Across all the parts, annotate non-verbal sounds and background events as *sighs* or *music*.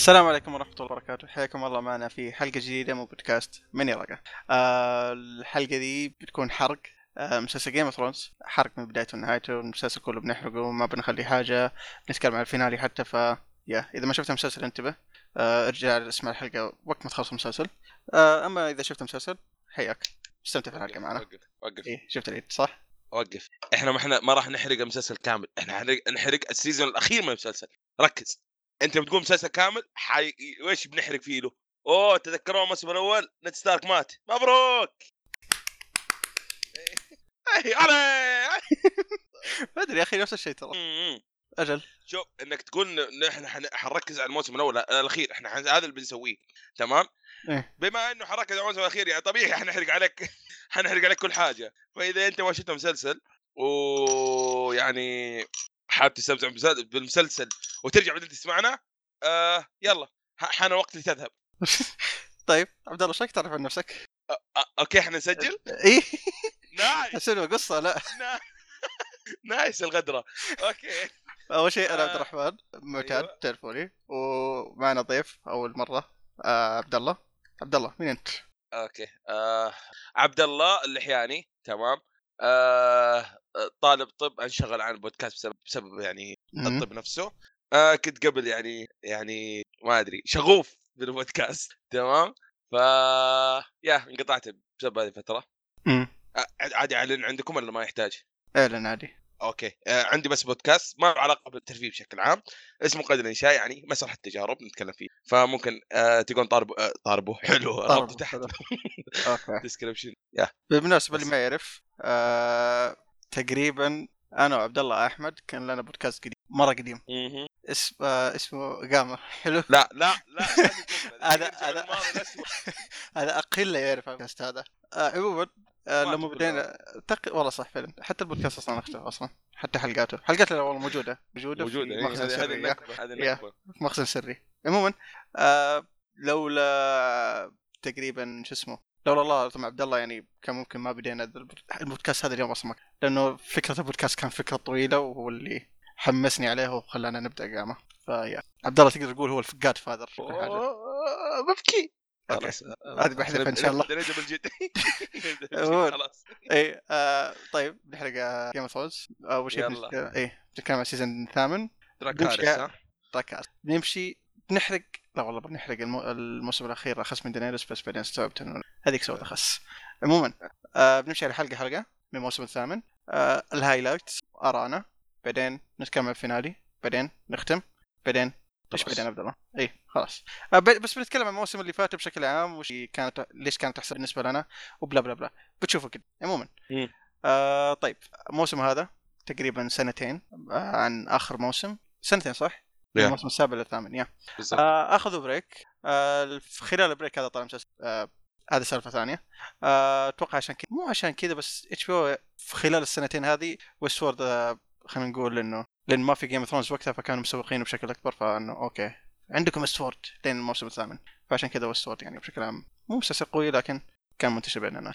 السلام عليكم ورحمة الله وبركاته، حياكم الله معنا في حلقة جديدة من بودكاست من يرقى. آه الحلقة دي بتكون حرق. آه مسلسل Game of Thrones، حرق من بدايته لنهايته، المسلسل كله بنحرقه وما بنخلي حاجة، نتكلم عن ال finale حتى ف yeah إذا ما شفت المسلسل انتبه. آه ارجع اسمع الحلقة وقت ما تخلص المسلسل. آه أما إذا شفت المسلسل حياك. استمتع في الحلقة معنا. وقف وقف إيه شفت العيد صح؟ وقف إحنا ما إحنا ما راح نحرق المسلسل كامل. إحنا نحرق ال season الأخير من المسلسل. ركز. أنت بتقول مسلسل كامل حي... ويش بنحرق فيه له؟ أوه تذكرون الموسم الأول؟ نت ستارك مات. مبروك! *laughs* اي علي *laughs* ما أدري يا أخي نفس الشيء ترى. أجل. شوف إنك تقول نحن حن- حنركز على الموسم الأول. لا، الأخير إحنا حن- هذا اللي بنسويه. تمام؟ إيه. بما إنه حركز على الموسم الأخير يعني طبيعي حنحرق عليك *laughs* حنحرق عليك كل حاجة. فإذا أنت ما شفت المسلسل ويعني حاب تستمتع بالمسل- بالمسلسل وترجع بعدين تسمعنا آه يلا حان الوقت لتذهب *laughs* طيب عبد الله إيش رايك تعرف عن نفسك؟ آه okay إحنا نسجل *laughs* إيه nice حسنا قصة لا *laughs* na- nice الغدرة okay أول شيء أنا آه. عبد الرحمن معتاد أيوة. تعرفوني ومعنا ضيف أول مرة آه عبد الله عبد الله مين أنت؟ okay آه عبد الله اللحياني تمام آه طالب طب انشغل عن البودكاست بسبب, بسبب يعني. الطب نفسه. آه كنت قبل يعني يعني ما أدري شغوف بالبودكاست *laughs* تمام؟ ف yeah انقطعت بسبب هذه الفترة. امم. آه، عادي أعلن عندكم ولا ما يحتاج؟ اعلن عادي. okay. آه عندي بس بودكاست ما له علاقة بالترفيه بشكل عام. اسمه قيد الإنشاء يعني مسرح التجارب نتكلم فيه. فممكن آه تقول طاربوا آه طاربوا حلو ربط تحت. *laughs* okay. description يا. بالمناسبة اللي. ما يعرف آه تقريبا أنا وعبد الله أحمد كان لنا بودكاست قديم مرة قديم. اسم آه اسمه قامه حلو؟ لا لا لا *laughs* هذا- هذا- *laughs* هذا أقل يعرف البودكاست هذا. آه عموما آه ما لما بدينا تق... والله صح فعلا. حتى البودكاست أصلا اختفى أصلا. حتى حلقاته. حلقاته والله موجودة. موجودة موجودة في إيه، مخزن سري. هذه مخزن سري. عموما آه لولا تقريبا شو اسمه لولا الله ثم عبد الله يعني كان ممكن ما بدينا البودكاست هذا اليوم أصلا. لأنه فكرة البودكاست كان فكرة طويلة وهو اللي حمسني عليه وخلانا نبدأ قامة. ف yeah. عبد الله تقدر تقول هو حاجة. أوه، ببكي خلاص. هذه بحذفها إن شاء الله. بالجد. خلاص. اي آه طيب نحرق Game of Thrones اول شيء يلا. بنتكلم- إيه عن ال season الثامن Dracarys ها؟ تراكات بنمشي بنحرق لا والله بنحرق المو... الموسم الأخير اخس من دينيرس بس بعدين استوعبت انه هذيك سوت اخس عموما آه بنمشي على حلقة حلقة من الموسم الثامن. آه ال highlights أرانا. بعدين نتكلم ال finale بعدين نختم. بعدين إيش. بعدين عبد الله؟ اي خلاص. آه بس بنتكلم عن الموسم اللي فات بشكل عام وش كانت ليش كانت أحسن بالنسبة لنا و blah blah blah. بتشوفوا كده. عموما. آه طيب. الموسم هذا تقريبا سنتين آه عن آخر موسم. سنتين صح؟ الموسم السابع للثامن yeah. آه آخذوا break آه خلال البريك هذا طلع مسلسل آه هذه سالفة ثانية. آه، أتوقع عشان كذا مو عشان كذا بس HBO في خلال السنتين هذه Westworld آه خلينا نقول إنه لأن ما في Game of Thrones وقتها فكانوا مسوقينه بشكل أكبر فإنه okay. عندكم Westworld لين الموسم الثامن. فعشان كذا Westworld يعني بشكل عام مو مسلسل قوي لكن كان منتشر بيننا.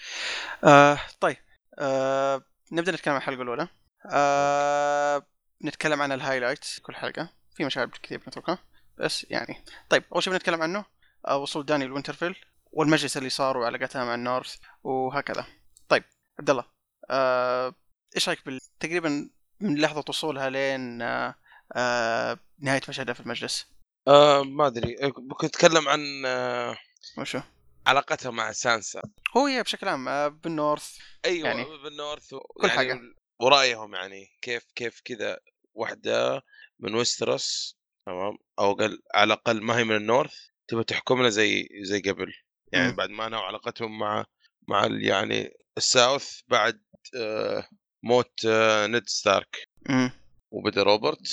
آه طيب. آه نبدأ نتكلم عن الحلقة الأولى. آه نتكلم عن ال highlights كل حلقة. في مشاهد كثير بنتركها. بس يعني طيب أول شيء بنتكلم عنه آه وصول داني لوينترفيل والمجلس اللي صار وعلاقتها مع ال North وهكذا. طيب عبد الله آه إيش رأيك بال... تقريبا من لحظة وصولها لين آه آه نهاية مشهدها في المجلس؟ آه ما أدري. ممكن تتكلم عن آه وشو؟ علاقتها مع سانسا. هو هي بشكل عام آه بال North. أيوه يعني بال North و... كل يعني حاجة. ورأيهم يعني كيف كيف كذا واحدة من ويستروس تمام؟ أو قل على الأقل ما هي من ال North تبغى تحكمنا زي زي قبل. يعني مم. بعد ما نهوا علاقتهم مع مع يعني ال South بعد آه موت آه نيد ستارك. إمم. وبدأ روبرت.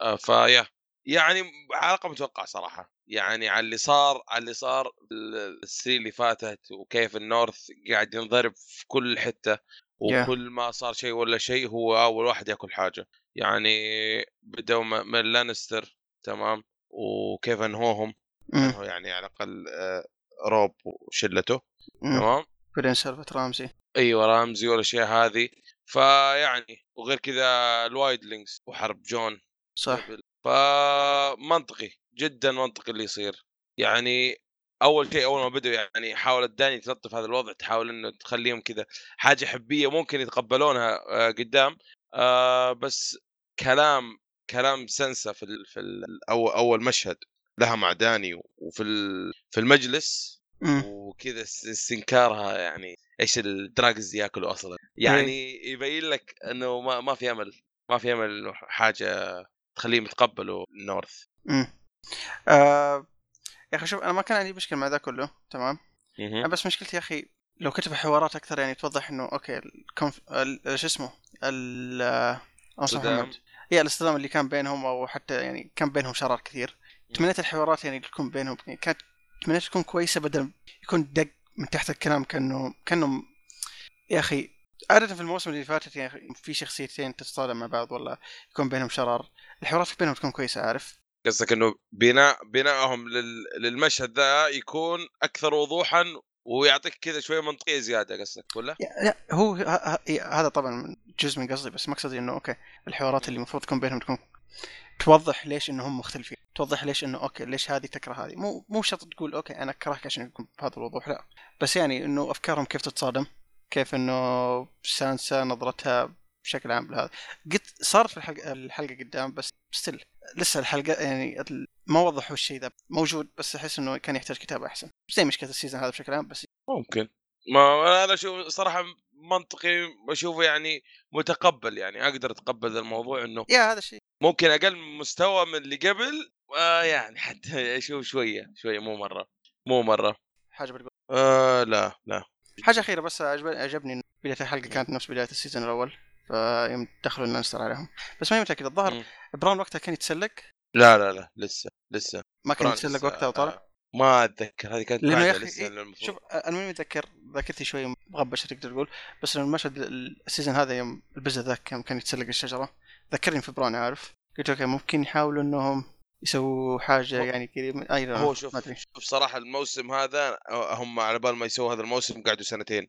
آه فيا يعني علاقة متوقعة صراحة. يعني على اللي صار على اللي صار ال- السنين اللي فاتت وكيف النورث قاعد ينضرب في كل حتة. وكل ما صار شيء ولا شيء هو أول واحد يأكل حاجة. يعني بدوا م- من لانستر تمام؟ وكيف أنهوهم؟ انهوا يعني على الأقل آه، روب وشلته تمام؟ بعدين سالفة رامزي. أيوه رامزي والاشياء هذه. فيعني وغير كذا ال Wildlings وحرب جون. صح. قبل. فمنطقي جدا منطقي اللي يصير. يعني أول شيء أول ما بدوا يعني حاولت داني تلطف هذا الوضع تحاول إنه تخليهم كذا حاجة حبية ممكن يتقبلونها آه، قدام آه، بس كلام كلام سنسا في ال في ال أو أول مشهد لها مع داني وفي ال- في المجلس مم. وكذا اس- استنكارها يعني إيش ال dragons ياكلوا أصلا يعني يبين لك إنه ما, ما في أمل ما في أمل حاجة تخليهم يتقبلوا ال North مم. آه يا أخي شوف أنا ما كان عندي مشكلة مع ذا كله تمام. أنا بس مشكلتي يا أخي لو كتب حوارات أكثر يعني توضح إنه okay ال conf... ال... شو اسمه؟ ال. هي الاصطدام اللي كان بينهم أو حتى يعني كان بينهم شرار كثير. تمنيت الحوارات يعني اللي تكون بينهم يعني كانت تمنيت تكون كويسة بدل يكون دق من تحت الكلام كأنه كأنه يا أخي عادة في الموسم اللي فاتت يعني في شخصيتين تتصادم مع بعض ولا يكون بينهم شرار. الحوارات بينهم تكون كويسة عارف؟ قصدك إنه بناء بنائهم لل... للمشهد ذا يكون أكثر وضوحا ويعطيك كذا شوية منطقية زيادة قصدك ولا؟ لا هو ه- ه- هذا طبعا جزء من قصدي بس مقصدي إنه okay الحوارات اللي المفروض تكون بينهم تكون توضح ليش إنهم مختلفين توضح ليش إنه okay ليش هذه تكره هذه مو مو شرط تقول okay أنا أكرهك عشان يكون بهذا الوضوح لا بس يعني إنه أفكارهم كيف تتصادم كيف إنه سانسا نظرتها بشكل عام لهذا قد صارت في الحلقة الحلقة قدام بس still لسه الحلقة يعني ما وضحوا الشيء ذا موجود بس أحس إنه كان يحتاج كتابه أحسن. زي مشكلة ال season هذا بشكل عام بس ممكن. ما أنا أشوف صراحة منطقي بشوفه يعني متقبل يعني أقدر أتقبل الموضوع إنه يا هذا الشيء. ممكن أقل مستوى من اللي قبل آه يعني حتى أشوف شوية شوية مو مرة مو مرة. حاجة بتقول. آه لا لا. حاجة أخيرة بس عجبني إن بداية الحلقة كانت نفس بداية ال season الأول. فيوم دخلوا اللانستر عليهم. بس ما متأكد الظاهر. بران وقتها كان يتسلق لا لا لا لسه لسه. ما كان يتسلق وقتها وطالع آه، ما أتذكر هذه كانت لأنه يا أخي لسه إيه،. شوف أنا ماني متذكر ذاكرتي شوي مغبشه تقدر تقول. بس لما المشهد ال season هذا يوم البزر ذاك يوم كان يتسلق الشجرة. ذكرني في بران عارف؟ قلت okay ممكن يحاولوا إنهم يسووا حاجة يعني لا، هو شوف شوف صراحة الموسم هذا هم على بال ما يسووا هذا الموسم قعدوا سنتين.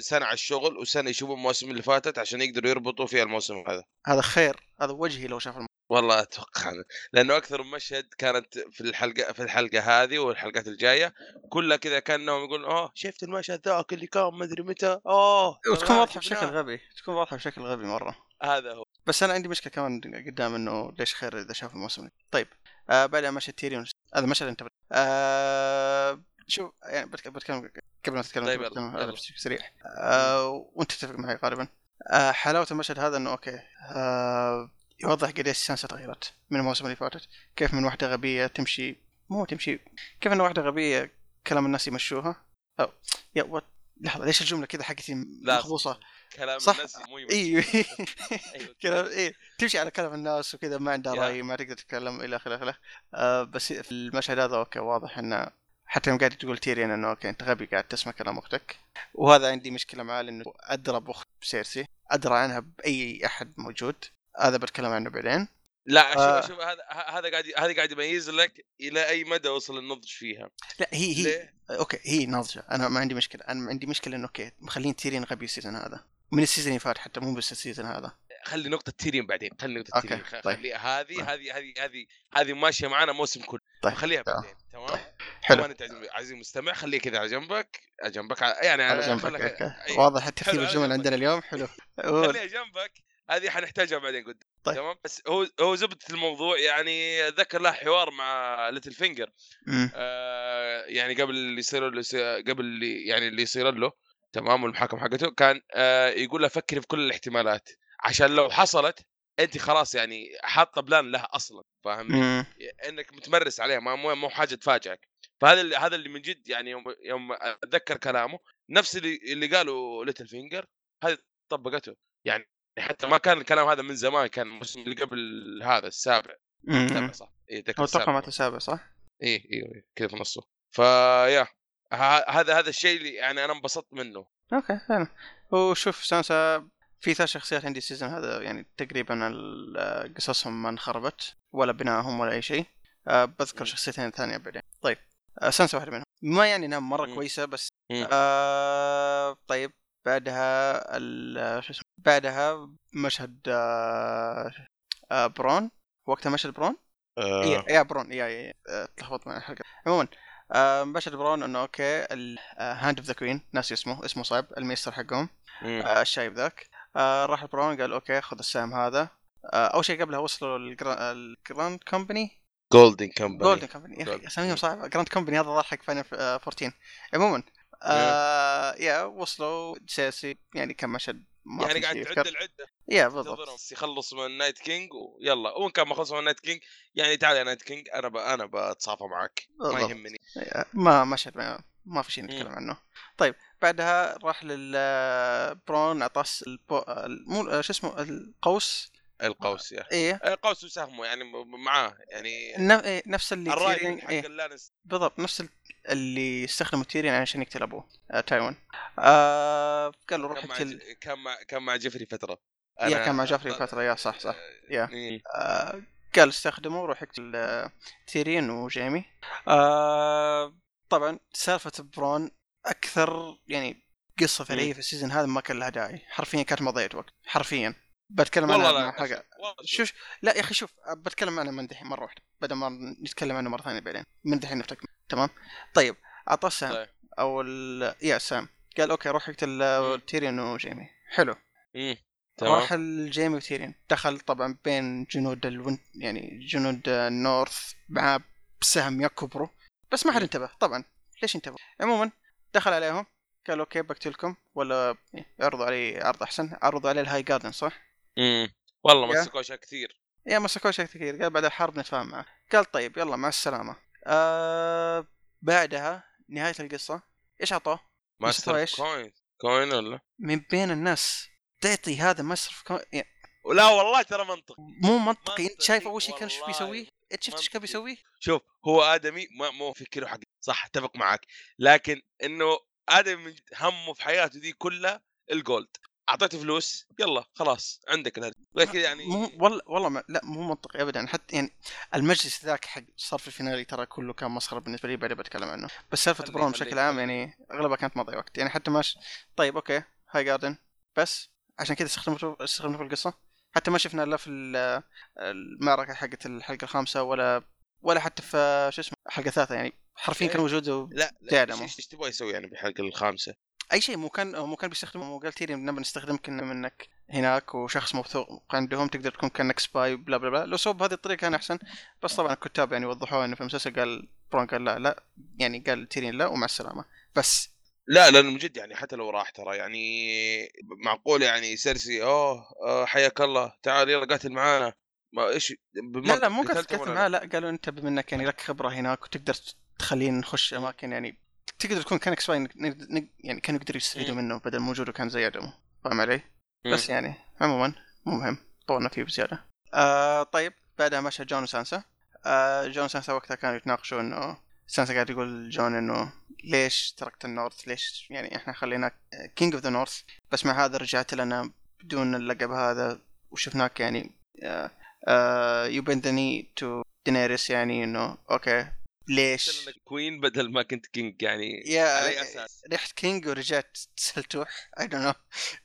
سنة على الشغل وسنة يشوفوا المواسم اللي فاتت عشان يقدروا يربطوا فيها الموسم هذا هذا خير هذا وجهي لو شاف الم... والله أتوقع. لأنه أكثر من مشهد كانت في الحلقة في الحلقة هذه والحلقات الجاية كلها كذا كانهم يقولون آه شفت المشهد ذاك اللي كان ما أدري متى آه وتكون تمام، واضحة بشكل. غبي تكون واضحة بشكل غبي مرة هذا هو بس أنا عندي مشكلة كمان قدام إنه ليش خير إذا شاف الموسم طيب آه بعدها مشهد تيريون هذا مشهد أنت. آه شوف يعني بتك- بتكلم قبل ما تتكلم طيب، يلا، سريع. آه وأنت تتفق معي غالبا. آه حلاوة المشهد هذا إنه okay آه يوضح قديش سانسا تغيرت من الموسم اللي فاتت. كيف من واحدة غبية تمشي مو تمشي كيف إن واحدة غبية كلام الناس يمشوها؟ أو يا what لحظة ليش الجملة كذا حقتي مخبوصة؟ كلام صح. الناس مو يمشي. *laughs* أيوه. *laughs* كلام إيه. تمشي على كلام الناس وكذا ما عندها. رأي ما تقدر تتكلم إلى آخره. آه بس في المشهد هذا okay واضح إنه حتى يوم قاعد تقول تيريان انه okay أنت غبي قاعد تسمع كلام أختك. وهذا عندي مشكلة معاه لأنه أدرى بأخت سيرسي أدرى عنها بأي أحد موجود. هذا بتكلم عنه بعدين. لا شوف آه. شوف هذا ه- هذا قاعد هذا قاعد يميز لك إلى أي مدى وصل النضج فيها. لا هي هي ليه؟ okay هي ناضجة. أنا ما عندي مشكلة. أنا عندي مشكلة إنه okay مخلين تيريان غبي ال season هذا. من ال season اللي فات حتى مو بس ال season هذا. خلي نقطة تيرين بعدين خلي نقطة تيرين. طيب. خليها هذه طيب. هذه هذه هذه هذه ماشية معنا موسم كله. طيب. خليها تمام. بعدين تمام؟ حلو انت عزيزي- المستمع خليه كذا على جنبك على جنبك يعني على جنبك. أي. واضح ترتيب الجمل. عندنا اليوم حلو *laughs* قول. خليها جنبك هذه حنحتاجها بعدين قدام طيب. تمام بس هو هو زبدة الموضوع يعني ذكر له حوار مع ليتل فينجر. آه يعني قبل اللي يصير له قبل اللي يعني اللي يصير له تمام والمحاكمه حقته كان آه يقول له فكري في كل الاحتمالات عشان لو حصلت أنت خلاص يعني حاطة plan لها أصلا فاهمني؟ إنك متمرس عليها ما مو مو حاجة تفاجئك فهذا اللي هذا اللي من جد يعني يوم يوم أتذكر كلامه نفس اللي اللي قاله ليتل فينجر هذه طبقته. يعني حتى ما كان الكلام هذا من زمان كان الموسم اللي قبل هذا السابع. مم. السابع صح؟ اي أتوقع. مات السابع صح؟ اي اي إي، كذا في نصه. فيا هذا هذا الشيء اللي يعني أنا انبسطت منه. okay حلو وشوف سانسا في ثلاث شخصيات عندي ال season هذا يعني تقريبا ال- قصصهم ما انخربت ولا بنائهم ولا أي شيء. آه، بذكر مم. شخصيتين ثانية بعدين. طيب. آه، سانسا واحدة منهم. ما يعني إنها مرة مم. كويسة بس مم. آه طيب بعدها ال- شو اسمه بعدها مشهد آه آه برون. وقتها مشهد برون؟ آه، yeah yeah برون. yeah yeah تلخبط مع الحلقة. عموما آه، مشهد برون إنه okay ال hand of the queen ناس اسمه اسمه صعب ال maester حقهم. آه، الشايب ذاك. آه، راح البرون قال okay خذ السهم هذا. آه، أول شيء قبلها وصلوا ال grand company golden company golden company يا أخي. أساميهم صعبة. grand company هذا ظهر حق final 14 عموما آه yeah وصلوا سياسي يعني كم مشهد ما يعني قاعد تعد. العدة. yeah بالضبط. يخلص من night king ويلا وإن كان ما خلص من night king يعني تعال يا night king أنا ب... أنا بتصافى معك. ما. يهمني. ما مشهد ما, ما في شيء نتكلم. عنه. طيب بعدها راح للبرون اعطاس البو... مو شو اسمه القوس. القوس yeah إيه. القوس وسهمه يعني معاه يعني إيه، نفس اللي تيرين حق إيه. بالضبط نفس ال- اللي استخدموا تيرين عشان يقتل أبوه آه تايوين آه قال له روح اقتل كان مع كان مع جيفري فترة. yeah كان مع جافري فترة yeah صح صح. yeah. إيه. آه قال استخدمه روح اقتل آه تيرين وجيمي. آه طبعا سالفة برون أكثر يعني قصة فعلية في ال season هذا ما كان لها داعي. حرفيا كانت مضيعة وقت حرفيا. بتكلم عنها لا حاجة. شوف. لا يا أخي شوف بتكلم عنه من دحين مرة واحدة بدل ما نتكلم عنه مرة ثانية بعدين. من دحين نفتك تمام؟ طيب اعطاه سام طيب. أو ال... yeah سام قال okay روح اقتل. تيرين وجيمي. حلو. مم. تمام. راح الجيمي وتيرين. دخل طبعا بين جنود الون يعني جنود ال North مع بسهم يكبروا بس ما حد. انتبه طبعا. ليش انتبه عموما دخل عليهم. قال okay بقتلكم ولا عرضوا علي عرض أحسن. عرضوا عليه الهاي جاردن صح؟ مم. والله. مسكوا اشياء كثير yeah مسكوه شيء كثير قال بعد الحرب نتفاهم معه قال طيب يلا مع السلامة آه بعدها نهاية القصة إيش عطوه؟ master؟ coin coin ولا من بين الناس تعطي هذا master of co... يعني لا والله ترى منطق مو منطقي أنت منطقي شايف اول شيء كان إيش والله. بيسوي؟ إنت شفت إيش كان منطقي. بيسوي؟ شوف هو آدمي ما مو فكره حق صح أتفق معك لكن إنه آدمي همه في حياته دي كلها ال gold أعطيته فلوس يلا خلاص عندك الهدف. لكن يعني مو والله والله ما لا مو منطقي ابدا. حتى يعني المجلس ذاك حق صار في ال finale ترى كله كان مسخرة بالنسبة لي بعدين بتكلم عنه. بس سالفة برون بشكل عام. يعني أغلبها كانت مضيع وقت. يعني حتى ماش طيب okay هاي جاردن بس عشان كذا استخدمته استخدمته في القصة. حتى ما شفنا الا في ال- المعركة حقت الحلقة الخامسة ولا ولا حتى في شو اسمه الحلقة الثالثة يعني. حرفيا إيه. كان وجوده لا لا. إيش تبغى يسوي يعني بالحلقة الخامسة؟ أي شيء مو كان مو كان بيستخدمه. مو قال تيري نبي نستخدمك إن منك هناك وشخص موثوق عندهم تقدر تكون كأنك spy blah blah blah. لو سووا بهذه الطريقة كان أحسن. بس طبعا الكتاب يعني وضحوها إنه في المسلسل قال برون قال لا لا. يعني قال تيرين لا ومع السلامة. بس. لا لأنه من جد يعني حتى لو راح ترى يعني معقول يعني سيرسي أوه آه، حياك الله تعال يلا قاتل معانا. ما إيش لا لا مو ولا معاه لا؟ قالوا أنت بما انك يعني لك خبرة هناك وتقدر تخلينا نخش أماكن يعني تقدر تكون نق- نق- يعني كانوا يقدروا يستفيدوا مم. منه بدل ما وجوده كان زي عدمه فاهم علي؟ مم. بس يعني عموما مو مهم طولنا فيه بزيادة. آه طيب بعدها مشى جون وسانسا. آه جون وسانسا وقتها كانوا يتناقشوا إنه سانسا قاعد يقول جون إنه ليش تركت ال North؟ ليش يعني إحنا خليناك king of the North بس مع هذا رجعت لنا بدون اللقب هذا وشفناك يعني you bent the knee to دينيريس يعني إنه okay ليش؟ queen بدل ما كنت king يعني yeah على أي أساس؟ رحت king ورجعت سلتوح I don't know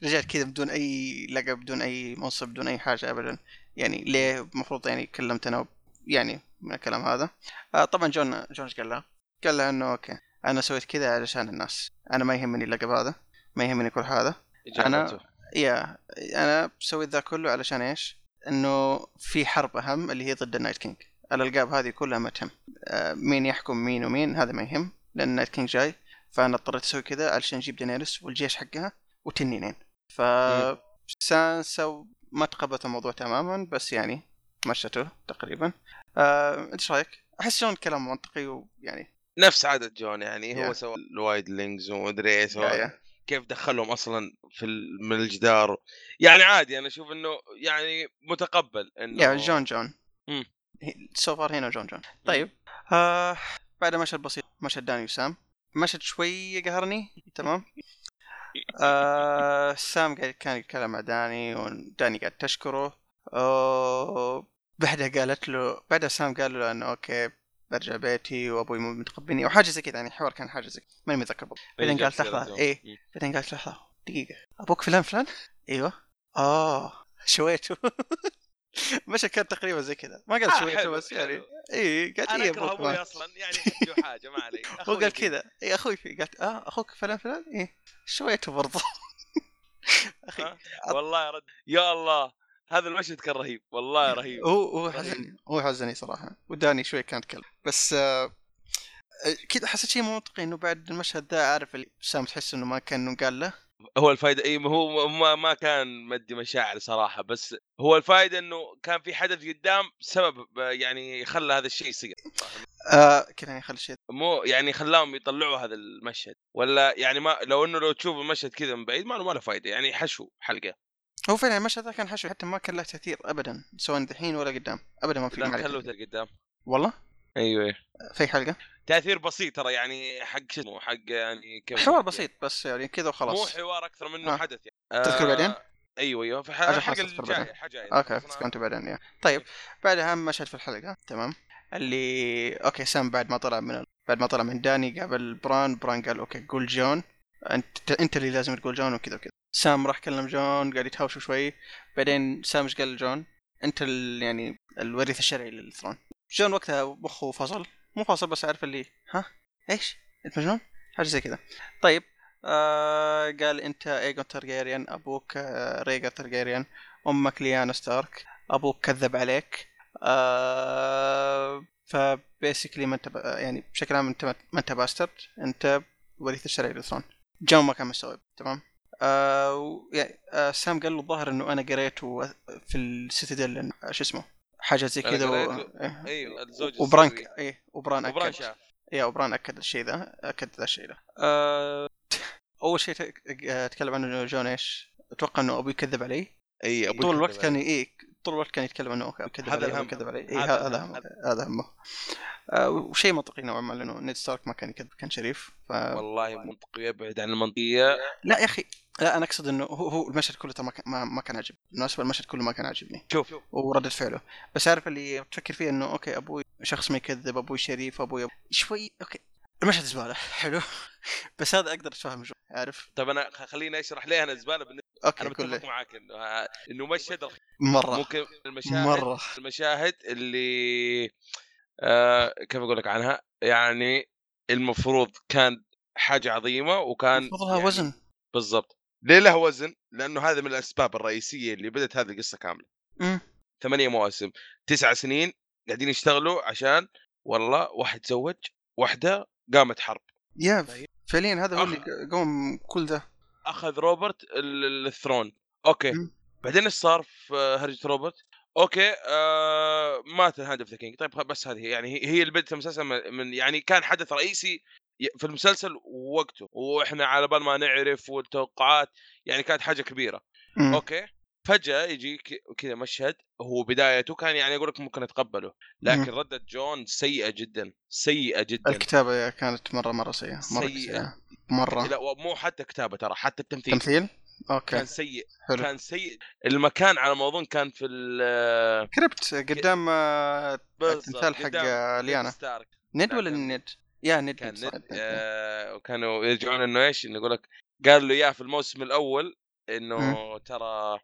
رجعت كذا بدون أي لقب بدون أي منصب بدون أي حاجة ابدا يعني ليه المفروض يعني كلمتنا يعني من الكلام هذا آه طبعا جون جون قال له؟ قال له إنه okay أنا سويت كذا علشان الناس أنا ما يهمني اللقب هذا ما يهمني كل هذا إجابته. yeah أنا سويت ذا كله علشان إيش؟ إنه في حرب أهم اللي هي ضد ال night king الألقاب هذه كلها ما تهم. آه، مين يحكم مين ومين هذا ما يهم لأن ال night king جاي فأنا اضطريت أسوي كذا علشان أجيب دينيريس والجيش حقها وتنينين. ف سانسا ما تقبلت الموضوع تماما بس يعني مشته تقريبا. آه، انت إيش رأيك؟ أحس شلون كلام منطقي ويعني نفس عادة جون يعني هو. سوى ال wildlings ومدري إيش. كيف دخلهم أصلا في من الجدار. يعني عادي أنا أشوف إنه يعني متقبل إنه yeah جون جون. مم. so far هنا جون جون. طيب آه بعد مشهد بسيط مشهد داني وسام. مشهد شوي قهرني تمام؟ *laughs* آه سام قاعد كان يتكلم مع داني وداني قاعد تشكره. آه بعدها قالت له بعدها سام قال له إنه okay برجع بيتي وأبوي مو متقبلني أو حاجة زي كذا يعني الحوار كان حاجة زي كذا ماني متذكر بالضبط. بعدين قالت لحظة مم. بعدين قالت لحظة دقيقة أبوك فلان فلان؟ أيوه. آه شويته. *laughs* *laughs* مشهد كان تقريبا زي كذا ما قال آه، شويته حلو، بس يعني. اي قالت أنا اي اكره أبوي. أصلا يعني حجه حاجة ما علي *laughs* هو قال. كذا اي أخوي في قالت آه أخوك فلان فلان إيه شويته برضه *laughs* أخي ها؟ والله رد يا الله هذا المشهد كان رهيب والله رهيب هو هو. حزني هو حزني صراحة وداني شوي كانت كلب بس آه كذا حسيت شيء منطقي إنه بعد المشهد ذا عارف اللي سام تحس إنه ما كان قال له هو الفائده اي هو ما ما كان مدي مشاعر صراحة بس هو الفائده إنه كان في حدث قدام سبب يعني خلى هذا الشيء يصير آه كذا يعني خلي شيء. مو يعني خلاهم يطلعوا هذا المشهد ولا يعني ما لو إنه لو تشوف المشهد كذا من بعيد ما له ما له فائده يعني حشو حلقة. هو فعلا المشهد كان حشو حتى ما كان له تأثير ابدا سواء دحين ولا قدام ابدا ما في لا تأثير. قدام. والله؟ أيوه أيوة. في حلقة؟ تأثير بسيط ترى يعني حق شو اسمه حق يعني كيف حوار؟ بسيط بس يعني كذا مو وخلاص حوار أكثر منه آه. حدث يعني. تذكر بعدين؟ أيوه أيوه في أجل الحلقة الجايه بعدين. حاجة okay فكرت بعدين. طيب بعدها أهم مشهد في الحلقة تمام. اللي okay سام بعد ما طلع من بعد ما طلع من داني قابل بران بران قال okay قول جون. أنت أنت اللي لازم تقول جون وكذا وكذا. سام راح كلم جون قاعد يتهاوشوا شوي. بعدين سام إيش قال لجون؟ أنت ال يعني الوريث الشرعي لل throne. جون وقتها مخه فصل. مو فصل بس عارف اللي ها؟ إيش؟ انت مجنون؟ حاجة زي كذا طيب آه قال أنت ايجون تارجيريان أبوك آه ريجر تارجيريان أمك ليانا ستارك أبوك كذب عليك آه ف basically ما أنت ب- يعني بشكل عام أنت ما أنت bastard أنت وريث الشرعي لل throne جون ما كان مستوعب تمام؟ آه يعني آه سام قال له الظاهر إنه أنا قريته في ال Citadel شو اسمه؟ حاجة زي كذا و... إيه. أيوه الزوج وبران. إيه وبران وبران أكد شاف yeah وبران أكد الشيء ذا أكد ذا الشيء ذا آه أول شيء تكلم عنه جون إيش؟ أتوقع إنه أبوي كذب علي إي أبوي طول الوقت. كان إيه طول الوقت كان يتكلم إنه كذب هذا الهم. كذب علي إيه هذا. همه هذا همه آه وشيء منطقي نوعا ما لأنه نيد ستارك ما كان يكذب كان شريف ف... والله منطقي يبعد عن المنطقية لا يا أخي لا أنا أقصد إنه هو, هو المشهد كله ما, كان- ما, ما كان عاجبني. بالمناسبة المشهد كله ما كان عاجبني. شوف. وردة فعله. بس عارف اللي تفكر فيه إنه okay أبوي شخص ما يكذب أبوي شريف أبوي شوي okay. المشهد زبالة. *laughs* حلو. بس هذا أقدر اتفهم جو عارف؟ طب أنا خليني أشرح ليه أنا زبالة بالنسبة okay أنا متفق معاك إنه إنه مشهد مرة. ممكن المشاهد مرة. المشاهد اللي آه كيف أقول لك عنها؟ يعني المفروض كان حاجة عظيمة وكان المفروض لها يعني وزن. بالضبط. ليه له وزن؟ لأنه هذا من الأسباب الرئيسية اللي بدأت هذه القصة كاملة مم. ثمانية مواسم تسع سنين قاعدين يشتغلوا عشان والله واحد تزوج واحدة قامت حرب يا طيب. فعليا هذا هو. اللي قوم كل ده أخذ روبرت ال- ال- ال throne okay مم. بعدين إيش صار في هرجة روبرت؟ okay آه مات ال Hand of the King طيب بس هذه يعني هي هي اللي بدت المسلسل من- من يعني كان حدث رئيسي في المسلسل ووقته وإحنا على بال ما نعرف والتوقعات يعني كانت حاجة كبيرة. مم. okay؟ فجأة يجي ك- كذا مشهد هو بدايته كان يعني أقول لك ممكن أتقبله لكن ردة جون سيئة جدا سيئة جدا. الكتابة كانت مرة مرة سيئة مرة سيئة. سيئة مرة. لا مو حتى كتابة ترى حتى التمثيل. تمثيل؟ okay. كان سيء حلو. كان سيء. المكان على ما أظن كان في ال crypt قدام آه، التمثال حق نيد ليانا. لا، ولا ند؟ yeah ند كان ند. آه وكانوا يرجعون إنه إيش إنه يقول لك قال له إياه في الموسم الأول إنه ترى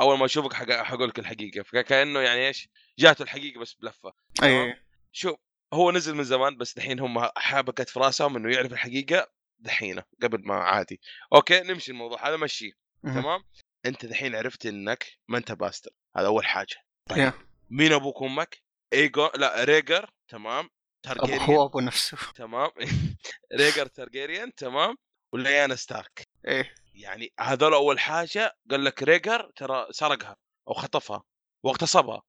أول ما أشوفك حق- حقول لك الحقيقة. فكانه يعني إيش جاته الحقيقة بس بلفة اي شوف هو نزل من زمان بس دحين هم حابكت في راسهم إنه يعرف الحقيقة دحينة قبل ما عادي. okay نمشي الموضوع هذا مشيه. تمام؟ أنت دحين عرفت إنك ما أنت bastard هذا أول حاجة. طيب yeah. مين أبوك وأمك؟ ايجو لا ريجر تمام؟ تارجيريان. هو ابو نفسه. تمام. *laughs* ريجر تارجيريان تمام. وليانا ستارك. إيه. يعني هذول أول حاجة قال لك ريجر ترى سرقها أو خطفها واغتصبها.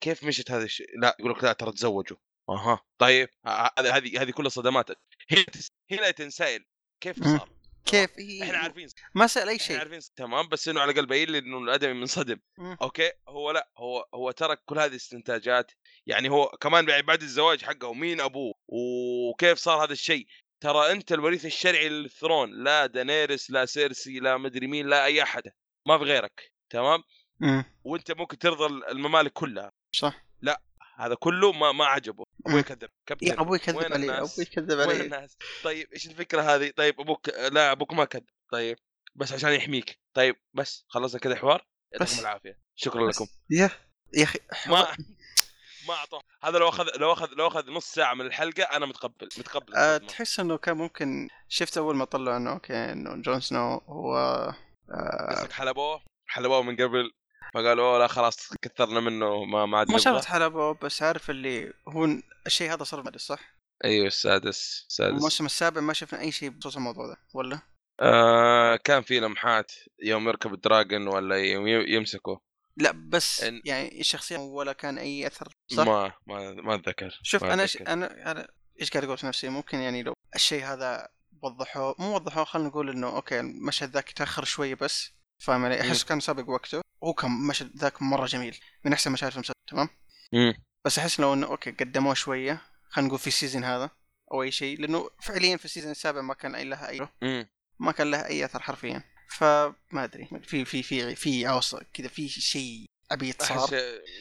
كيف مشت هذا الشيء؟ لا يقول لك لا ترى تزوجوا. أها. طيب هذه هذه هذه كلها صدمات. هنا هنا تتساءل كيف. صار؟ كيف؟ إيه إحنا عارفين. ما سأل أي إحنا شيء. عارفين. تمام. بس إنه على الأقل باين لي إنه الأدمي منصدم. okay. هو لا هو هو ترك كل هذه الاستنتاجات يعني هو كمان بعد الزواج حقه مين أبوه؟ وكيف صار هذا الشيء؟ ترى أنت الوريث الشرعي لل throne لا دانيرس لا سيرسي لا مدري مين لا أي أحد ما في غيرك تمام؟ مم. وأنت ممكن ترضى الممالك كلها. صح. هذا كله ما ما عجبه. أبوي. كذب يا كابتن. أبوي كذب علي؟ أبوي كذب وين علي الناس؟ طيب إيش الفكرة هذه؟ طيب أبوك لا أبوك ما كذب. طيب بس عشان يحميك. طيب بس خلصنا كذا حوار؟ يعطيكم بس. العافية. شكرا لكم. يا يا أخي ما ما اعطوه هذا لو أخذ لو أخذ لو أخذ نص ساعة من الحلقة أنا متقبل متقبل أه. تحس إنه كان ممكن شفت أول ما طلعوا إنه okay إنه جون سنو هو قصدك حلبوه حلبوه من قبل فقالوا لا خلاص كثرنا منه ما ما عاد مو شرط حلبه بس عارف اللي هو الشيء هذا صار بعد صح؟ أيوه السادس السادس الموسم السابع ما شفنا أي شيء بخصوص الموضوع ده ولا؟ آه كان في لمحات يوم يركب الدراجون ولا يوم يمسكه لا بس إن- يعني الشخصية ولا كان أي أثر صح؟ ما ما ما أتذكر شوف ما أنا ش... أنا أنا إيش قاعد أقول في نفسي ممكن يعني لو الشيء هذا وضحوه مو وضحوه خلينا نقول إنه okay المشهد ذاك تأخر شوية بس فاهم علي؟ أحس كان سابق وقته هو كان مشهد ذاك مرة جميل من أحسن مشاهد في المسلسل تمام؟ مم. بس أحس لو إنه okay قدموه شوية خلينا نقول في ال season هذا أو أي شيء لأنه فعليا في ال season السابع ما كان لها أي. ما كان لها أي أثر حرفيا فما أدري. في في في في عوصة كذا في شيء عبيط صار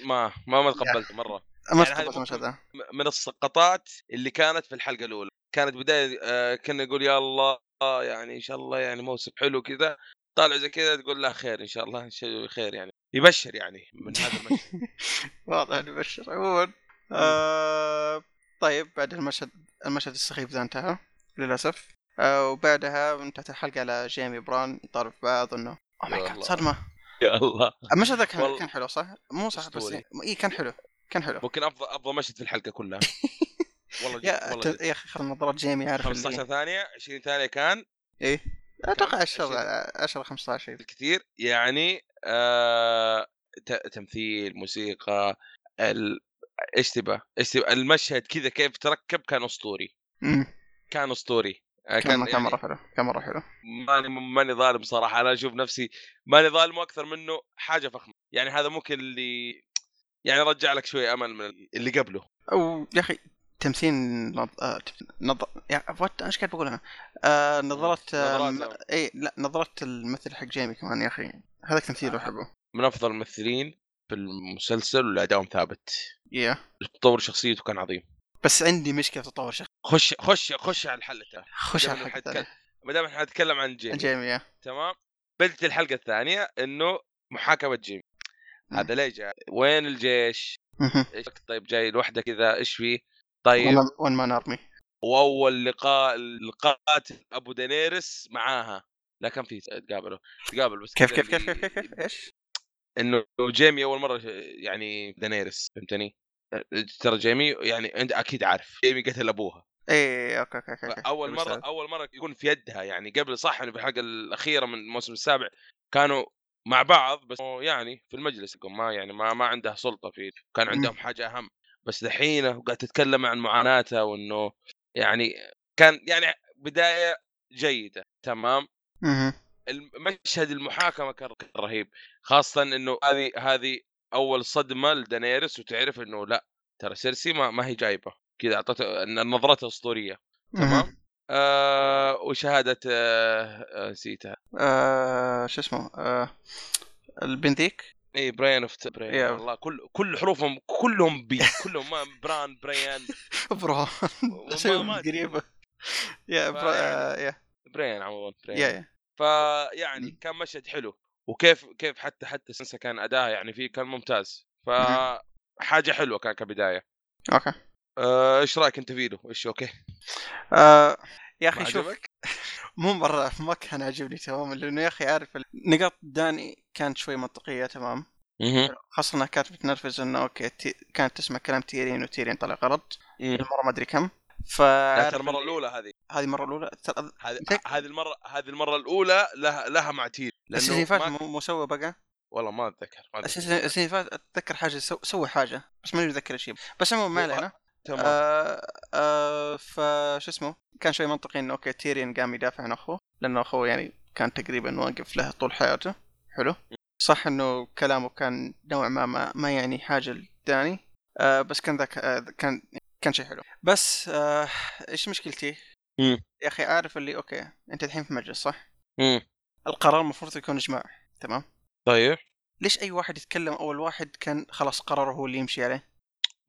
ما ما ما تقبلته مرة. ما يعني تقبلت المشهد من السقطات اللي كانت في الحلقة الأولى. كانت بداية آه كنا نقول يا الله يعني إن شاء الله يعني موسم حلو كذا. طالع زي كذا تقول لا خير إن شاء الله إن شاء الله خير يعني. يبشر يعني من هذا المشهد. *laughs* واضح إنه بشر عموما. آه طيب بعد المشهد المشهد السخيف ذا انتهى للأسف. وبعدها انتهت الحلقة على جيمي بران يطالب بعض إنه oh my God. صدمة *laughs* يا الله المشهد ذا كان, والله. كان حلو صح؟ مو صح بس أسطوري. اي كان حلو كان حلو ممكن افضل أفضل مشهد في الحلقة كلها *laughs* والله يا والله. يا أخي خلنا نظرات جيمي عارف 15 اللي ثانية 20 ثانية كان إيه أتوقع 10 عشرين. 10 15 شيء الكثير يعني آه تمثيل موسيقى ال... إيش تبى؟ إيش تبى؟ المشهد كذا كيف تركب كان أسطوري كان أسطوري آه، كان كان يعني مرة حلو؟ كان مرة حلو؟ ماني ماني ظالم صراحة. أنا أشوف نفسي ماني ظالم أكثر منه حاجة فخمة. يعني هذا ممكن اللي *tsk* يعني رجع لك شوي أمل من اللي قبله. أو يا أخي تمثيل نظ... آه... نظ... يا وات إيش قاعد بقول أنا؟ آه نظرات آه... نظرات، م... إي لا نظرات الممثل حق جيمي كمان يا أخي. هذاك تمثيله آه. أحبه. من أفضل الممثلين في المسلسل والأداء ثابت. يا. تطور شخصيته كان عظيم. بس عندي مشكلة في تطور شخص خش خش خش على الحل الثاني خش على الحلقة ما دام إحنا نتكلم عن جيمي. جيمي تمام؟ بدت الحلقة الثانية إنه محاكمه جيمي. هذا ليه جاء؟ وين الجيش. إيش طيب جاي لوحده كذا إيش فيه؟ طيب. one man army وأول لقاء القاتل أبو دينيرس معاها. لا كان في تقابلوا. تقابل بس كيف كيف كيف كيف كيف كيف إيش؟ إنه جيمي أول مرة يعني دينيرس فهمتني؟ ترى جيمي يعني أنت أكيد عارف جيمي قتل أبوها. اي okay okay okay اول مرة أول مرة يكون في يدها يعني قبل صح إنه في الحلقة الأخيرة من الموسم السابع كانوا مع بعض بس يعني في المجلس يكون ما يعني ما ما عندها سلطة فيه كان. عندهم حاجة أهم. بس دحين وقاعد تتكلم عن معاناتها وإنه يعني كان يعني بداية جيدة تمام؟ مهم. المشهد المحاكمة كان رهيب خاصة إنه هذه هذه أول صدمة لدانيرس وتعرف إنه لأ ترى سيرسي ما, ما هي جايبة. كذا أعطته إن نظرتها اسطوريه. تمام؟ آه وشهادة آه آه نسيتها. آه شو اسمه؟ آه البنت ذيك إي براين of براين. والله كل كل حروفهم كلهم بي كلهم ما بران اسامي *laughs* *laughs* ما- قريبه yeah فيعني- آه، yeah. بريان عموما yeah فيعني. كان مشهد حلو. وكيف كيف حتى حتى سنسا كان اداها يعني فيه كان ممتاز. ف مهم. حاجة حلوة كان كبداية. okay. آه، إيش رأيك أنت فيه إيش okay. آه يا أخي شوف؟ *laughs* مو مرة ما كان عاجبني تماما لأنه يا أخي عارف نقاط داني كانت شوي منطقية تمام. خاصة إنها كانت بتنرفز إنه okay تي... كانت تسمع كلام تيريون وتيريون طلع غلط. المرة ما أدري كم. ترى المرة الأولى هذه. هذه المرة الأولى. هذه هذه المرة هذه المرة الأولى لها لها مع تير لأنه فاتت. مو سوى بقى والله ما أتذكر ما السنة أتذكر. السنة اللي فاتت أتذكر حاجة سو... سوى حاجة بس ماني متذكر هي بس عموما ما علينا تمام آه آه فشو اسمه كان شوي منطقي إنه okay تيريون قام يدافع عن أخوه لأنه أخوه يعني كان تقريبا واقف له طول حياته حلو صح إنه كلامه كان نوعا ما ما, ما يعني حاجة لداني آه بس كان ذاك آه كان كان شيء حلو بس آه إيش مشكلتي؟ مم. يا أخي عارف اللي okay أنت الحين في مجلس صح؟ مم. القرار المفروض يكون إجماع تمام؟ طيب ليش أي واحد يتكلم أول واحد كان خلاص قراره هو اللي يمشي عليه؟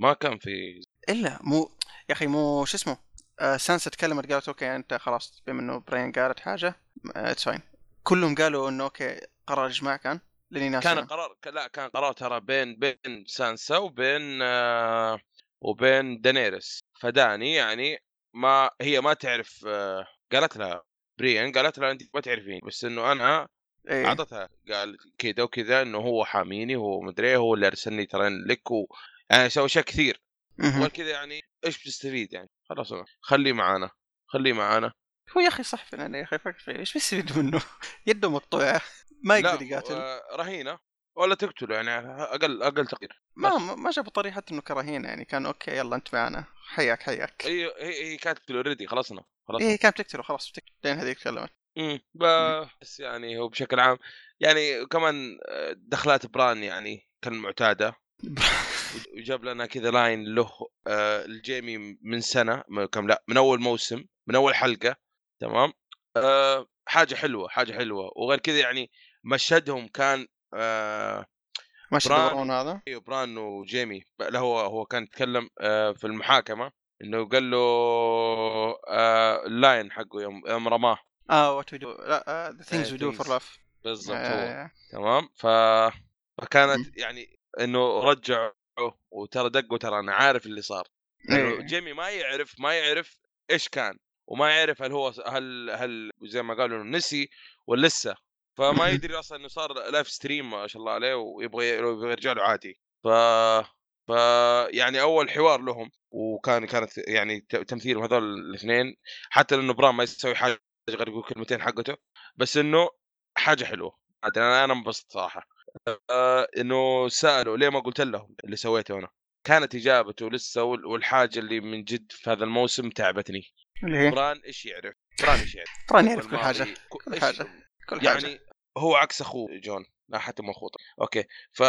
ما كان في إلا مو يا أخي مو شو اسمه آه سانسا تكلمت قالت okay أنت خلاص بما انه براين قالت حاجة it's fine كلهم قالوا إنه okay قرار إجماع كان لأني ناسي كان قرار لا كان قرار ترى بين بين سانسا وبين آه وبين دانيرس فداني يعني ما هي ما تعرف آه قالت لها بريان قالت لها انت ما تعرفين بس إنه أنا إيه. أعطتها قال كذا وكذا إنه هو حاميني هو مدري هو اللي أرسلني ترى لك و... يعني سوى اشياء كثير مهم. وغير كذا يعني إيش بتستفيد يعني خلاص. خليه معانا خليه معانا هو يا أخي صح فعلا يا أخي فكر فيه إيش بيستفيد منه؟ *laughs* يده مقطوعه ما يقدر يقاتل رهينه ولا تقتله يعني أقل أقل تقدير ما. ما جابوا طريقة إنه كرهينة يعني كان okay يلا أنت معنا حياك حياك هي هي, هي كانت already خلصنا خلاص. إيه كانت تقتله خلاص بتقتل لين هذيك تكلمت امم بس يعني هو بشكل عام يعني كمان آه، دخلات بران يعني كالمعتاده *laughs* وجاب لنا كذا line له آه، الجيمي من سنة كم لا من أول موسم من أول حلقة. تمام؟ آه، حاجة حلوة حاجة حلوة. وغير كذا يعني مشهدهم كان آه، ماشي بران. هذا؟ أيوه بران وجيمي. لا هو هو كان يتكلم آه، في المحاكمة. إنه قال له آه، ال line حقه يوم يوم رماه. آه what we do لا the things we do for. love بالضبط هو. آه، تمام؟ ف... فكانت يعني إنه رجعوا وترى دقوا ترى أنا عارف اللي صار. لأنه إيه. جيمي ما يعرف ما يعرف إيش كان وما يعرف هل هو هل هل زي ما قالوا نسي ولا لسه. فما. يدري أصلا إنه صار live stream ما شاء الله عليه ويبغى يبغى يرجع له عادي. ف ف يعني أول حوار لهم وكان كانت يعني تمثيلهم هذول الاثنين حتى انه بران ما يسوي حاجة غير يقول كلمتين حقته بس إنه حاجة حلوة. أنا أنا انبسطت صراحة. آه إنه سألوا ليه ما قلت لهم اللي سويته أنا؟ كانت إجابته لسه وال- والحاجة اللي من جد في هذا الموسم تعبتني. اللي هي؟ بران إيش يعرف؟ بران إيش يعرف؟ طبعا يعرف كل حاجة كل حاجة. كل حاجة. يعني هو عكس أخوه جون. لا حتى مو اخوه okay. ف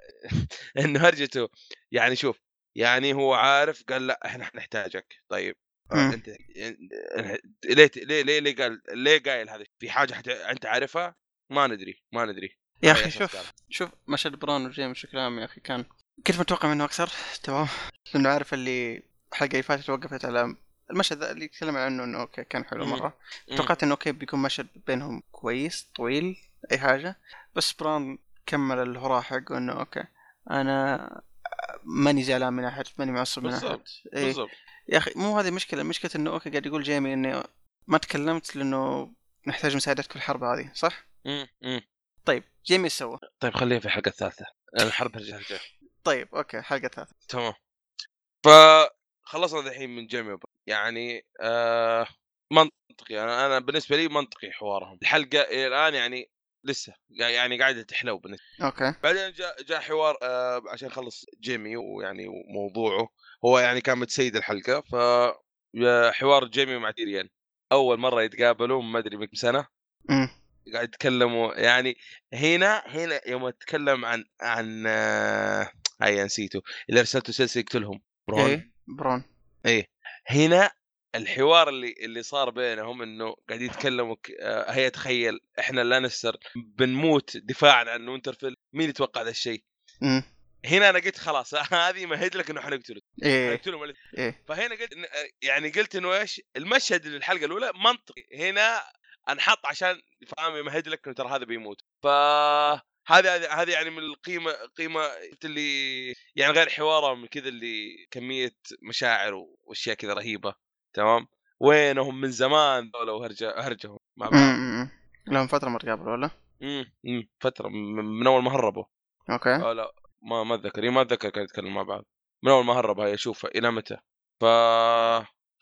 *laughs* *laughs* انه هرجته يعني شوف يعني هو عارف قال لأ إحنا حنحتاجك. طيب آه،. أنت ليه ليه ليه ليه قال ليه قايل هذا؟ في حاجة حت... أنت عارفها؟ ما ندري ما ندري. يا على أخي شوف. شوف مشهد بران وجيمي بشكل عام يا أخي كان كنت متوقع منه أكثر تمام؟ لأنه عارف اللي الحلقة اللي فاتت وقفت على المشهد اللي يتكلم عنه إنه okay كان حلو. مرة. توقعت إنه okay بيكون مشهد بينهم كويس طويل أي حاجة. بس بران كمل الهراء حقه إنه okay أنا ماني زعلان من أحد ماني معصب من أحد بالضبط إيه. بالضبط يا أخي مو هذه مشكلة مشكلة إنه okay قاعد يقول جيمي إني ما تكلمت لأنه نحتاج مساعدتك في الحرب هذه صح؟ مم. مم. طيب جيمي إيش سوى؟ طيب خليها في الحلقة الثالثه الحرب رجعت جاي طيب okay حلقة ثلاثة تمام فخلصنا الحين من جيمي. يعني آه منطقي أنا أنا بالنسبة لي منطقي حوارهم الحلقة إلى الآن يعني لسه يعني قاعدة تحلو بالنسبة okay. بعدين جاء جاء حوار آه عشان يخلص جيمي ويعني وموضوعه. هو يعني كان متسيد الحلقة ف حوار جيمي مع تيريون. أول مرة يتقابلوا ما أدري من سنة. امم قاعد يتكلموا يعني هنا هنا يوم أتكلم عن عن آه، هاي نسيته. اللي أرسلته سيرسي يقتلهم. برون. إيه برون. إيه. هنا الحوار اللي اللي صار بينهم إنه قاعد يتكلموا آه، هي تخيل إحنا لانستر بنموت دفاعا عن وينترفيل مين يتوقع ذا الشيء؟ إمم. هنا أنا قلت خلاص *laughs* هذه مهد لك إنه حنقتله حنقتلهم الاثنين. إيه. فهنا قلت إن- يعني قلت إنه إيش؟ المشهد اللي الحلقة الأولى منطقي هنا أنحط عشان فاهم يمهد لك إنه ترى هذا بيموت. ف هذه هذه يعني من القيمة قيمة اللي يعني غير حوارهم كذا اللي كمية مشاعر وأشياء كذا رهيبة. تمام؟ وينهم من زمان ذولا وهرجه هرجهم مع بعض. إمم لهم فترة ما تقابلوا ولا؟ إمم فترة من أول ما هربوا. okay. آه لا ما ما أتذكر. إيه، ما أتذكر كانوا يتكلموا مع بعض. من أول ما هرب هاي أشوف إلى متى؟ ف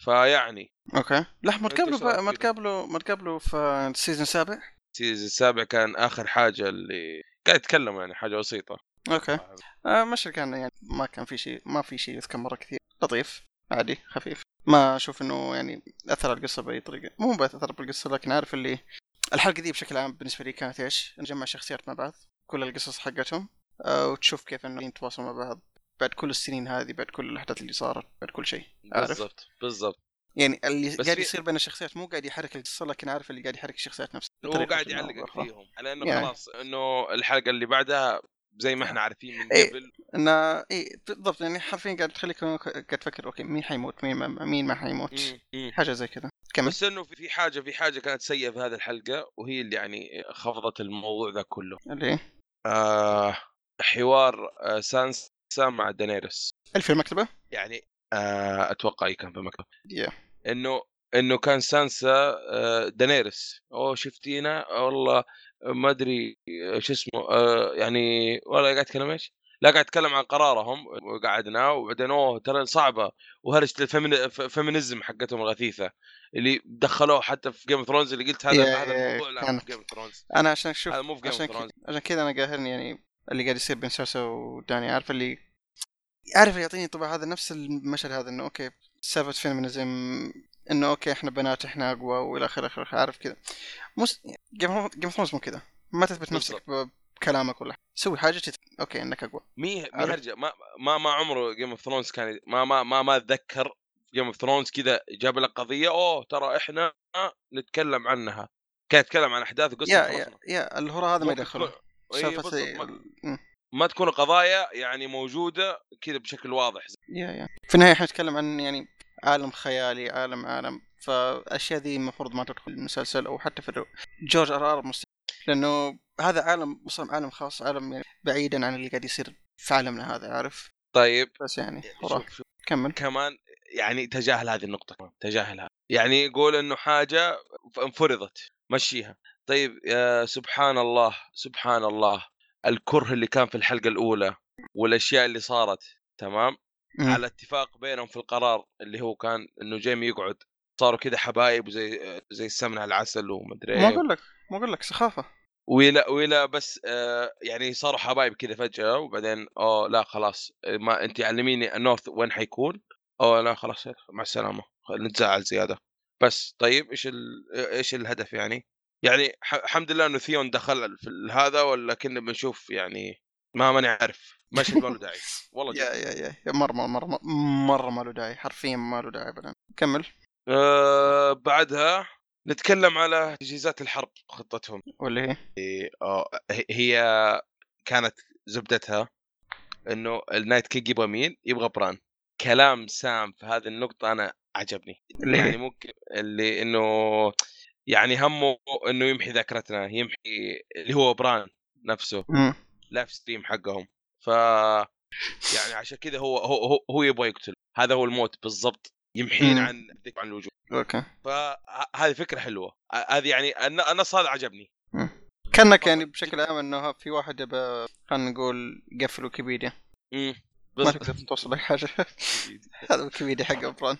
فيعني okay. لا ما تقابلوا ما؟ تقابلوا ما تقابلوا في ال season السابع؟ ال season السابع كان آخر حاجة اللي قاعد يتكلموا يعني حاجة بسيطة. okay. آه مش كان يعني ما كان في شيء ما في شيء يذكر مرة كثير. لطيف. عادي خفيف. ما أشوف إنه يعني أثر على القصة بأي طريقة مو بس اثر بالقصة لكن عارف اللي الحلقة دي بشكل عام بالنسبة لي كانت إيش؟ نجمع شخصيات مع بعض كل القصص حقتهم آه وتشوف كيف إنه يتواصلوا مع بعض بعد كل السنين هذه بعد كل الأحداث اللي صارت بعد كل شيء عارف بالضبط بالضبط يعني اللي قاعد يصير بين الشخصيات مو قاعد يحرك القصة لكن عارف اللي قاعد يحرك الشخصيات نفسها هو قاعد يعلقك بأخرى. فيهم على انه يعني. خلاص إنه الحلقة اللي بعدها زي ما إحنا عارفين من إيه. قبل. انه اي بالضبط يعني حرفيا قاعد تخليك قاعد تفكر أوكي مين حيموت؟ مين ما مين ما حيموت. حاجة زي كذا. كمل. بس إنه في حاجة في حاجة كانت سيئة في هذه الحلقة وهي اللي يعني خفضت الموضوع ذا كله. اللي آه حوار آه سانسا مع دانيرس في المكتبة؟ يعني آه أتوقع إيه كان في المكتب يا إنه إنه كان سانسا آه، دانيرس أوه شفتينا؟ والله. ما أدري شو اسمه آه، يعني والله قاعد أتكلم إيش؟ لا قاعد أتكلم عن قرارهم وقعدنا وبعدين أوه ترى صعبة. وهرجة ال feminism حقتهم الغثيثة اللي دخلوه حتى في Game of Thrones اللي قلت هذا هذا الموضوع لا كانت- في Game of Thrones أنا عشان أشوف هذا مو في Game of عشان Thrones عشان كذا أنا قاهرني يعني اللي قاعد يصير بين سيرسا وداني عارف اللي عارف يعطيني طبع هذا نفس المشهد هذا إنه okay سالفة feminism إنه okay إحنا بنات إحنا أقوى وإلى آخره آخره عارف كذا. مش Game of Thrones مو كذا. ما تثبت نفسك بكلامك ولا. سوي حاجة تت... okay إنك أقوى. مي مي؟ هرجة. ما ما ما عمره Game of Thrones كان ما ما ما ما أتذكر Game of Thrones كذا جاب لك قضية أوه ترى إحنا نتكلم عنها. كان يتكلم عن أحداث وقصة يا يا. يا الهرى هذا ما يدخله. إيه، ما-. ما تكون قضايا يعني موجودة كذا بشكل واضح. yeah yeah. في النهاية إحنا نتكلم عن يعني عالم خيالي عالم عالم. فالاشياء ذي المفروض ما تدخل المسلسل أو حتى في الرو... George R. R. لأنه هذا عالم مصمم عالم خاص عالم يعني بعيدا عن اللي قاعد يصير في عالمنا هذا عارف؟ طيب. بس يعني شوف كمل. كمان يعني تجاهل هذه النقطة تجاهلها يعني يقول إنه حاجة انفرضت مشيها. طيب يا سبحان الله سبحان الله الكره اللي كان في الحلقة الأولى والأشياء اللي صارت تمام؟ على اتفاق بينهم في القرار اللي هو كان إنه جيمي يقعد صاروا كذا حبايب وزي زي السمنة على العسل ومدري ما إيه أقول لك ما أقول لك سخافة ولا ولا بس آه يعني صاروا حبايب كذا فجأة وبعدين أوه لا خلاص ما انت علميني النورث وين حيكون؟ أوه لا خلاص مع السلامة نتزعل زيادة بس طيب إيش. إيش الهدف يعني؟ يعني. الحمد لله إنه ثيون دخل في هذا ولا كنا بنشوف يعني ما ماني عارف. مشهد ما له داعي. *laughs* والله يا. يا يا مرة مرة مرة, مرة ما له داعي. حرفيا ما له داعي ابدا. كمل. آه بعدها نتكلم على تجهيزات الحرب خطتهم. واللي هي؟ آه، هي- كانت زبدتها إنه ال Night King يبغى مين؟ يبغى بران. كلام سام في هذه النقطة أنا عجبني اللي يعني ممكن اللي إنه يعني همه إنه يمحي ذاكرتنا يمحي اللي هو بران نفسه. مم. live stream حقهم. ف يعني *laughs* عشان كذا هو هو هو, هو يبغى يقتل هذا هو الموت بالضبط. يمحين مم. عن عن الوجود okay. فهذه فكرة حلوة. هذه يعني الن- النص هذا عجبني. كأنك يعني بشكل عام إنه في واحد يبى خلينا نقول يقفل ويكيبيديا إمم. ما تقدر توصل لك حاجة. *laughs* هذا ويكيبيديا حق *laughs* بران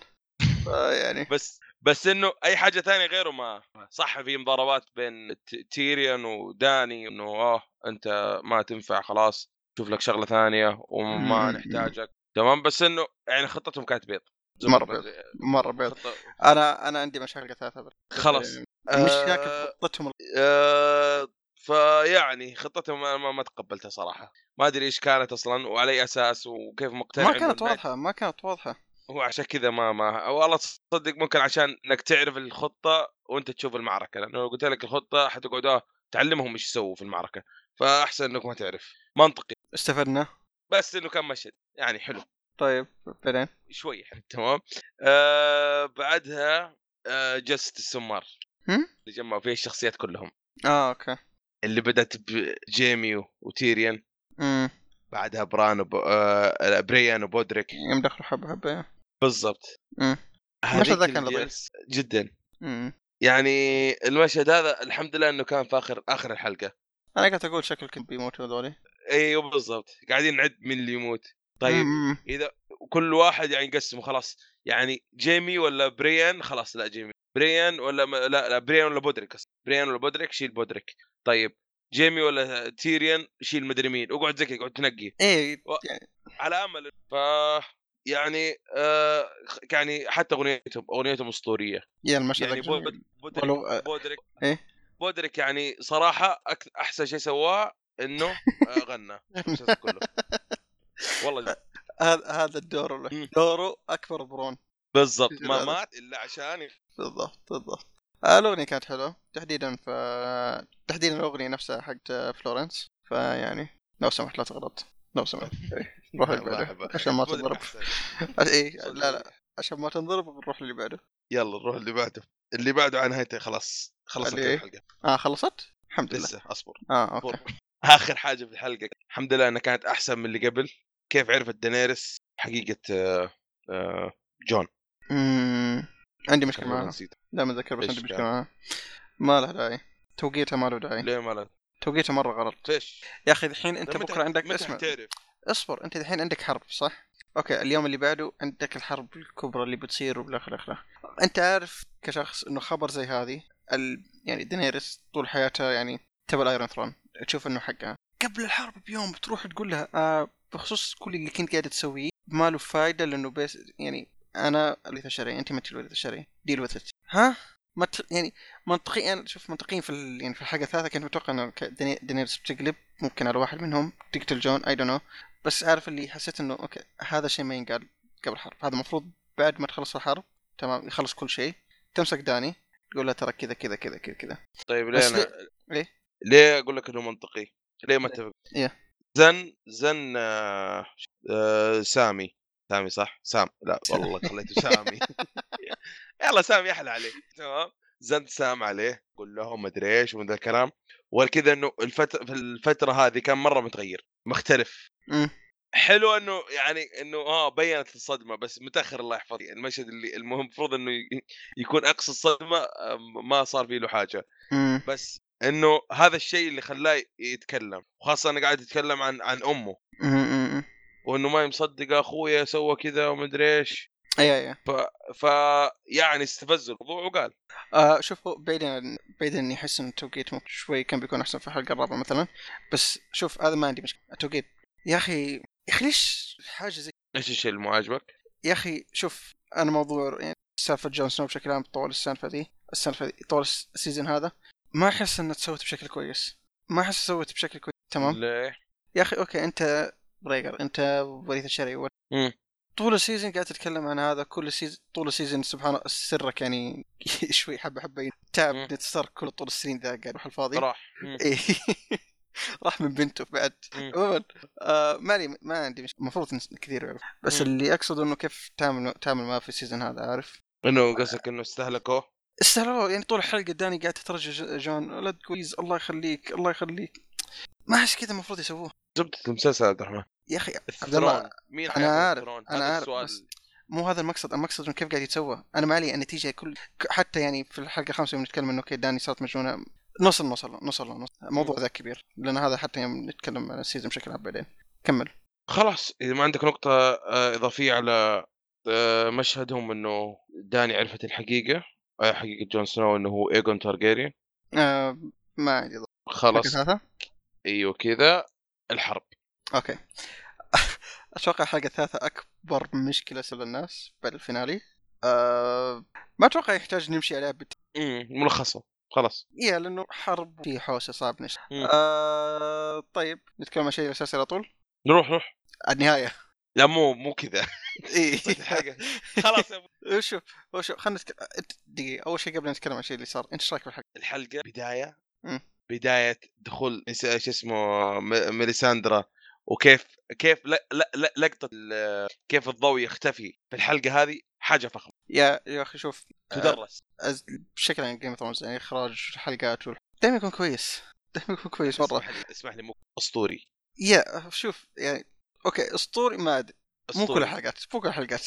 فيعني بس بس إنه أي حاجة ثانية غيره ما صح في مضاربات بين ت- تيريون وداني إنه آه أنت ما تنفع خلاص شوف لك شغلة ثانية وما مم. نحتاجك تمام بس إنه يعني خطتهم كانت بيض مرة بيض. مرة بيض أنا أنا عندي مشاكل هذا خلاص مش آه، ياكل خطتهم آه، فيعني خطتهم ما, ما, ما تقبلتها صراحة ما أدري إيش كانت أصلا وعلى أي أساس وكيف مقتنع ما كانت واضحة ما كانت واضحة هو عشان كذا ما ما والله تصدق ممكن عشان إنك تعرف الخطة وأنت تشوف المعركة لأنه لو قلت لك الخطة حتقعد آه تعلمهم إيش يسووا في المعركة فأحسن إنك ما تعرف. منطقي. استفدنا. بس إنه كان مشهد يعني حلو. طيب بعدين؟ شوي يعني تمام. آه بعدها آه جلسة السمار. هم؟ اللي جمعوا فيها الشخصيات كلهم. آه أوكي. اللي بدأت بجيمي وتيريان. امم بعدها بران وب... آه بريان وبودريك. يوم دخلوا حبة حبة. بالضبط. هذيك المشهد ذا كان لطيف. جدا. امم يعني المشهد هذا الحمد لله إنه كان في اخر آخر الحلقة. أنا قاعد أقول شكل كنت بيموتوا هذولي. إيوه بالضبط. قاعدين نعد مين اللي يموت. طيب مم. إذا كل واحد يعني يقسمه خلاص. يعني جيمي ولا بريان؟ خلاص لا جيمي. بريان ولا م... لا لا بريان ولا بودريك. بريان ولا بودريك شيل بودريك. طيب جيمي ولا تيريان شيل مدري مين. اقعد كذا اقعد تنقي. إيه و- يعني على أمل. ف يعني آه يعني حتى أغنيتهم أغنيتهم أسطورية. يا المشهد يعني. بود- بودريك ولو- آه، بودريك إيه؟ بودريك يعني صراحة. أحسن شيء سواه إنه آه، غنى. *laughs* كله. والله *laughs* هذا هذا الدور دوره أكبر برون. بالضبط. *laughs* ما. مات إلا عشان بالضبط بالضبط. آه، الأغنية كانت حلوة. تحديدا ف تحديدا الأغنية نفسها حقت فلورنس. فيعني لو سمحت لا تغلط. لو سمحت. نروح اللي بعده. عشان ما *laughs* تنضرب. *laughs* أي. لا لا. عشان ما تنضرب بنروح اللي بعده. يلا نروح اللي بعده. اللي بعده عن نهايته خلاص. خلصت اللي إيه؟ الحلقة آه خلصت؟ الحمد لله. لسه أصبر. آه okay. آخر حاجة في الحلقة. الحمد لله إنها كانت أحسن من اللي قبل. كيف عرفت دينيرس حقيقة آه، آه، جون. مم. عندي مشكلة معاها نسيت لا متذكر بس عندي مشكلة؟ معاها ما له داعي. توقيتها ما له داعي. ليه ما لا توقيتها مرة غلط. فيش. يا أخي الحين أنت بكرة عندك اسمع اصبر أنت الحين عندك حرب صح؟ okay اليوم اللي بعده عندك الحرب الكبرى اللي بتصير وبالاخر اخره أنت عارف كشخص إنه خبر زي هذه ال... يعني دينيرس طول حياتها يعني تبى ال Iron Throne تشوف إنه حقها. قبل الحرب بيوم بتروح تقول لها آه بخصوص كل اللي كنت قاعد تسويه ما له فايدة لأنه بس يعني أنا الوريث الشرعي أنت ما انت الشرعي deal with ها؟ ما ت... يعني منطقيا شوف منطقيا في ال... يعني في الحلقة الثالثة كنت متوقع إنه دينيرس بتقلب ممكن على واحد منهم. تقتل جون I don't know بس عارف اللي حسيت إنه okay هذا شيء ما ينقال قبل الحرب هذا المفروض بعد ما تخلص الحرب تمام يخلص كل شيء. تمسك داني تقول له ترى كذا كذا كذا كذا كذا. طيب ليه أنا ليه؟ ليه أقول لك إنه منطقي؟ ليه ما اتفق؟ إيه. زن زن آه آه سامي. سامي صح؟ سام. لا والله خليته *laughs* سامي. يلا سامي أحلى عليه تمام. زن سام عليه. قول له ما أدري إيش ومن ذا الكلام. والكذا إنه الفترة في الفترة هذه كان مرة متغير مختلف. حلو إنه يعني إنه آه بينت الصدمة بس متأخر الله يحفظ المشهد اللي المفروض إنه *laughs* يكون أقصى الصدمة ما صار فيه له حاجة. إمم. بس إنه هذا الشيء اللي خلاه يتكلم وخاصة إنه قاعد يتكلم عن عن أمه. إمم وإنه ما مصدق أخويا سوى كذا ومدري إيش. اي اي ف... ف يعني استفز الموضوع وقال. آه شوف هو بعيدا عن بعيدا إني أحس إن التوقيت ممكن شوي كان بيكون أحسن في الحلقة الرابعة مثلا. بس شوف هذا ما عندي مشكلة. التوقيت يا أخي يا أخي ليش حاجة زي إيش الشيء اللي مو عاجبك؟ يا أخي شوف أنا موضوع يعني سالفة جون سنو بشكل عام طول السالفة ذي السالفة ذي طول الس- ال season هذا ما أحس إنها تسوت بشكل كويس ما أحس سوت بشكل كويس تمام ليه؟ يا أخي okay أنت بريجر أنت وريث الشرعي. طول ال season قاعد تتكلم عن هذا كل season طول ال season سبحان الله سرك يعني *laughs* شوي حبة حبة تعب مم. نتصر كل طول السنين ذا قاعد يروح الفاضي راح. *laughs* *laughs* راح من بنته بعد. مم. عموما آه ما لي ما عندي مش... المفروض كثير يعرف. بس. اللي اقصد إنه كيف تعمل تعمل معاه في ال season هذا عارف؟ إنه قصدك إنه استهلكوه؟ استهلوا يعني طول الحلقة داني قاعد تترجى جون لا تقول الله يخليك الله يخليك. ما أحس كذا المفروض يسووه. زبدة المسلسل عبد الرحمن. يا أخي عبد الله مين أنا حياخذ عارف، هذا عارف، بس- مو هذا المقصد. المقصد إنه كيف قاعد يتسوى. أنا ما علي النتيجة كل حتى يعني في الحلقة الخامسه يوم نتكلم إنه okay داني صارت مجنونة. نوصل نوصل نوصل نوصل الموضوع ذا كبير لأن هذا حتى يوم نتكلم عن ال season بشكل عام بعدين. كمل. خلاص إذا ما عندك نقطة آه، إضافية على آه، مشهدهم إنه داني عرفت الحقيقة آه، حقيقة جون سنو إنه هو ايجون تارجيريان. آه ما عندي خلاص. أيوه كذا. الحرب. okay. *laughs* أتوقع الحلقة الثالثه أكبر مشكلة سل الناس بعد ال finale آه ما أتوقع يحتاج نمشي عليها بت... ملخصة. خلاص. يا لأنه حرب في حوسه صعب نشر. آه طيب نتكلم عن شيء أساسي على طول؟ نروح نروح. النهاية. لا مو مو كذا. *laughs* الحلقة *laughs* خلاص. شوف شوف خلينا نتك... أنت- دقيقة أول شيء قبل نتكلم عن الشيء اللي صار أنت إيش رأيك بالحلقة؟ الحلقة بداية. مم. بداية دخول شو اسمه ميليساندرا وكيف كيف ال- كيف الضوء يختفي في الحلقة هذه. حاجة فخمة. يا يا أخي شوف آه، تدرس. أز... بشكل عام Game of Thrones يعني إخراج الحلقات وال... دائما يكون كويس. *laughs* دائما يكون كويس مرة. اسمح لي اسمح لي مو أسطوري. يا شوف يعني okay أسطوري ما أدري. مو كل. الحلقات مو كل الحلقات.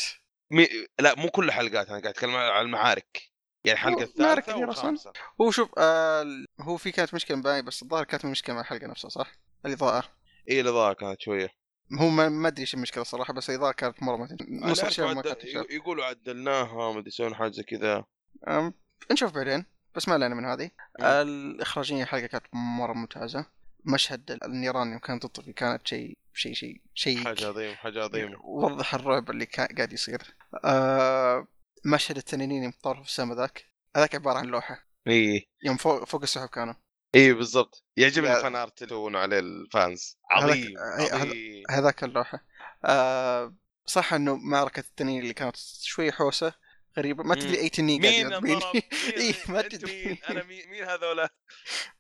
مي... لا مو كل الحلقات أنا قاعد أتكلم على المعارك. يعني الثالثة كثيرة أصلاً. والخامسة. هو شوف آه هو في كانت مشكلة معي بس الظاهر كانت مشكلة مع الحلقة نفسها صح؟ الإضاءة. اي الإضاءة كانت شوية. هو ما, ما أدري إيش المشكلة صراحة بس الاضاءه كانت مرة ما نص الاشياء ما كانت. يقولوا عدلناها ما أدري يسوون حاجة زي كذا. نشوف بعدين بس ما علينا من هذه. الإخراجية الحلقة كانت مرة ممتازة. مشهد النيران يوم كانت تطفي كانت شيء شيء شيء شيء حاجة عظيمة حاجة عظيمة. وضح الرعب اللي كان قاعد يصير. آه مشهد التنانين يوم طاروا في السما ذاك. هذاك عبارة عن لوحة. اي يوم فوق فوق السحب كانوا. اي بالضبط يعجبني. الفان أرت اللي عليه الفانز عظيم هذا- عظيم هذاك اللوحة آه صح إنه معركة التنين اللي كانت شوي حوسة غريبة ما تدري. أي تنين قاعد مين يضرب مين؟ *laughs* إيه، ما تدري. مين؟ أنا مين مين هذولا؟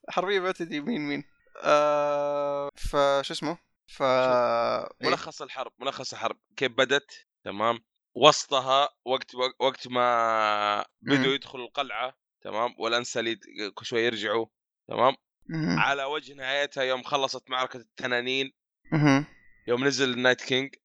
حرفيا ما تدري مين مين آه فشو اسمه ف إيه. ملخص الحرب ملخص الحرب كيف بدت تمام وسطها وقت وقت ما بدوا. يدخلوا القلعة تمام والانسلي كل شوي يرجعوا تمام. على وجه نهايتها يوم خلصت معركة التنانين. يوم نزل ال Night King.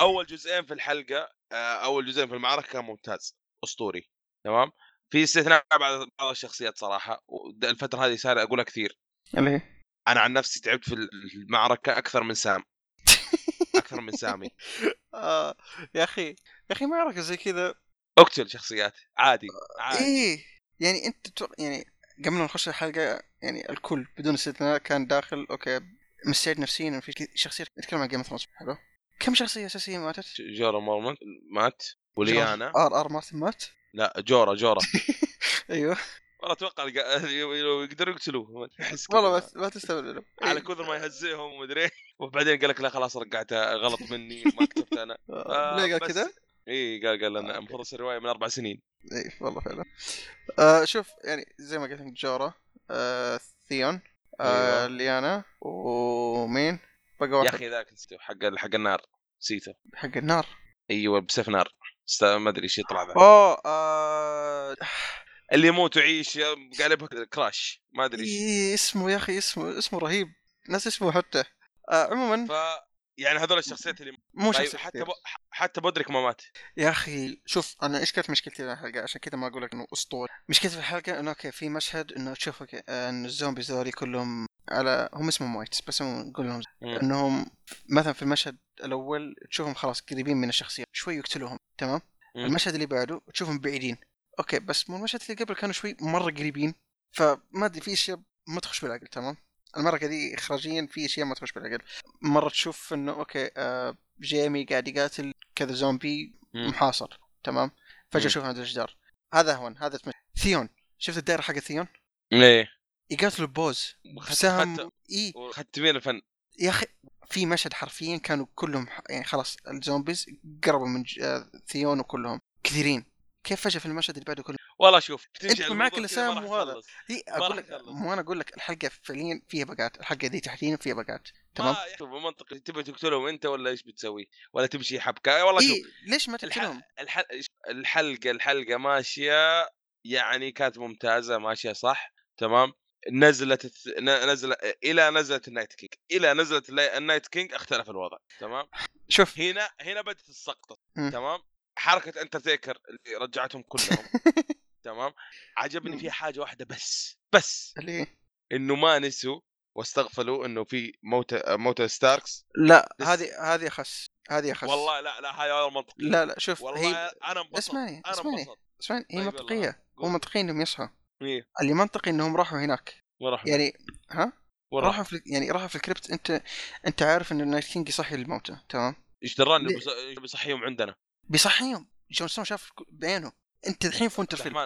أول جزئين في الحلقة آه، أول جزئين في المعركة كان ممتاز أسطوري تمام؟ في استثناء بعض بعض الشخصيات صراحة والفترة هذه صار أقولها كثير. اللي هي؟ أنا عن نفسي تعبت في المعركة أكثر من سام. أكثر من سامي. *laughs* آه يا أخي يا أخي معركة زي كذا. أقتل شخصيات عادي عادي. إيه يعني أنت يعني قبل ما نخش الحلقة يعني الكل بدون استثناء كان داخل okay مستعد نفسيا في شخصية نتكلم عن Game of Thrones حلو كم شخصية أساسية ماتت؟ جورا مورمون مات وليانا آر آر مارتن مات لا جورا جورا *laughs* أيوه والله أتوقع لو *laughs* يقدروا يقتلوه. والله بس ما منهم. على. كثر ما يهزئهم ومدري. *laughs* وبعدين قال لك لا خلاص رجعتها غلط مني ما كتبت أنا آه، ليه قال بس- كذا؟ إي قال قال أنا okay. المفروض اصير رواية من أربع سنين. إي والله فعلا. آه شوف يعني زي ما قلت لك جورا آه ثيون آه أيوة. ليانا ومين؟ بقى يا واحد أخي ذاك نسيته حق حق النار نسيته. حق النار. أيوه بسيف نار. ما أدري إيش يطلع ذا أوه آه... اللي يموت ويعيش قالبها crush. ما أدري إيش. إيه اسمه يا أخي اسمه اسمه رهيب. ناس اسمه حتى. آه عموما ف يعني هذول الشخصيات اللي مو طيب شخص حتى ب... حتى بودريك ما مات. يا أخي شوف أنا إيش كانت مشكلتي في الحلقة؟ عشان كذا ما أقول لك إنه اسطوري مشكلتي في الحلقة إنه okay في مشهد إنه تشوف إن ال zombies ذولي كلهم على هم اسمهم wights بس هم نقول لهم. إنهم مثلا في المشهد الأول تشوفهم خلاص قريبين من الشخصية شوي يقتلوهم تمام؟ مم. المشهد اللي بعده تشوفهم بعيدين. okay بس مو المشهد اللي قبل كانوا شوي مرة قريبين فما أدري في أشياء ما تخش بالعقل تمام؟ المرة دي اخراجيا في أشياء ما تخش بالعقل. مرة تشوف إنه أوكي آه جيمي قاعد يقاتل كذا زومبي. محاصر تمام؟ فجأة مم. أشوف عند الجدار هذا هون هذا اسمه ثيون. شفت الدائرة حق ثيون؟ إيه. يقاتلوا بوز. سهم إي. وخدت مين الفن؟ يا أخي في مشهد حرفيا كانوا كلهم يعني خلاص الزومبيز قربوا من آه، ثيون وكلهم. كثيرين. كيف فجأة في المشهد اللي بعده كله؟ والله شوف على معك لسام وهذا. ما أقول لك. مو أنا أقول لك الحلقة فعليا فيها bugات الحلقة دي تحديدا فيها bugات. تمام؟ ما أخي منطقي. تبي تقتلهم أنت ولا إيش بتسوي؟ ولا تمشي حبكة؟ والله شوف إيه ليش ما. تقتلهم الح... الحلقة الحلقة ماشية يعني كانت ممتازة ماشية صح تمام؟ نزلت الث... نزل إلى نزلت ال Night King. إلى نزلت ال Night King اختلف الوضع تمام؟ شوف. هنا هنا بدت السقطة. تمام؟ حركة انترتيكر اللي رجعتهم كلهم *laughs* تمام؟ عجبني. فيها حاجة واحدة بس بس اللي هي؟ إنه ما نسوا واستغفلوا إنه في موت موت ستاركس؟ لا هذه هذه اخس هذه اخس والله لا لا هاي والله منطقي لا لا شوف والله هي أنا انبسطت اسمعني أنا اسمعني اسمعني هي طيب منطقيه يلا، هو قول. منطقي إنهم يصحوا. إيه. اللي منطقي إنهم راحوا هناك. راح يعني ها؟ وين راحوا راح في يعني راحوا في ال crypt. أنت أنت عارف إن ال Night King يصحي الموتى تمام؟ إيش دراني؟ بيص- بيصحيهم عندنا. بيصحيهم. جون سنو شاف بعينه أنت الحين في وينترفيل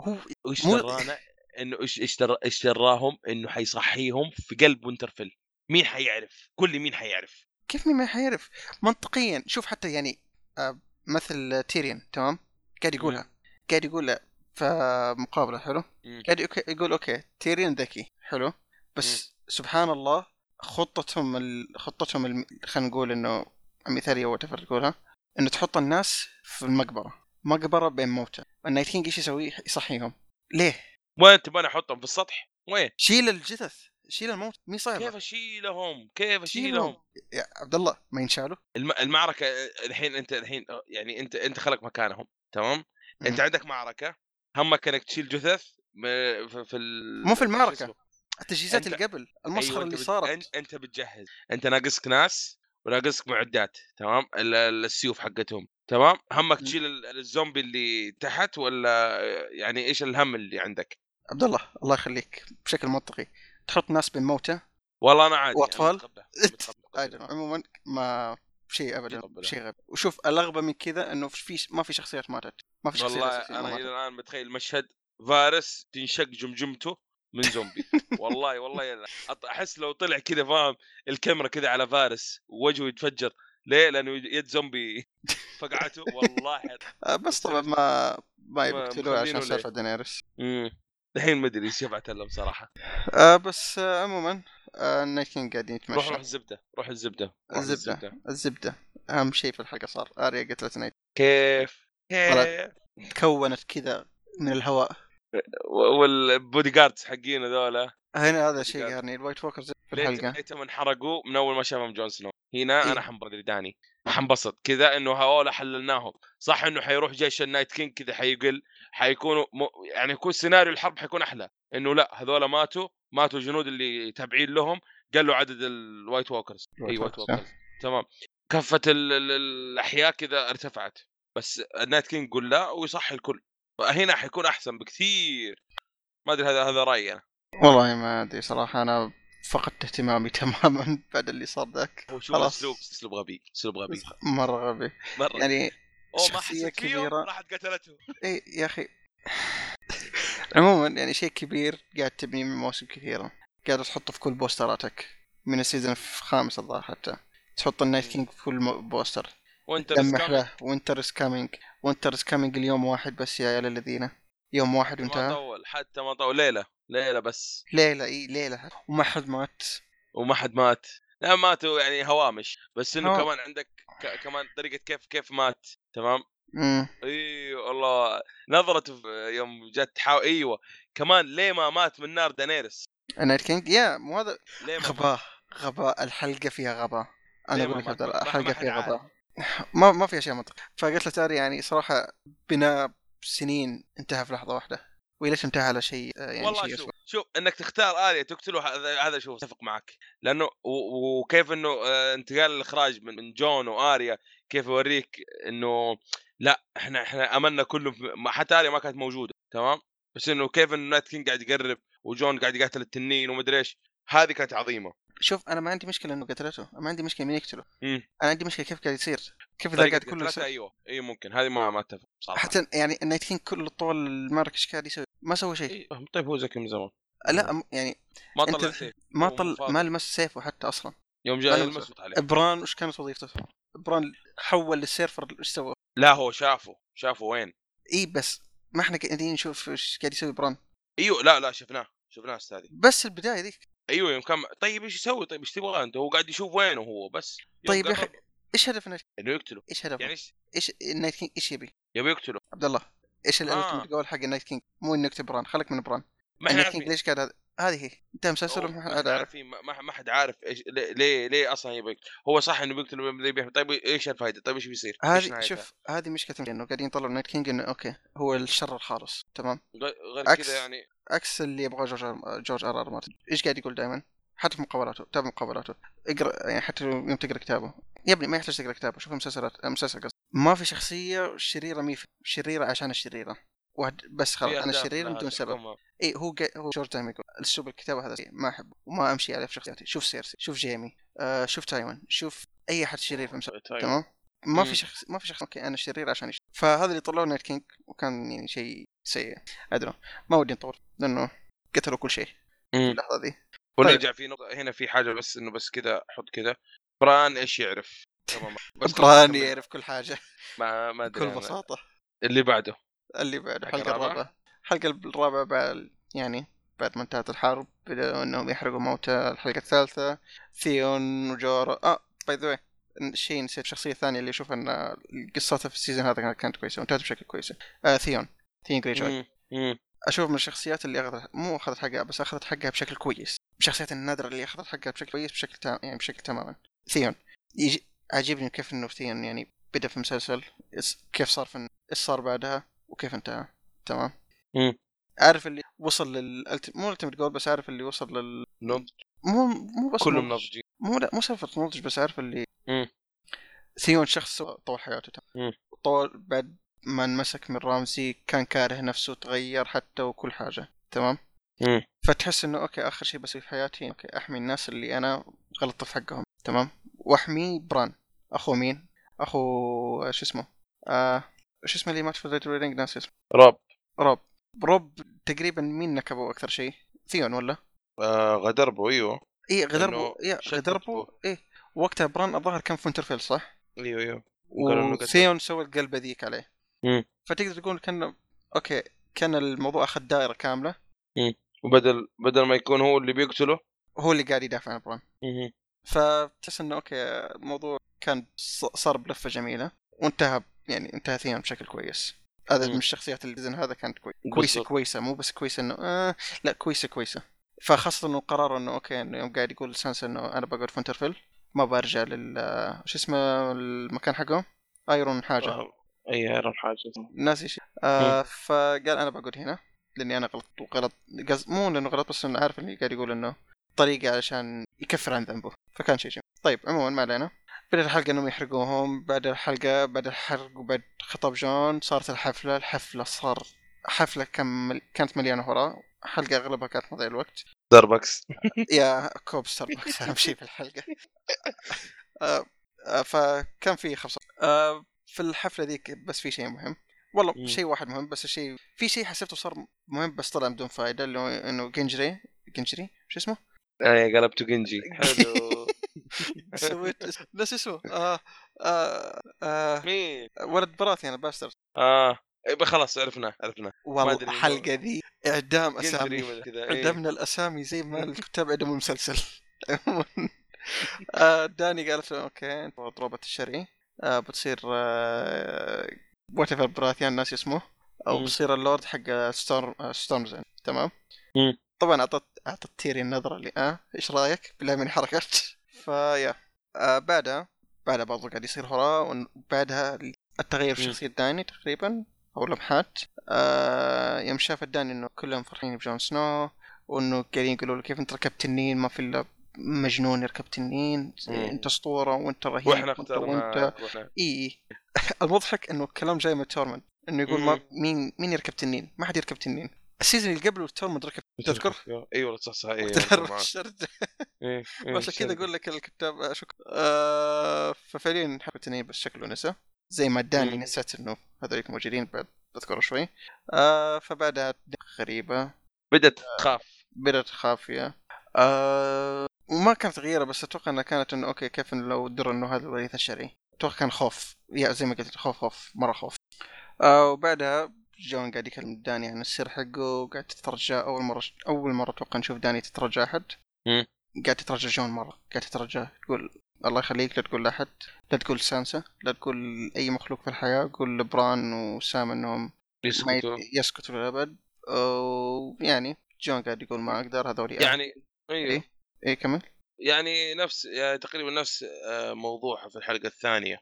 هو إيش مو- درانا إنه إيش إيش در... إيش دراهم إنه حيصحيهم في قلب وينترفيل مين حيعرف؟ لي مين حيعرف؟ كيف مين ما حيعرف؟ منطقيا شوف حتى يعني آه، مثل تيريان تمام؟ قاعد يقولها. قاعد يقول في مقابلة حلو. قاعد يقول okay تيريان ذكي حلو؟ بس سبحان الله خطتهم ال... خطتهم الم... خلينا نقول إنه مثالية وات تقولها إنه تحط الناس في المقبرة. مقبرة بين موتى. ال Night King إيش يسوي؟ يصحيهم. ليه؟ وين تبغاني أحطهم في السطح؟ وين؟ شيل الجثث شيل الموت مي كيف صاير أشيلهم؟ كيف أشيلهم؟ يا عبد الله ما ينشالوا الم... المعركة الحين أنت الحين يعني أنت أنت خلق مكانهم تمام؟ أنت. عندك معركة همك انك تشيل جثث م- في, في ال... مو في اسمه؟ التجهيزات اللي قبل المسخره أيوة، اللي أنت بت- صارت انت, أنت بتجهز أنت ناقصك ناس وناقصك معدات تمام ال- ال- السيوف حقتهم تمام همك. تشيل ال- الزومبي اللي تحت ولا يعني إيش الهم اللي عندك عبد الله الله يخليك بشكل منطقي تحط ناس بين موتى والله أنا عادي متقبله. متقبله. *laughs* عادي عموما ما شيء ابدا. شيء غير وشوف الأغبى من كذا إنه في ما في شخصيات ماتت ما في شخصيات والله أنا. إلى الآن متخيل مشهد فارس تنشق جمجمته من زومبي *laughs* والله والله يلا. أحس لو طلع كذا فاهم الكاميرا كذا على فارس ووجهه يتفجر ليه؟ لأنه يد زومبي *laughs* فقعته والله آه، بس طبعا ما ما يبقتلوه عشان سالفه دينيرس امم الحين ما أدري إيش يبغى اتكلم صراحة آه بس آه عموما آه النايت كينج قاعدين روح يتمشى. روح الزبدة روح الزبدة روح الزبدة. الزبدة. أهم شيء في الحلقة صار آريا قتلت نايت كيف. كيف؟ تكونت كذا من الهواء. والبودي جاردز حقين هذولا. هنا هذا شيء قال- يعني الوايت ووكرز في الحلقة. ليتهم انحرقوا من أول ما شافهم جون سنو. هنا إيه. أنا حنبرد داني. حنبسط. كذا إنه هؤلاء حللناهم. صح إنه حيروح جيش ال Night King كذا حيقل حيكونوا م... يعني يكون سيناريو الحرب حيكون أحلى. إنه لأ هذول ماتوا ماتوا الجنود اللي تابعين لهم قالوا عدد ال White Walkers. إي White Walkers، تمام. كفة ال... ال... الأحياء كذا ارتفعت. بس ال Night King قول لا ويصحي الكل. هنا حيكون أحسن بكثير. ما أدري هذا هذا رأيي أنا. والله ما أدري صراحة. أنا فقدت اهتمامي *laughs* تماما بعد اللي صار ذاك. هو شوف. أسلوب أسلوب غبي أسلوب غبي. مرة غبي. مرة. يعني أوه ما شخصية حسيت فيهم كبيرة. راحت قتلته اي يا أخي. *laughs* عموما يعني شيء كبير قاعد تبني من مواسم كثيرة. قاعد تحطه في كل بوستراتك. من ال season الخامس الظاهر حتى. تحط النايت كينج في كل بوستر. لمح له winter is coming winter is coming اليوم واحد بس يا عيال الذين. يوم واحد ما وانتهى. طول حتى ما طول. ليلة. ليلة بس. ليلة إي ليلة. وما حد مات. وما حد مات. لا ماتوا يعني هوامش. بس إنه هو- كمان عندك ك... كمان طريقة كيف كيف مات تمام؟ إمم. اي والله نظرته يوم جت تحاول أيوه كمان ليه ما مات من نار دانيرس؟ النايت كينج يا مو هذا غباء غباء الحلقة فيها غباء. أنا أقول لك الله، الحلقة فيها غباء. *sighs* ما ما في أشياء منطق فقلت له تاري يعني صراحة بناء سنين انتهى في لحظة واحدة. وليش انتهى على شيء آه، يعني والله شيء شوف أسوأ شوف إنك تختار آلية تقتله هذا هذا شوف أتفق معك. لأنه وكيف إنه آه، انتقال الإخراج من من جون واريا كيف يوريك إنه لا إحنا إحنا املنا كله حتى اريا ما كانت موجودة تمام؟ بس إنه كيف إنه نايت كينج قاعد يقرب وجون قاعد يقاتل التنين ومدري إيش هذه كانت عظيمة. شوف أنا ما عندي مشكلة إنه قتلته ما عندي مشكلة مين يقتله. أنا عندي مشكلة كيف قاعد يصير كيف ذا طريقة قاعد كله يصير. أيوه أيوه ممكن. هذه ما ما أتفق صراحة. حتى يعني النايت كينج كل طول المعركة إيش قاعد يسوي؟ ما سوى شيء. إيه، طيب هو زكي من زمان. لا يعني ما طلع سيف. ما طل. ما لمس سيفه حتى أصلا. يوم جاء. المسوط عليه. بران وش كانت وظيفته؟ بران حول للسيرفر إيش سوى؟ لا هو شافه. شافه وين؟ إي بس ما إحنا قاعدين نشوف إيش قاعد يسوي بران إيوه لا لا شفناه. شفناه أستاذي. بس البداية ذيك. أيوه يوم كان طيب إيش يسوي طيب إيش تبغى أنت هو قاعد يشوف وينه هو بس طيب يا أخي إيش هدف إنه يقتله إيش هدفه؟ يعني إيش إيش النايت كينج إيش يبي؟ يبي يقتله عبد الله إيش آه. ال ultimate goal حق النايت كينج؟ مو انه يكتب بران خليك من بران ما إحنا كينج ليش قاعد؟ هذه هي. أنت مسلسل ما حد عارف. ما- حد عارف إيش ليه- ليه أصلا يبي يقتل. هو صح إنه بيقتل. طيب إيش الفائده طيب إيش بيصير؟ هذه؟ شوف هذه مشكلة إنه قاعدين يطلعوا النايت كينج إنه okay هو الشر الخالص تمام؟ غير كذا يعني. عكس اللي يبغاه جورج جورج آر آر مارتن. إيش قاعد يقول دائما حتى في مقابلاته تابع مقابلاته. اقرأ يعني حتى يوم تقرأ كتابه. يا ابني ما يحتاج تقرأ كتابه شوف مسلسلات آه، مسلسل قصدي ما في شخصية شريرة ما في شريرة عشان الشريرة. واحد بس خلاص أنا شرير بدون سبب. اي هو جا هو جورج دائما يقول اسلوب الكتابه هذا ما أحبه وما أمشي عليه في شخصياتي. شوف سيرسي شوف جيمي آه شوف تايون شوف أي أحد شرير في المسلسل طيب. تمام؟ ما. في شخص ما في شخص okay أنا شرير عشان يشتغل فهذا اللي طلعوه نايت كينج وكان يعني شيء سيء. ادري ما ودي نطول لأنه قتلوا كل شيء. اللحظة ذي. ونرجع في نقطة هنا في حاجة بس إنه بس كذا حط كذا بران إيش يعرف؟ تمام. *laughs* بس بران. يعرف كل حاجة. ما ما أدري بكل. بساطة. اللي بعده. اللي بعد الحلقة الرابعة؟ الرابعه الحلقة الرابعه بعد يعني بعد ما انتهت الحرب بدأوا إنهم يحرقوا موتى الحلقة الثالثة. ثيون وجورا آه by the شيء نسيت الشخصيه الثانية اللي أشوف إن قصتها في ال season هذا كانت كويسة وانتهت بشكل كويس آه ثيون. ثيون جريجوي مم. مم. أشوف من الشخصيات اللي اخذت مو أخذت حقها بس أخذت حقها بشكل كويس. الشخصيات النادرة اللي أخذت حقها بشكل كويس بشكل تام يعني بشكل تماما. ثيون. يجي عاجبني كيف إنه ثيون يعني بدأ في مسلسل كيف صار في إيش صار بعدها. وكيف انتهى تمام مم. عارف اللي وصل لل مو ultimate goal بس عارف اللي وصل لل نضج مو مو بس كلهم نضج. نضجين مو لا مو سالفة نضج بس عارف اللي مم. ثيون شخص طول حياته مم. طول بعد ما انمسك من رامزي كان كاره نفسه تغير حتى وكل حاجة تمام مم. فتحس إنه أوكي آخر شيء بسويه في حياتي أوكي أحمي الناس اللي أنا غلطت في حقهم تمام وأحمي بران أخو مين؟ أخو آه، شو اسمه؟ آه شو اسمه اللي مات في ريد رينج ناس اسمه راب روب روب تقريبا مين نكبه أكثر شيء؟ ثيون ولا؟ آه غدربه إيوه اي غدربو شد غدربو. اي وقتها بران الظاهر كان في وينترفيل صح؟ إيوه إيوه. وثيون سوى القلبه ذيك عليه مم. فتقدر تقول كان أوكي كان الموضوع أخذ دائرة كاملة وبدل بدل ما يكون هو اللي بيقتله هو اللي قاعد يدافع عن بران مم. فتحس إنه أوكي الموضوع كان صار بلفه جميلة وانتهى يعني انتهى ثيون بشكل كويس. هذا. من الشخصيات اللي السيزون هذا كانت كوي... كويسة. كويسة مو بس كويسة إنه آه لا كويسة كويسة. فخاصة إنه قرروا إنه okay إنه يوم قاعد يقول سانسا إنه أنا بقعد في وينترفيل ما برجع لل آه، شو اسمه المكان حقهم ايرون حاجة. آه، أي ايرون حاجة. ناسي شيء. آه فقال أنا بقعد هنا لأني أنا غلط وغلط. قصد مو لأنه غلط بس إنه عارف إني قاعد يقول إنه طريقة عشان يكفر عن ذنبه. فكان شيء جميل. طيب عموما ما علينا. بدأت الحلقة إنهم يحرقوهم بعد الحلقة بعد الحرق وبعد خطاب جون صارت الحفلة الحفلة صار حفلة كم كانت مليانة هراء حلقة أغلبها كانت مضيع الوقت. ستاربكس *laughs* يا كوب ستاربكس أهم شيء في الحلقة. *laughs* آه، آه، فكان في خبصة آه، في الحفلة ذيك بس في شيء مهم. والله. شيء واحد مهم بس الشيء في شيء حسبته صار مهم بس طلع بدون فائدة اللي هو إنه جنجري جنجري شو اسمه؟ اي قلبته جنجي *laughs* حلو. سويت *laughs* ناس اسمه آه آه آه مين؟ ولد براثيان باستر آه إيه خلاص عرفنا عرفنا والله أدري. الحلقة ذي إعدام أسامي كذا إيه. الأسامي زي ما *laughs* الكتاب عدموا المسلسل *laughs* آه، داني قالت له okay ضربت الشرعي آه، بتصير whatever براثيان ناس اسمه أو مم. بصير اللورد حق ستورم ستورمز إند، تمام. طبعا أعطت أعطت تيري النظرة اللي آه إيش رأيك بالله من حركات فيا آه بعدها بعدها برضو قاعد يصير هراء وبعدها التغير في مم. شخصية داني تقريبا أو لمحات آه يوم شاف داني إنه كلهم فرحين بجون سنو وإنه قاعدين يقولوا له كيف أنت ركبت تنين ما في إلا مجنون يركب تنين. أنت أسطورة وأنت رهيب وإحنا وإحنا إي *laughs* المضحك إنه الكلام جاي من تورمن إنه يقول ما. مين مين يركب تنين؟ ما حد يركب تنين ال season اللي قبله تورمن ركب تذكر؟ إي والله صح صح إي *laughs* الشرد. إيه، إيه، *laughs* عشان كذا أقول لك الكتاب آه، شكرا. آه ففعليا حركة تنين بس شكله نسى زي ما داني مم. نسيت إنه هذوليك موجودين بعد بذكره شوي. آه فبعدها غريبة. بدت تخاف. بدأت خافية آه وما كانت غيرة بس أتوقع إنها كانت إنه okay كيف إنه لو دروا إنه هذا الوريث الشرعي. أتوقع كان خوف. yeah زي ما قلت خوف خوف مرة خوف. آه وبعدها جون قاعد يكلم داني عن السر حقه وقاعد تترجى أول مرة أول مرة أتوقع نشوف داني تترجى أحد. قاعد تترجى جون مرة. قاعد تترجى تقول الله يخليك لا تقول لأحد لا تقول سانسا لا تقول أي مخلوق في الحياة قول لبران وسام إنهم يسكتوا. يسكتوا للأبد. ويعني جون قاعد يقول ما أقدر هذول يعني أيوه. إيه. إيه كمل. يعني نفس يعني تقريبا نفس آه، موضوعها في الحلقة الثانية.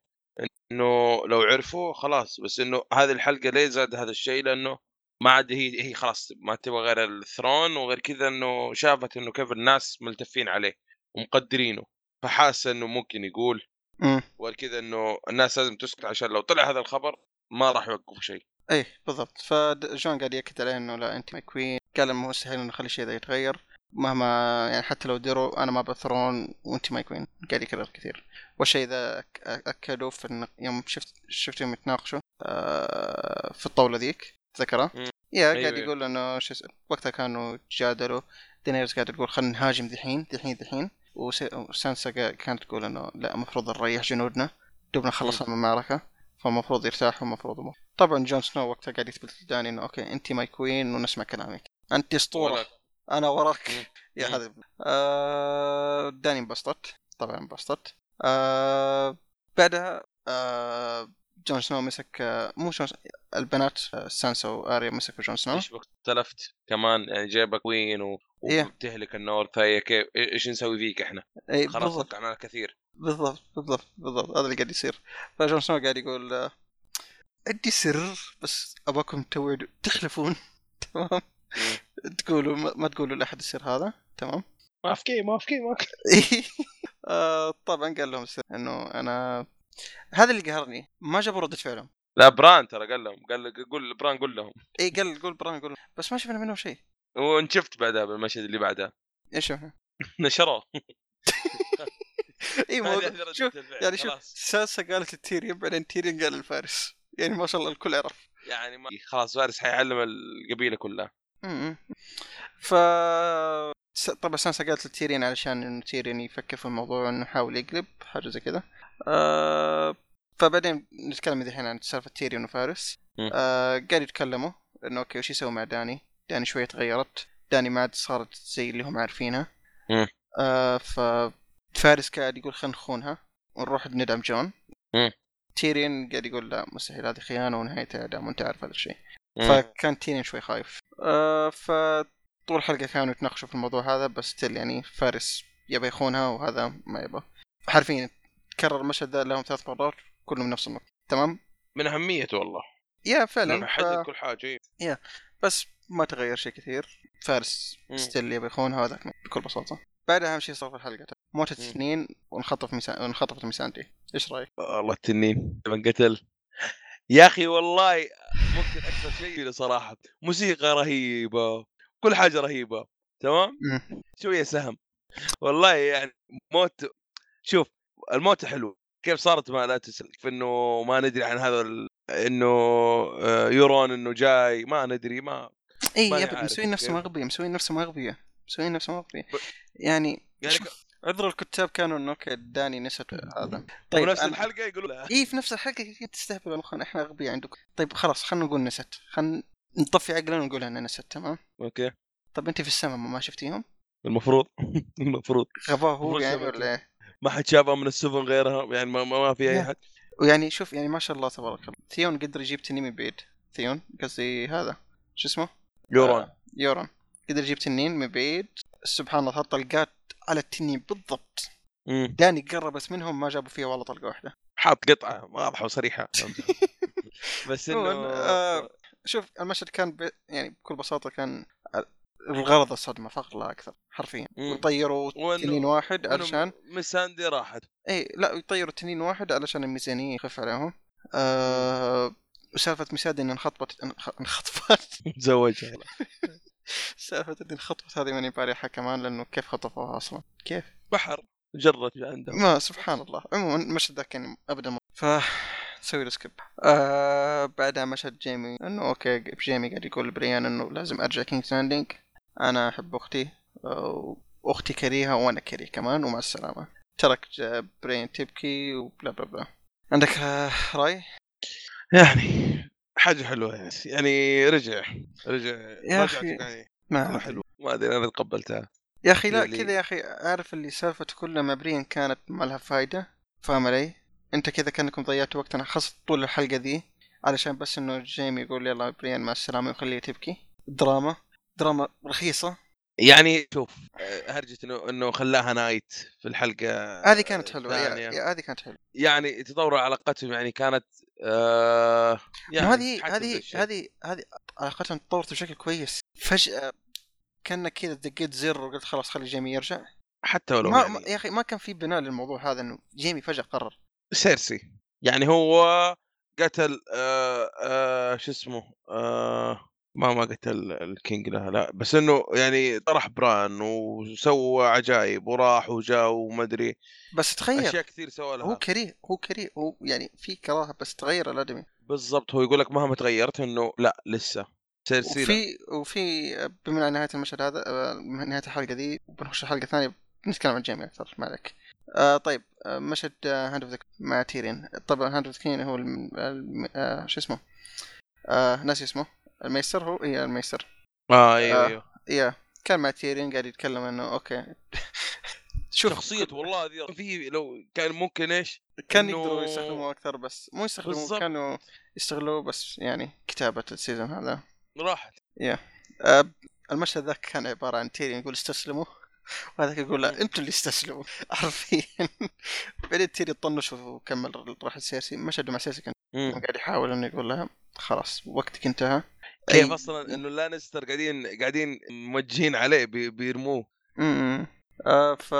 إنه لو عرفوا خلاص بس إنه هذه الحلقة ليه زاد هذا الشيء؟ لأنه ما عاد هي هي خلاص ما تبغى غير ال throne وغير كذا إنه شافت إنه كيف الناس ملتفين عليه ومقدرينه فحاسه إنه ممكن يقول امم وغير كذا إنه الناس لازم تسكت عشان لو طلع هذا الخبر ما راح يوقفوا شيء. إيه بالضبط. فجون قاعد يأكد عليه إنه لا أنت my queen؟ قال مستحيل إنه نخلي الشيء ذا يتغير. مهما يعني حتى لو دروا أنا ما أبي throne وانت my queen قاعد يكرر كثير والشيء ذا أكدوا في النق... يوم شفت شفتهم يتناقشوا آه في الطاولة ذيك ذكرها مم. yeah أيوة، قاعد أيوة. يقول إنه شو اسمه وقتها كانوا يتجادلوا دينيرز قاعد تقول خلينا نهاجم دحين دحين وس- وسانسا كانت تقول إنه لا المفروض نريح جنودنا دوبنا خلصنا من المعركة فالمفروض يرتاحوا المفروض. طبعا جون سنو وقتها قاعد يثبت لداني إنه okay انت my queen ونسمع كلامك انت أسطورة أنا وراك. yeah. هذا آه داني انبسطت. طبعا انبسطت. آه بعدها آه جون سنو مسك آه مو جون البنات آه سانسا واريا مسكوا جون سنو. إيش اختلفت كمان يعني جايب لك queen و... إيه. وبتهلك ال North هي كيف إيش نسوي فيك إحنا؟ اي خلاص وقعنا كثير. بالضبط بالضبط بالضبط. هذا اللي قاعد يصير. فجون سنو قاعد يقول آه، عندي سر بس ابغاكم توعدوا تحلفون *laughs* تمام. تقولوا ما, تقولوا لأحد السر هذا؟ تمام؟ ما في ما في ما في آه، طبعا قال لهم السر إنه أنا هذا اللي قهرني. ما جابوا ردة فعلهم. لا بران ترى قال لهم. قال قول بران قول لهم. اي قال قول بران قول. بس ما شفنا منهم شيء. وانت شفت بعدها بالمشهد اللي بعدها إيش هو؟ *laughs* نشروه. *laughs* اي *laughs* شوف يعني شوف. سانسا قالت لتيريون بعدين تيريون قال للفارس يعني ما شاء الله الكل عرف يعني ما... خلاص فارس حيعلم القبيلة كلها. ف طبعا سانسا قالت لتيرين علشان انه تيرين يفكر في الموضوع إنه يحاول يقلب حاجة زي كذا. آه فبعدين نتكلم الحين عن سالفة تيرين وفارس. آه قاعد يتكلموا إنه okay وش يسوي مع داني؟ داني شوية تغيرت. داني ما عاد صارت زي اللي هم عارفينها. م. آه ف فارس قاعد يقول خلينا نخونها ونروح ندعم جون. تيرين قاعد يقول لا مستحيل هذه خيانة ونهايتها اعدام وانت عارف هذا الشيء. فكان تيرين شوي خايف. آه فطول الحلقة كانوا يتناقشوا في الموضوع هذا بس still يعني فارس يبي يخونها وهذا ما يبغى. حرفيا تكرر المشهد ذا لهم ثلاث مرات كلهم نفس النقطة. تمام؟ من اهميته والله. yeah فعلا. لأنه ف... حدد كل حاجة إيه. بس ما تغير شيء كثير. فارس مم. still يبي يخونها هذاك بكل بساطة. بعدها أهم شيء صار في الحلقة. موت مم. الاثنين وانخطف ميسان... وانخطفت ميساندي إيش رأيك؟ والله التنين لما قتل يا أخي والله ممكن أكثر شيء صراحة موسيقى رهيبة كل حاجة رهيبة تمام. شوية سهم والله يعني موت شوف الموت حلو كيف صارت ما لا تسلك في إنه ما ندري عن هذا ال... إنه آه، يورون إنه جاي ما ندري ما إي يا كيف. اغبياء مسوين نفسهم اغبياء مسوين نفسهم اغبياء ب- يعني يعني عذر الكتاب كانوا إنه okay داني نسيت هذا. طيب طيب نفس الحلقة يقولوا لا. اي في نفس الحلقة كيف تستهبلوا مخنا إحنا أغبياء عندكم طيب خلاص خلينا نقول نسيت. خلينا نطفي عقلنا ونقول انها نسيت تمام؟ okay. طب أنت في السماء ما شفتيهم؟ المفروض *laughs* المفروض. غباه هو يعني. ولا إيه؟ ما حد شافها من السفن غيرها يعني ما, ما في أي. احد ويعني شوف يعني ما شاء الله تبارك الله. ثيون قدر يجيب تنين من بعيد ثيون قصدي هذا. شو اسمه؟ يورون آه، يورون قدر يجيب تنين من بعيد سبحان الله حط طلقات على التنين بالضبط. مم. داني قربت منهم ما جابوا فيها والله طلقة واحدة. حاط قطعة واضحة وصريحة. *laughs* بس إنه آه، شوف المشهد كان ب... يعني بكل بساطة كان الغرض الصدمة فقط لا أكثر حرفيا. وإنه- تنين واحد علشان مساندي راحت. اي لا يطيروا تنين واحد علشان الميزانية يخف عليهم. آه... وسالفة ميساندي إن انخطبت انخ- انخطبت. *laughs* تزوجها *laughs* سالفه ان انخطبت هذه ماني باريحه كمان لأنه كيف خطفوها أصلا؟ كيف؟ بحر جرت عندهم ما سبحان الله. عموما المشهد ذاك كان ابدا. ما ف نسوي له skip آه بعدها مشهد جيمي. إنه okay جيمي قاعد يقول لبريان إنه لازم أرجع كينج لاندنج أنا أحب أختي آه، واختي كريهة وأنا كريه كمان ومع السلامة. ترك بريان تبكي و blah blah blah. عندك آه، رأي؟ يعني حاجة حلوة يعني يعني رجع رجع يا أخي. يعني ما. حلو ما أدري أنا تقبلتها يا أخي لا اللي- كذا يا أخي عارف اللي سالفته كلها مع بريان كانت ما لها فايدة فاهم علي؟ أنت كذا كأنكم ضيعتوا وقت أنا خاصة طول الحلقة ذي علشان بس إنه جيمي يقول يلا بريان مع السلامة ويخليها تبكي دراما دراما رخيصة يعني شوف هرجة إنه إنه خلاها knight في الحلقة هذه كانت. يا- هذه كانت حلوة يعني تطور علاقتهم يعني كانت آه يعني هذه هذه. هذه هذه علاقتهم تطورت بشكل كويس. فجأة كأنك كذا دقيت زر وقلت خلاص خلي جيمي يرجع. حتى ولو ما يعني يا أخي ما كان في بناء للموضوع هذا إنه جيمي فجأة قرر. سيرسي. يعني هو قتل آه آه شو اسمه آه ما ما قتل ال king لا لا بس إنه يعني طرح بران وسوى عجائب وراح وجاء وما أدري بس تغير. أشياء كثير سوى هو لها كريه هو كريه هو يعني في كراهة بس تغير الادمي بالضبط هو يقول لك مهما تغيرت إنه لا لسه لا. وفي وفي بما نهاية المشهد هذا آه، نهاية الحلقة دي وبنخش الحلقة الثانية بنتكلم عن جيمي أكثر ما عليك. آه طيب آه مشهد Hand of مع تيرين. طبعا Hand of هو الم... الم... آه شو اسمه؟ آه ناسي اسمه. ال maester هو؟ اي ال maester. آه أيوه آه. أيوه. يا كان مع تيرين قاعد يتكلم إنه okay. *laughs* شوف شخصيته والله ذي في لو كان ممكن إيش؟ كان إنه- يقدروا يستخدموه أكثر بس مو يستخدموه. كانوا يستغلوه بس يعني كتابة ال season هذا. راحت. آه، المشهد ذاك كان عبارة عن تيرين يقول استسلموا وهذاك يقول لا أنتوا اللي استسلموا. *laughs* حرفيا بعدين تيري طنش وكمل راح سيرسي مشهد مع سيرسي كان. قاعد يحاول إنه يقول لها خلاص وقتك انتهى. كيف أي- أصلا إنه لانستر قاعدين قاعدين موجهين عليه بي- بيرموه. إمم. آه ف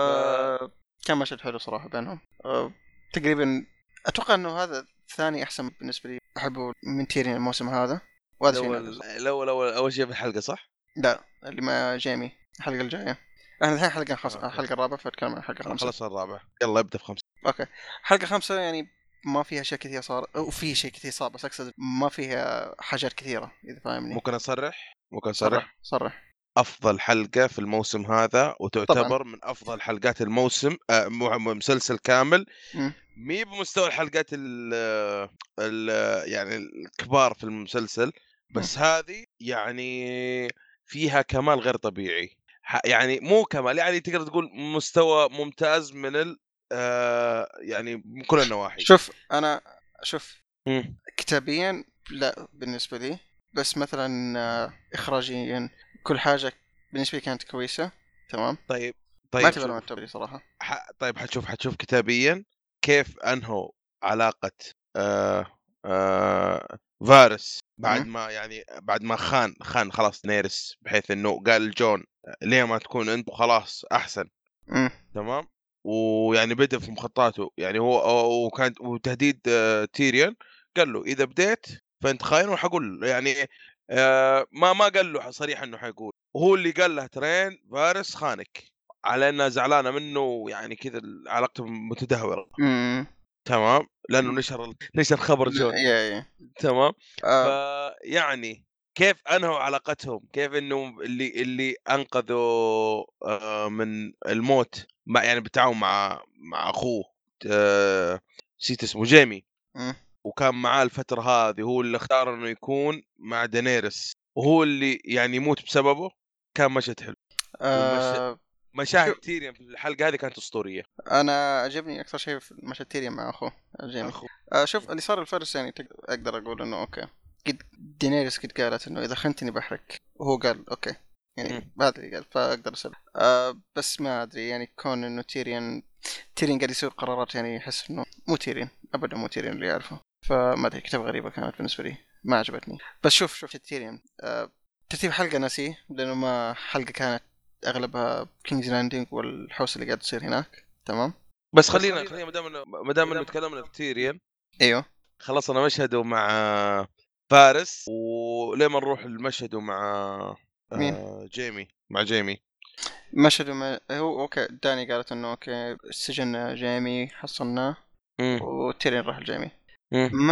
كان مشهد حلو صراحة بينهم. آه تقريبا أتوقع إنه هذا ثاني أحسن بالنسبة لي. أحبه من تيرين الموسم هذا. وهذا شيء الأول اول أول شيء في الحلقة صح؟ لا اللي مع جيمي. الحلقة الجاية. إحنا الحين حلقة okay. الحلقة الرابعة فأتكلم عن الحلقة الخامسة. خلاص الرابع يلا ابدأ في خمسه okay. حلقة خمسة يعني ما فيها اشياء كثير صار وفي شيء كثير صار بس أقصد ما فيها حاجات كثيرة إذا فاهمني ممكن أصرح؟ ممكن أصرح؟ صرح صرح أفضل حلقة في الموسم هذا وتعتبر من أفضل حلقات الموسم آه مو- مسلسل كامل. مي بمستوى الحلقات ال ال يعني الكبار في المسلسل بس هذه يعني فيها كمال غير طبيعي يعني مو كمال يعني تقدر تقول مستوى ممتاز من آه يعني من كل النواحي شوف أنا شوف مم. كتابيا لا بالنسبة لي بس مثلا آه، اخراجيا كل حاجة بالنسبة لي كانت كويسة تمام طيب ما طيب أعتبرها شوف. من ال top لي صراحة ح... طيب حتشوف حتشوف كتابيا كيف انهوا علاقة آه آه فارس بعد. ما يعني بعد ما خان خان خلاص دينيرس بحيث إنه قال جون ليه ما تكون انت خلاص أحسن تمام ويعني بدأ في مخططاته. يعني هو وكان وتهديد آه، تيريون قال له إذا بديت فأنت خاين وحقول يعني آه، ما ما قال له صريحه إنه حيقول. وهو اللي قال له ترين فارس خانك. على انها زعلانة منه يعني كذا علاقته متدهورة. تمام؟ لأنه نشر نشر خبر جون. تمام؟ آه، فيعني كيف أنهوا علاقتهم؟ كيف انه اللي اللي أنقذوا آه، من الموت مع يعني بالتعاون مع مع أخوه نسيت اسمه جيمي. وكان معاه الفترة هذه هو اللي اختار إنه يكون مع دينيرس وهو اللي يعني يموت بسببه كان مشهد حلو. آه، مشاهد شو- تيريون في الحلقة هذه كانت أسطورية. أنا عجبني أكثر شيء في مشهد تيريون مع أخوه جيمي. أخو. آه شوف اللي صار لفارس يعني أقدر أقول إنه okay. قد دينيريس قد قالت إنه إذا خنتني بحرق وهو قال okay. يعني. هذا اللي قال فأقدر اسلم آه بس ما أدري يعني كون إنه تيريون تيريون قاعد يسوي قرارات يعني يحس إنه مو تيريون ابدا مو تيريون اللي يعرفه. فما أدري كتابه غريبة كانت بالنسبة لي ما عجبتني. بس شوف شوف تيريون آه ترتيب حلقة ناسيه لأنه ما حلقة كانت أغلبها King's Landing والحوسه اللي قاعد تصير هناك. تمام؟ بس خلينا خلينا ما دام ما دام إنه تكلمنا في تيريون أيوه. خلصنا مشهده مع فارس ولما نروح المشهد مع مين؟ آه جيمي مع جيمي مشهد ما هو أوكي داني قالت إنه okay السجن جيمي حصلناه. وتيرين راح لجيمي.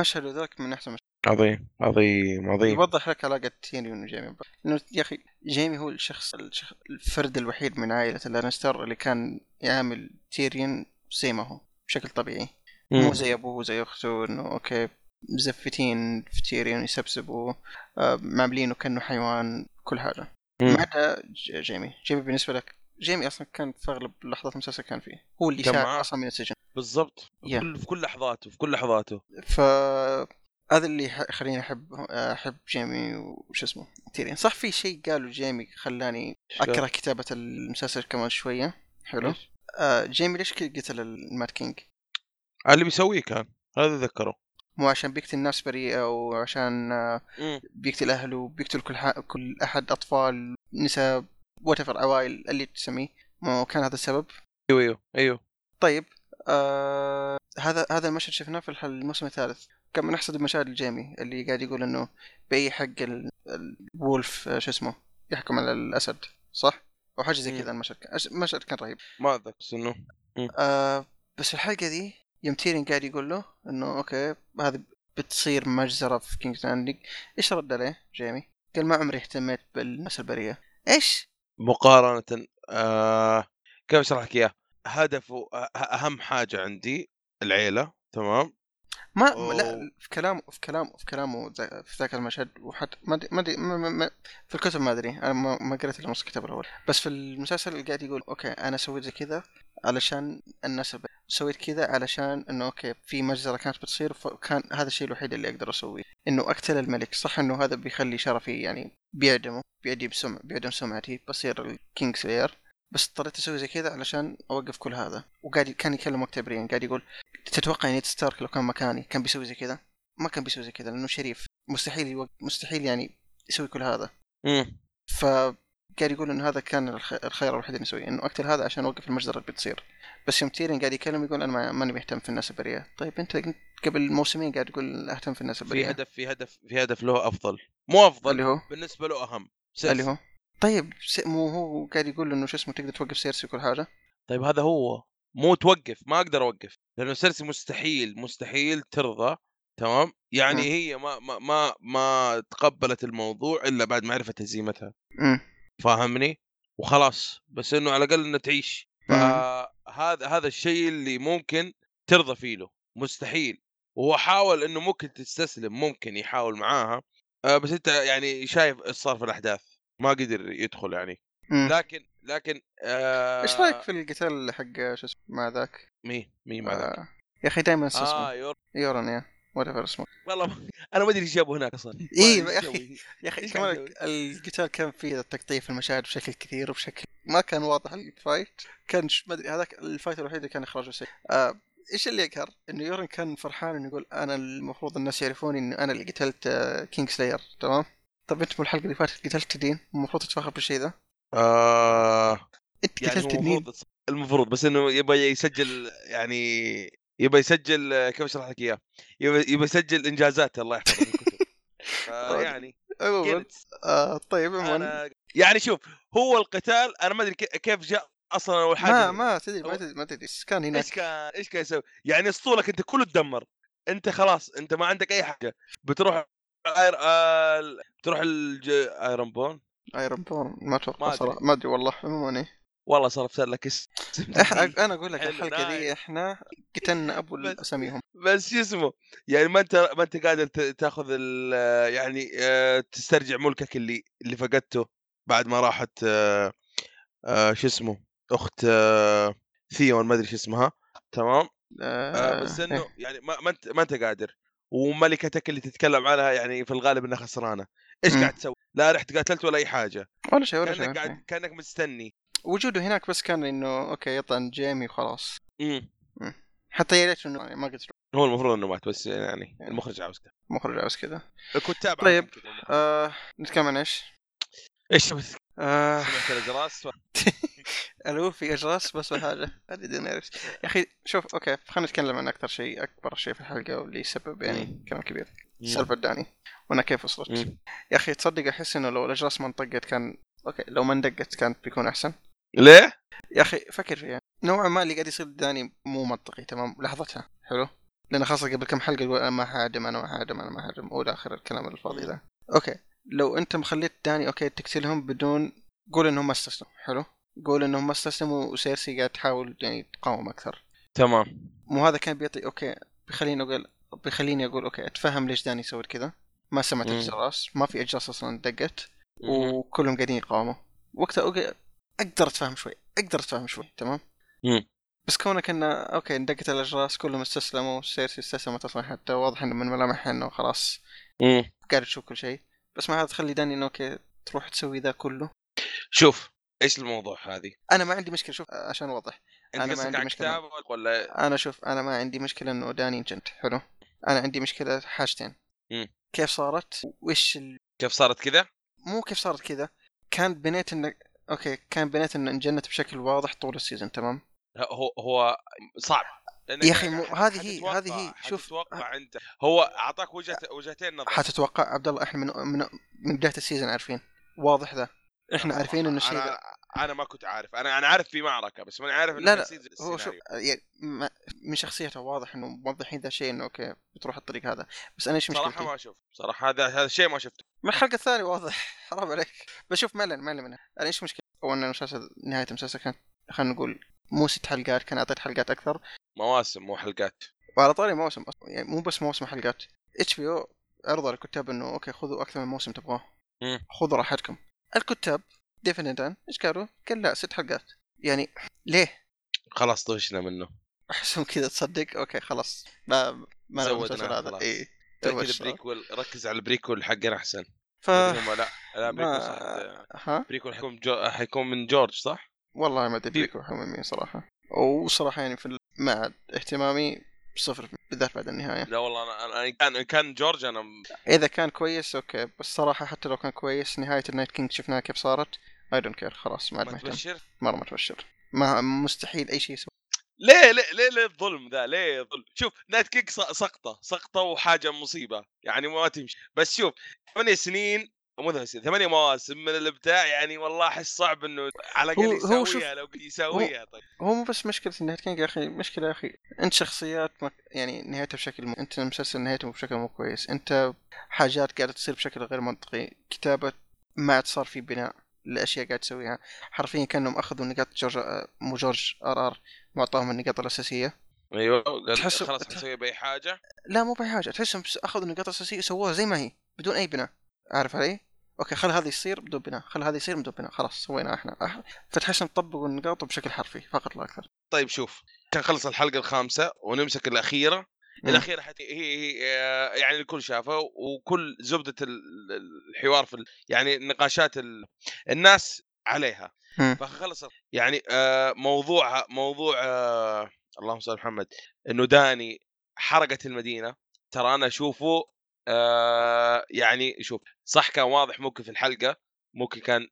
مشهد ذاك من أحسن مشهد عظيم عظيم عظيم يوضح لك علاقة تيرين وجيمي إنه يا أخي جيمي هو الشخص, الشخص الفرد الوحيد من عائلة اللانستر اللي كان يعامل تيرين زي ما هو بشكل طبيعي مو. زي أبوه وزي أخته إنه okay مزفتين في تيرين يسبسبوا آه، معاملينه كانه حيوان كل حاجة مم. ما عدا جيمي. جيمي بالنسبة لك جيمي أصلا كان في أغلب لحظات المسلسل كان فيه. هو اللي شاف. أصلا من السجن. بالضبط. في يا. كل في كل لحظاته في كل لحظاته. ف هذا اللي يخليني أحب أحب جيمي وش اسمه تيرين صح في شيء قاله جيمي خلاني أكره كتابة المسلسل كمان شوية. حلو؟ آه جيمي ليش قتل ال Mad King اللي بيسويه كان هذا ذكره. مو عشان بيقتل ناس بريئة وعشان آه. بيقتل أهله بيقتل كل ح... كل أحد أطفال نساء وات عوائل اللي تسميه مو كان هذا السبب أيوه أيوه أيوه طيب آه هذا هذا المشهد شفناه في الموسم الثالث كان من أحسن المشاهد الجيمي اللي قاعد يقول إنه بأي حق ال- ال wolf آه، شو اسمه يحكم على الأسد صح؟ أو حاجة زي. كذا المشهد كان المشهد كان رهيب ما أتذكر بس إنه آه بس الحلقة دي يوم تيرين قاعد يقول له إنه okay هذه بتصير مجزرة في King's Landing إيش رد عليه جيمي؟ قال ما عمري اهتميت بالناس البرية إيش؟ مقارنة آه كيف أشرح لك إياه؟ هدفه أهم حاجة عندي العيلة تمام ما أوه. لا في كلامه في كلامه في كلامه في ذاك المشهد وحتى ما أدري ما أدري ما- ما- ما- في الكتب ما أدري أنا ما, ما قريت إلا نص الكتاب الأول بس في المسلسل قاعد يقول okay أنا سويت زي كذا علشان الناس الب... سويت كذا علشان إنه okay في مجزرة كانت بتصير فكان هذا الشيء الوحيد اللي أقدر أسويه. إنه أقتل الملك صح إنه هذا بيخلي شرفي يعني بيعدمه بيعدم سمع بيعدم سمعتي بصير ال King Slayer بس اضطريت أسوي زي كذا علشان أوقف كل هذا. وقاعد كان يكلم وقت بريان قاعد يقول تتوقع نيد ستارك لو كان مكاني؟ كان بيسوي زي كذا؟ ما كان بيسوي زي كذا لأنه شريف. مستحيل يوق... مستحيل يعني يسوي كل هذا. مم. فقاعد يقول انه هذا كان الخ... الخيار الوحيد اللي نسويه إنه أقتل هذا عشان أوقف المجزرة اللي بتصير. بس يوم تيرين قاعد يكلم يقول أنا ما- ماني مهتم في الناس البريئه طيب أنت قبل موسمين قاعد تقول أهتم في الناس في البريئه هدف في هدف في هدف له أفضل. مو أفضل اللي هو؟ بالنسبة له أهم. سيرسي. اللي هو؟ طيب. مو هو قاعد يقول إنه شو اسمه تقدر توقف سيرسي وكل حاجة؟ طيب هذا هو. مو توقف ما أقدر أوقف. لأنه سيرسي مستحيل مستحيل ترضى تمام؟ يعني مم. هي ما ما ما ما تقبلت الموضوع إلا بعد ما عرفت هزيمتها. امم فاهمني؟ وخلاص بس إنه على الأقل انها تعيش. فهذا هذا الشيء اللي ممكن ترضى فيه له. مستحيل. وهو حاول إنه ممكن تستسلم ممكن يحاول معاها. آه، بس أنت يعني شايف إيش صار في الأحداث؟ ما قدر يدخل يعني. مم. لكن لكن آه إيش رأيك في القتال حق شو اسمه مع ذاك؟ مين؟ مين مع ذاك؟ آه... يا أخي دائما اسمه آه يور يورن يا. whatever اسمه والله ما- أنا ما أدري إيش جابوا هناك أصلا. ما يا يسوي. يا أخي كمان القتال كان فيه تقطيع في المشاهد بشكل كثير وبشكل ما كان واضح ال fight. كان ما أدري هذاك ال fight الوحيد اللي كان إخراجه سيء. آه إيش اللي يقهر؟ إنه يورن كان فرحان إنه يقول أنا المفروض الناس يعرفوني إنه أنا اللي قتلت آه King Slayer تمام؟ طب أنت من الحلقة اللي فاتت قتلت تنين؟ المفروض تتفاخر بالشيء ذا؟ آه أنت يعني قتلت المفروض المفروض بس إنه يبغى يسجل يعني يبغى يسجل كيف أشرح لك إياه؟ يبغى يسجل إنجازات الله يحفظه في الكتب *laughs* فيعني عموما آه طيب عموما يعني شوف هو القتال أنا ما أدري كي- كيف جاء أصلا اول حاجة ما ما تدري ما تدري ما تدري إيش كان هناك إيش كان إيش كان يسوي؟ يعني اسطولك انت كله تدمر أنت خلاص أنت ما عندك أي حاجة بتروح آير... آه... بتروح الج... آيرون بون آيرون بورن ما أتوقع. صراحة ما أدري والله عموما إيه. والله صرفت لك اسم *laughs* إح- أنا أقول لك الحلقة دي. إحنا قتلنا أبو بس- اساميهم بس شو اسمه يعني ما انت ما أنت قادر تأخذ ال- يعني آه، تسترجع ملكك اللي اللي فقدته بعد ما راحت آه، آه، شو اسمه أخت ثيون ما أدري شو اسمها تمام بس إيه. انه يعني ما ما انت ما أنت قادر وملكتك اللي تتكلم عنها يعني في الغالب إنها خسرانة إيش. قاعد تسوي؟ لا رحت قاتلت ولا أي حاجة ولا شيء ولا شيء كانك. قاعد كأنك مستني وجوده هناك بس كان إنه okay يطعن جيمي وخلاص. مم. حتى يا ريت إنه ما قلت هو المفروض إنه مات بس يعني المخرج عاوز كذا مخرج عاوز كذا الكتاب طيب. المخرج. آه نتكلم عن إيش؟ إيش بس آه. سمعت الاجراس *laughs* ألو في إجراس بس حاجة؟ هذه دينيريس يا أخي شوف okay خلينا نتكلم عن أكثر شيء أكبر شيء في الحلقة واللي يسبب يعني كلام كبير. سالفة داني. وأنا كيف وصلت. يا أخي تصدق أحس إنه لو الإجراس ما انطقت كان okay لو ما اندقت كان بيكون أحسن؟ ليه؟ يا أخي فكر فيها. نوعا ما اللي قاعد يصير داني مو منطقي تمام؟ لحظتها حلو. لأن خاصة قبل كم حلقة يقول أنا ما حاعدم أنا ما حاعدم أنا ما حاعدم والى آخر الكلام الفاضي ذا okay. لو أنت مخليت داني okay تقتلهم بدون قول إنهم ما استسلموا. حلو. قول إنهم ما استسلموا وسيرسي قاعد تحاول يعني تقاوم أكثر. تمام. مو هذا كان بيعطي okay بيخليني أقول بيخليني أقول okay أتفهم ليش داني يسوي كذا. ما سمعت مم. الاجراس ما في اجراس أصلا دقت. وكلهم قاعدين يقاوموا. وقتها okay أقدر اتفهم شوي أقدر اتفهم شوي تمام مم. بس كونك إنه okay اندقت الأجراس كلهم استسلموا سيرسي استسلمت أصلا حتى واضح إنه من ملامحها إنه خلاص مم. قاعد تشوف كل شيء بس ما هذا تخلي داني إنه okay تروح تسوي ذا كله شوف إيش الموضوع هذه؟ أنا ما عندي مشكلة شوف عشان اوضح أنت أنا ما عندي. كتاب ولا أنا شوف أنا ما عندي مشكلة إنه داني انجنت حلو أنا عندي مشكلة حاجتين مم. كيف صارت وإيش ال... كيف صارت كذا؟ مو كيف صارت كذا كان بنيت إنه okay كان انه انجنت بشكل واضح طول ال season تمام هو هو صعب يا أخي مو- هذه هي- هذه هي. شوف. حتتوقع انت هو أعطاك وجهه وجهتين نظر حتتوقع عبد الله إحنا من من من بداية ال season عارفين واضح ذا إحنا عارفين إنه الشيء أنا ما كنت عارف. أنا أنا عارف في معركة بس ماني عارف إنه لا لا هو شوف. يعني ما من شخصيته واضح إنه موضحين ذا الشيء إنه okay بتروح الطريق هذا. بس أنا إيش صراحة مشكلتي؟ ما شفت صراحة هذا هذا الشيء ما شفته. من الحلقة الثانية واضح. *laughs* حرام عليك. بشوف ما علينا منها. أنا إيش مشكلة؟ أو ان المسلسل نهاية المسلسل كانت خلينا نقول مو ست حلقات كان أعطيت حلقات أكثر. مواسم مو حلقات. وعلى طاري موسم أصلاً، يعني مو بس موسم حلقات. HBO عرضوا للكتاب إنه okay خذوا أكثر من موسم تبغاه. خذوا راحتكم. الكتاب ديفيد ودان إيش قالوا؟ قال لا ست حلقات. يعني ليه؟ خلاص طفشنا منه. احسهم كذا تصدق؟ okay خلاص. ما ما زودنا هذا. اي كذا prequel ركز على ال prequel حقنا أحسن. ف لا لا prequel صح. ما... ها prequel حيكون جو... حيكون من جورج صح؟ والله ما أدري prequel حق مين صراحة. وصراحة يعني في مع اهتمامي صفر بالذات بعد النهاية. لا والله أنا أنا كان كان جورج أنا إذا كان كويس okay. بس صراحة حتى لو كان كويس نهاية ال Night King شفناها كيف صارت. I don't care خلاص ما عاد ما مهتم. تبشر؟ مرة ما تبشر. ما مستحيل أي شيء يسوي. ليه ليه ليه ليه الظلم ذا؟ ليه الظلم؟ شوف Night King سقطة سقطة وحاجة مصيبة. يعني ما تمشي. بس شوف ثمانية سنين مو ثمان سنين ثمانية مواسم من الإبداع يعني والله أحس صعب إنه على الأقل يسويها شوف- لو يسويها. طيب. هو مو بس مشكلة ال Night King يا أخي. مشكلة يا أخي أنت شخصيات يعني نهايتها بشكل م... أنت المسلسل نهايته بشكل مو كويس. أنت حاجات قاعدة تصير بشكل غير منطقي. كتابة ما عاد صار في بناء. الأشياء قاعد تسويها. حرفيا كأنهم أخذوا نقاط جورج آه، مو جورج R.R. معطاهم النقاط الأساسية. أيوه تحس- خلاص نسوي بأي حاجة. لا مو بأي حاجة. تحسهم بس أخذوا النقاط الاساسيه سووها زي ما هي بدون أي بناء. عارف علي؟ أوكي خل هذا يصير بدون بناء. خل هذا يصير بدون بناء. خلاص سوينا إحنا. فتحسهم طبقوا النقاط بشكل حرفي فقط لا أكثر. طيب شوف. عشان نخلص الحلقة الخامسة ونمسك الأخيرة. مم. الاخيره حتى هي هي آه، يعني الكل شافه وكل زبدة ال- ال- الحوار في يعني نقاشات ال- الناس عليها مم. فخلص يعني آه، موضوع موضوع آه، اللهم صل محمد إنه داني حرقت المدينة ترى أنا أشوفه يعني شوف صح كان واضح ممكن في الحلقة ممكن كان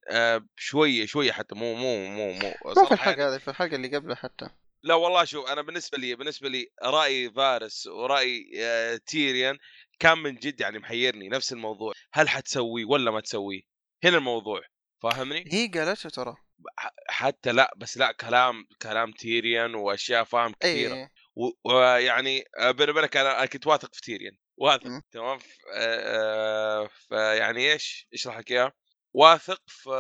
شوية شوية حتى مو مو مو مو في الحلقة يعني هذه في الحلقة اللي قبلها حتى لا والله شوف أنا بالنسبة لي بالنسبة لي رأي فارس ورأي آه، تيريان كان من جد يعني محيرني نفس الموضوع. هل حتسوي ولا ما تسوي هنا الموضوع فاهمني؟ هي قالته ترى. حتى لا بس لا كلام كلام تيريان وأشياء فاهم اي كثيرة. و- ويعني آه، بيني وبينك أنا كنت واثق في تيريان واثق مم. تمام؟ ف- آه، فيعني إيش؟ اشرح لك اياها واثق في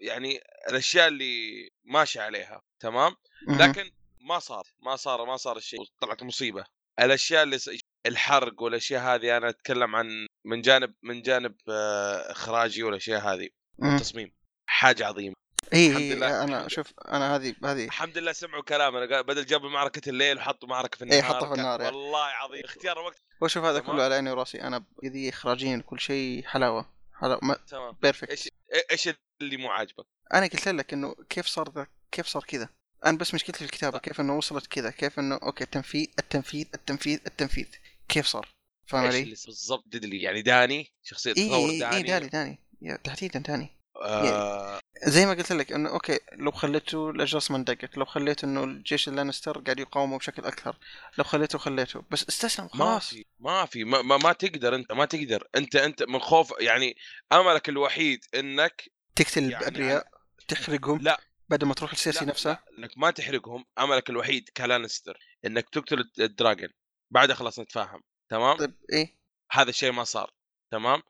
يعني الأشياء اللي ماشي عليها تمام. لكن ما صار ما صار ما صار الشيء طلعت مصيبة. الأشياء اللي س- الحرق والأشياء هذه أنا أتكلم عن من جانب من جانب آه، إخراجي والأشياء هذه مم. والتصميم. حاجة عظيمة. إي الحمد إي لله، أنا شوف أنا هذه هذه. الحمد لله سمعوا كلامنا قال- بدل جابوا معركة الليل وحطوا معركة في إيه، النهار حطوا في النهار،. والله عظيم اختيار الوقت وشوف هذا. كله على عيني وراسي. أنا قضيه اخراجيا كل شيء حلاوة. حلاوه ما تمام. perfect إيش إيش اللي مو عاجبك؟ أنا قلت لك إنه كيف صار ذا كيف صار كذا. أنا بس مشكلتي في الكتابة كيف إنه وصلت كذا كيف إنه أوكي التنفيذ التنفيذ التنفيذ التنفيذ. كيف صار؟ فاهم علي؟ بالضبط؟ deadly يعني داني شخصية اي تطور داني. اي داني. داني تحديدا داني. آه زي ما قلت لك إنه أوكي لو خليته الاجراس ما اندقت لو خليته إنه الجيش اللانستر قاعد يقاومه بشكل أكثر لو خليته خليته بس استسلم ما خلاص. في ما في ما, ما, ما تقدر أنت ما تقدر. أنت أنت من خوف يعني أملك الوحيد إنك تقتل يعني الابرياء تحرقهم لا. بدل ما تروح لسيرسي لا نفسه؟ إنك ما تحرقهم أملك الوحيد كلانستر إنك تقتل الد- ال dragon. بعدها خلاص نتفاهم تمام؟ طيب إيه؟ هذا الشيء ما صار تمام.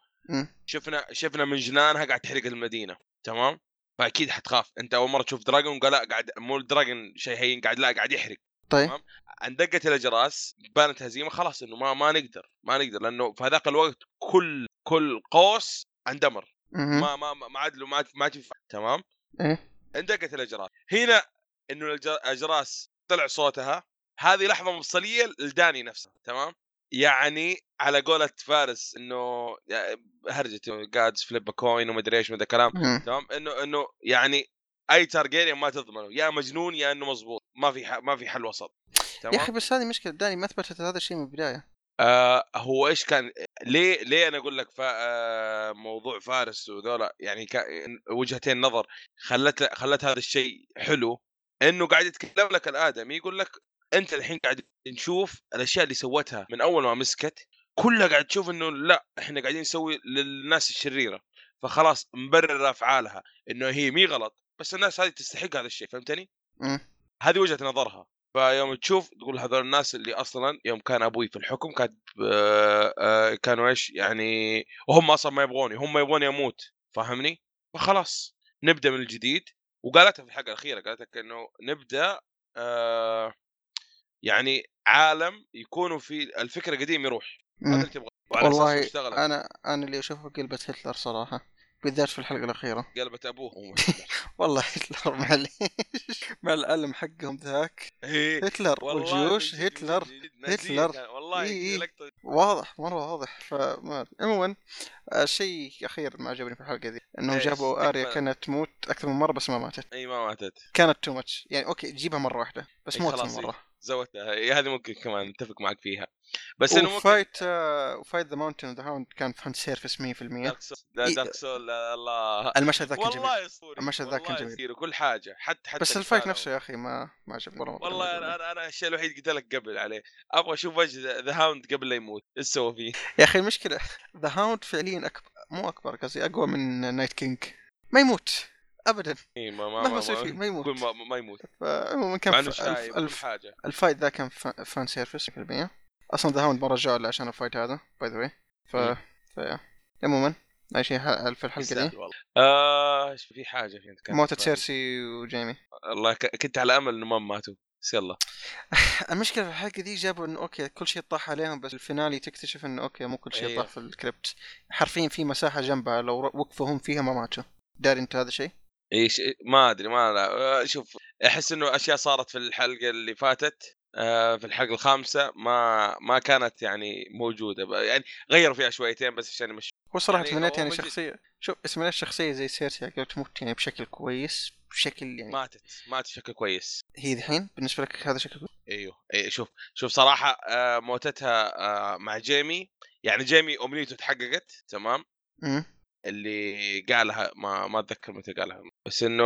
شفنا شفنا من جنانها قاعد تحرق المدينة تمام؟ فأكيد حتخاف. أنت أول مرة تشوف dragon قال لا قاعد مو ال dragon شيء هين قاعد لا قاعد يحرق طيب. تمام. دقه الاجراس بانت هزيمة خلاص إنه ما ما نقدر ما نقدر لأنه في هذاك الوقت كل كل قوس اندمر. ما ما ما عاد له ما ما ينفع تمام؟ إيه. اندقت الاجراس هنا إنه الاجراس طلع صوتها هذه لحظة مفصلية لداني نفسه تمام؟ يعني على قولة فارس إنه هرجة gods flip coin ومدري إيش من ذا الكلام. تمام إنه إنه يعني أي تارجيريان ما تضمنه يا مجنون يا إنه مزبوط ما في. ما في حل وسط تمام يا أخي بس هذه مشكلة داني ما أثبتت هذا الشيء من البداية آه هو إيش كان ليه ليه أنا أقول لك فا آه موضوع فارس وذولا يعني وجهتين نظر خلت خلت هذا الشيء حلو إنه قاعد يتكلم لك الآدمي يقول لك أنت الحين قاعد نشوف الأشياء اللي سوتها من أول ما مسكت كلها قاعد تشوف إنه لا إحنا قاعدين نسوي للناس الشريرة فخلاص مبرر أفعالها إنه هي مي غلط بس الناس هذه تستحق هذا الشيء فهمتني؟ مم. هذه وجهة نظرها فيوم تشوف تقول هذول الناس اللي أصلا يوم كان أبوي في الحكم كانت آه، آه، كانوا إيش يعني وهم أصلا ما يبغوني هم يبغوني أموت فاهمني؟ فخلاص نبدأ من الجديد وقالتها في الحلقة الأخيرة قالت لك انه نبدأ آه يعني عالم يكونوا في الفكر القديم يروح هذا مم. اللي أساسه والله أنا أنا اللي أشوفه قلبة هتلر صراحة بالذات في الحلقة الأخيرة قلبت أبوه *laughs* والله هتلر معليش *laughs* مع العلم حقهم ذاك إيه، هتلر والله والجيوش هتلر هتلر. والله إيه، إيه. لقطه واضح مرة واضح فما. عموما الشيء اخير ما عجبني في الحلقة دي انهم؟ جابوا آريا. كانت تموت أكثر من مرة بس ما ماتت إي ما ماتت كانت too much يعني أوكي جيبها مرة واحدة بس مو أكثر من. مرة زودتها هذه ممكن كمان نتفق معك فيها بس إنه و fight آه، و fight the Mountain the Hound كان fan service 100% دارك سول. دارك سول الله المشهد ذا كان جميل والله أسطوري المشهد ذا كان والله جميل. وكل حاجة حتى حتى بس ال fight. نفسه يا أخي ما ما عجبني مرة والله أنا أنا أنا الشيء الوحيد قلت لك قبل عليه أبغى أشوف وجه the Hound قبل لا يموت إيش سوى فيه؟ يا أخي المشكلة the Hound فعليا أكبر مو أكبر قصدي أقوى من Night King ما يموت ابدا. إيه ما ما ما فيه ما يموت. ما, ما يموت. فعموما كان الف... الف... حاجة. الفايت ذا كان fan, service 100% أصلا the Hound رجعوا الا عشان ال fight هذا by the way ف... مم. ف... عموما أي شيء في الحلقة دي؟ والله. آه في حاجة في موتة. سيرسي وجيمي. والله ك- كنت على أمل إنه ما ماتوا. بس يلا. *laughs* المشكلة في الحلقة دي جابوا إنه أوكي كل شيء طاح عليهم بس ال finale تكتشف إنه أوكي مو كل شيء أيوه. طاح في ال crypt. حرفيا في مساحة جنبها لو وقفوا هم فيها ما ماتوا. داري انت هذا الشيء؟ إيش ما أدري ما لا آه، شوف أحس إنه أشياء صارت في الحلقة اللي فاتت آه في الحلقة الخامسة ما ما كانت يعني موجودة يعني غيروا فيها شويتين بس عشان يمشي هو صراحة يعني تمنيت يعني شخصية شوف تمنيت شخصية زي سيرسي قبل تموت يعني بشكل كويس بشكل يعني ماتت ماتت بشكل كويس. هي الحين بالنسبة لك هذا شكل كويس أيوه اي شوف شوف صراحة آه موتتها مع جيمي. يعني جيمي أمنيته تحققت تمام؟ أمم. اللي قالها ما ما أتذكر متى قالها بس إنه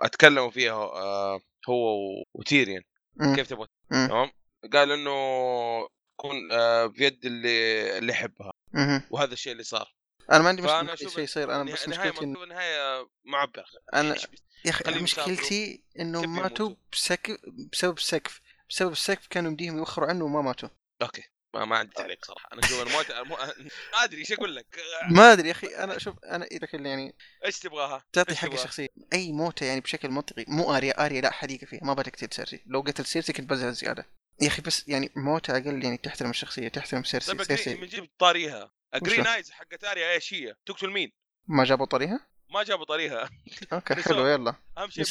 أتكلموا فيها آه هو وتيريان أمم. كيف تبغى أمم. تمام قال إنه يكون آه بيد اللي اللي يحبها. وهذا الشيء اللي صار أنا ما عندي مشكلة أشوف شيء يصير أنا بس مشكلتي إن... نهايه معبره أنا يا أخي مشكلتي كيف ماتوا بسبب السقف بسبب السقف كانوا يمديهم يوخروا عنه وما ماتوا أوكي ما, ما عندي تعليق صراحة. أنا أشوف الموت مو... *laughs* ما أدري إيش أقول لك. ما أدري يا أخي أنا شوف أنا بشكل يعني إيش تبغاها؟ تعطي حق؟ الشخصيه أي موتة يعني بشكل منطقي. مو آريا آريا لا حريقه فيها. ما بتقتل سيرسي. لو قتل سيرسي كنت بزعل زيادة. يا أخي بس يعني موتة أقل يعني تحترم الشخصية تحترم سيرسي طيب سيرسي. من جيب طاريها. green? eyes حقت آريا. إيش هي؟ تقتل مين؟ ما جابوا طريقها ما جابوا طريقها أوكي. *laughs* حلو يلا. أهم شيء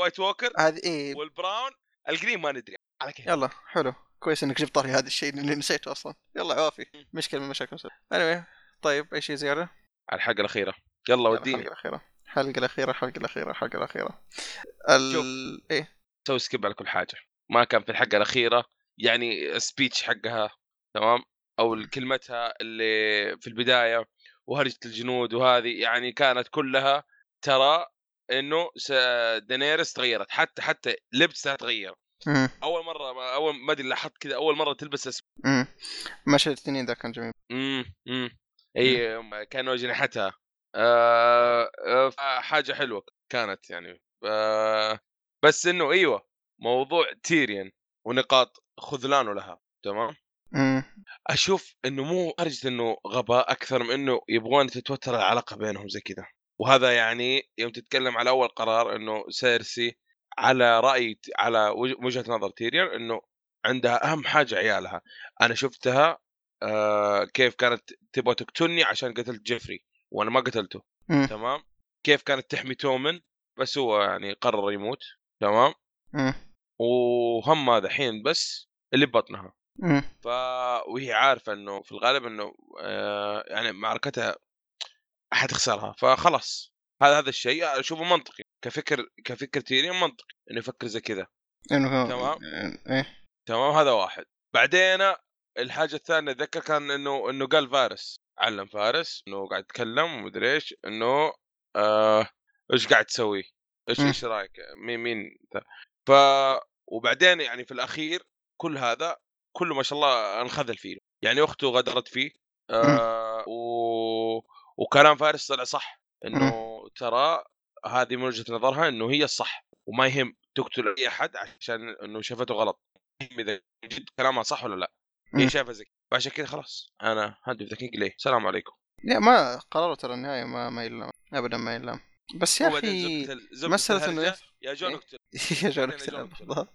White Walker هذه إيه. وال brown. ال green ما ندري. على كيف؟ يلا حلو. كويس إنك جبت طاري هذا الشيء لاني نسيته أصلا. يلا عوافي مشكلة من مشاكل anyway طيب أي شيء زيادة؟ على الحلقة الأخيرة. يلا يلا، وديني. الحلقة الأخيرة. الحلقة الأخيرة الحلقة الأخيرة الحلقة الأخيرة. ال... إيه. سوي skip على كل حاجة. ما كان في الحلقة الأخيرة يعني speech حقها تمام؟ أو كلمتها اللي في البداية وهرجة الجنود وهذه يعني كانت كلها ترى إنه س- دينيرس تغيرت. حتى حتى لبسها تغير. مم. أول مرة اول ما أدري لاحظت كذا أول مرة تلبس أسود. مم. مشهد التنين ذا كان جميل. امم امم أي كانوا اجنحتها آه آه حاجة حلوة كانت يعني. آه بس إنه أيوه موضوع تيريان ونقاط خذلانه لها تمام؟ مم. أشوف إنه مو درجه إنه غباء أكثر من إنه يبغون تتوتر العلاقة بينهم زي كذا وهذا يعني يوم تتكلم على أول قرار إنه سيرسي على رأي على وج- وجهة نظر تيريان إنه عندها أهم حاجة عيالها أنا شفتها آه كيف كانت تبغى تقتلني عشان قتلت جيفري وأنا ما قتلته مم. تمام كيف كانت تحمي تومن بس هو يعني قرر يموت تمام مم. وهم هذا الحين بس اللي ببطنها مم. ف وهي عارفة إنه في الغالب إنه آه يعني معركتها حتخسرها فخلاص هذا هذا الشيء أشوفه منطقي كفكر كفكر تيريون منطقي إنه يفكر زي كذا إنه تمام. إيه تمام هذا واحد بعدين الحاجة الثانية أتذكر كان إنه إنه قال فارس علم فارس إنه قاعد يتكلم ومدري إيش إنه آه إيش قاعد تسوي؟ إيش. إيش رأيك؟ مين مين؟ ف وبعدين يعني في الأخير كل هذا كله ما شاء الله انخذل فيه يعني أخته غدرت فيه آه و... وكلام فارس طلع صح إنه ترى هذه من وجهة نظرها إنه هي الصح وما يهم تقتل أي أحد عشان إنه شافته غلط إذا جد كلامها صح ولا لا هي مم. شايفه زي كذا. فعشان كذا خلاص أنا هدف ذا king ليه السلام عليكم لا ما قرروا ترى النهاية ما ما يلام ابدا ما يلام بس يا أخي الهرجة، يف- يا جون؟ اقتل *laughs* يا جون اقتل.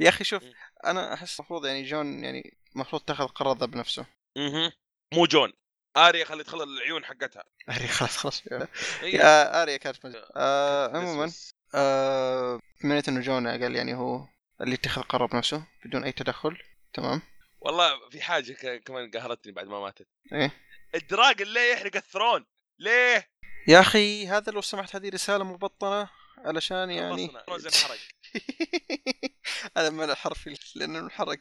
يا أخي شوف مم. أنا أحس المفروض يعني جون يعني المفروض تاخذ القرار ذا بنفسه مهم. مو جون آريا خلي تخلى العيون حقتها آريا خلاص خلاص يا *laughs* إيه. يا آريا كانت. آه عموما. آه تمنيت انه جون قال يعني هو اللي اتخذ قرار بنفسه بدون أي تدخل تمام والله في حاجة ك- كمان قهرتني بعد ما ماتت إيه ال dragon ليه يحرق ال throne؟ ليه؟ يا أخي هذا لو سمحت هذه رسالة مبطنة علشان يعني خلصنا *laughs* روزن حرق هذا من الحرفي لأنه انحرق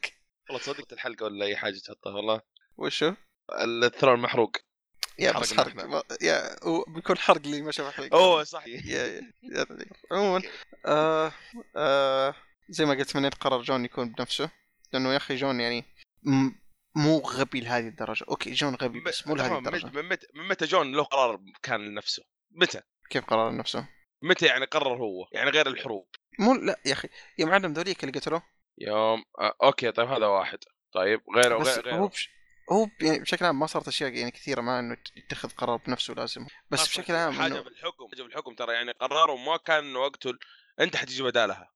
والله صدقت الحلقة ولا أي حاجة تحطها والله وشو؟ ال throne محروق يا بس حرق. ما- يا هو بيكون حرق اللي ما شاف الحلقة أوه صح. يا يا يا عموما آه آه زي ما قلت تمنيت قرار جون يكون بنفسه؟ لأنه يا أخي جون يعني م- مو غبي لهذه الدرجة. أوكي جون غبي بس مو لهذه الدرجة. من متى من متى جون له قرار كان لنفسه؟ متى؟ كيف قرار نفسه متى يعني قرر هو؟ يعني غير الحروب. مو لا يا أخي يا معلم ذوليك اللي قتلوه يوم آه أوكي طيب هذا واحد. طيب غيره بس هو غيره. بش... هو يعني بشكل عام ما صارت أشياء يعني كثيرة ما إنه يتخذ قرار بنفسه لازم بس بشكل عام حاجة إنه بالحكم حاجة بالحكم ترى يعني قرروا ما كان اقتل أنت حتجي بدالها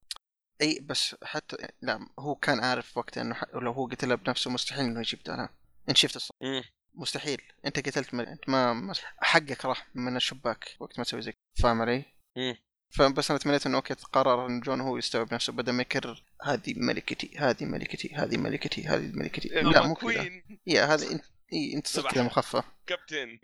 إي بس حتى لا هو كان عارف وقتها إنه ح... لو هو قتلها بنفسه مستحيل إنه يجيب بدالها انت شفت الصح مم. مستحيل أنت قتلت من... أنت ما ما- حقك راح من الشباك وقت ما تسوي زي. فاهم علي؟ مم. فبس أنا تمنيت إنه أوكي قرر إن جون هو يستوعب نفسه بدل ما يكرر هذه ملكتي هذه ملكتي هذه ملكتي هذه ملكتي. لا مو كذا. يا هذا انت إيه أنت صرت كذا مخفف كابتن.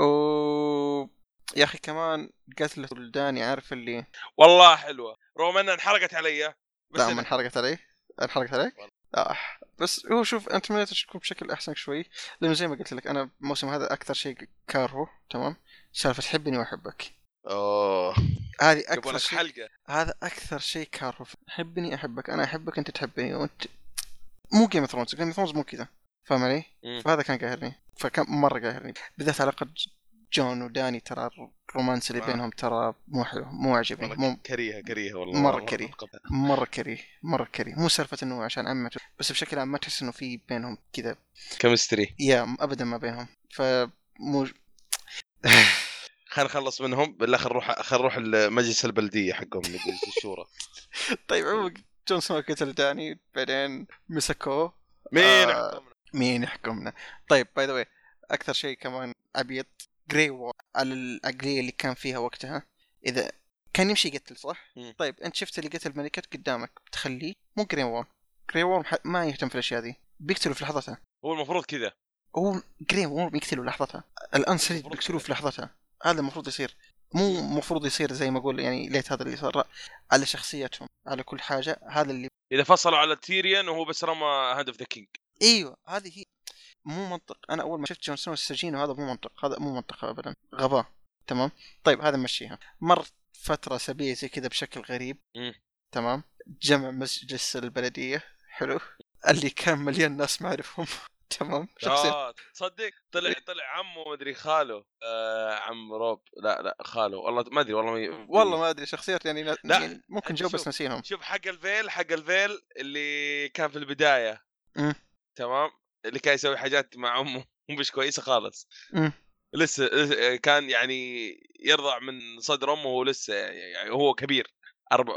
و يا أخي كمان قتلة داني عارف اللي؟ والله حلوة. رغم انها انحرقت علي. بس لا ما انحرقت علي. انحرقت عليك؟ لا بس هو شوف انت تمنيت تكون بشكل أحسن شوي. لأنه زي ما قلت لك أنا الموسم هذا أكثر شيء كارهه تمام؟ سالفة حبني وأحبك. أوه. هذه أكثر شيء حلقة. هذا أكثر شيء كارهه. حبني أحبك. أنا أحبك أنت تحبني وأنت مو Game of Thrones Game of Thrones مو كذا. فاهم علي؟ فهذا كان قاهرني. فكان مرة قاهرني. بالذات علاقة جون وداني ترى ال romance اللي آه. بينهم ترى مو حلو مو عاجبني. والله مو كريهة كريهة والله. مرة والله كريه. مرة كريه مرة كريه. مو سالفة إنه عشان عمته بس بشكل عام ما تحس إنه في بينهم كذا. chemistry يا ابدا ما بينهم. فمو خلينا نخلص منهم بالله خلينا نروح خلينا نروح المجلس البلدية حقهم مجلس الشورى *laughs* طيب عموما جون سنو قتل داني بعدين مسكوه مين آه. يحكمنا؟ مين يحكمنا طيب by the أكثر شيء كمان عبيط جري على العقليه اللي كان فيها وقتها إذا كان يمشي يقتل صح؟ مم. طيب أنت شفت اللي قتل ملكت قدامك بتخليه مو جري وور جري وور ما يهتم في الأشياء دي بيقتلوا في لحظتها هو المفروض كذا هو جري وور بيقتلوا لحظتها ال Unsullied كذا. في لحظتها هذا المفروض يصير. مو المفروض يصير زي ما أقول يعني ليت هذا اللي صار. على شخصيتهم على كل حاجة. هذا اللي إذا فصلوا على تيريان وهو بس رمى hand of the king أيوه هذه هي. مو منطق. أنا أول ما شفت جون سنو السجين وهذا مو منطق. هذا مو منطق ابدا. غباء. تمام؟ طيب هذا مشيها مر فترة سبيه زي كذا بشكل غريب. مم. تمام؟ جمع مجلس البلدية. حلو. اللي كان مليان ناس ما أعرفهم. *laughs* تمام شخصيا آه تصدق طلع طلع عمه مدري خاله آه عم روب لا لا خاله والله ما أدري والله ما والله ما أدري شخصيات يعني, لا، يعني ممكن جو بس شوف. نسينهم شوف حق الفيل حق الفيل اللي كان في البداية مم. تمام اللي كان يسوي حاجات مع أمه *laughs* مش كويسة خالص مم. لسه لسه كان يعني يرضع من صدر أمه وهو لسه يعني هو كبير أربع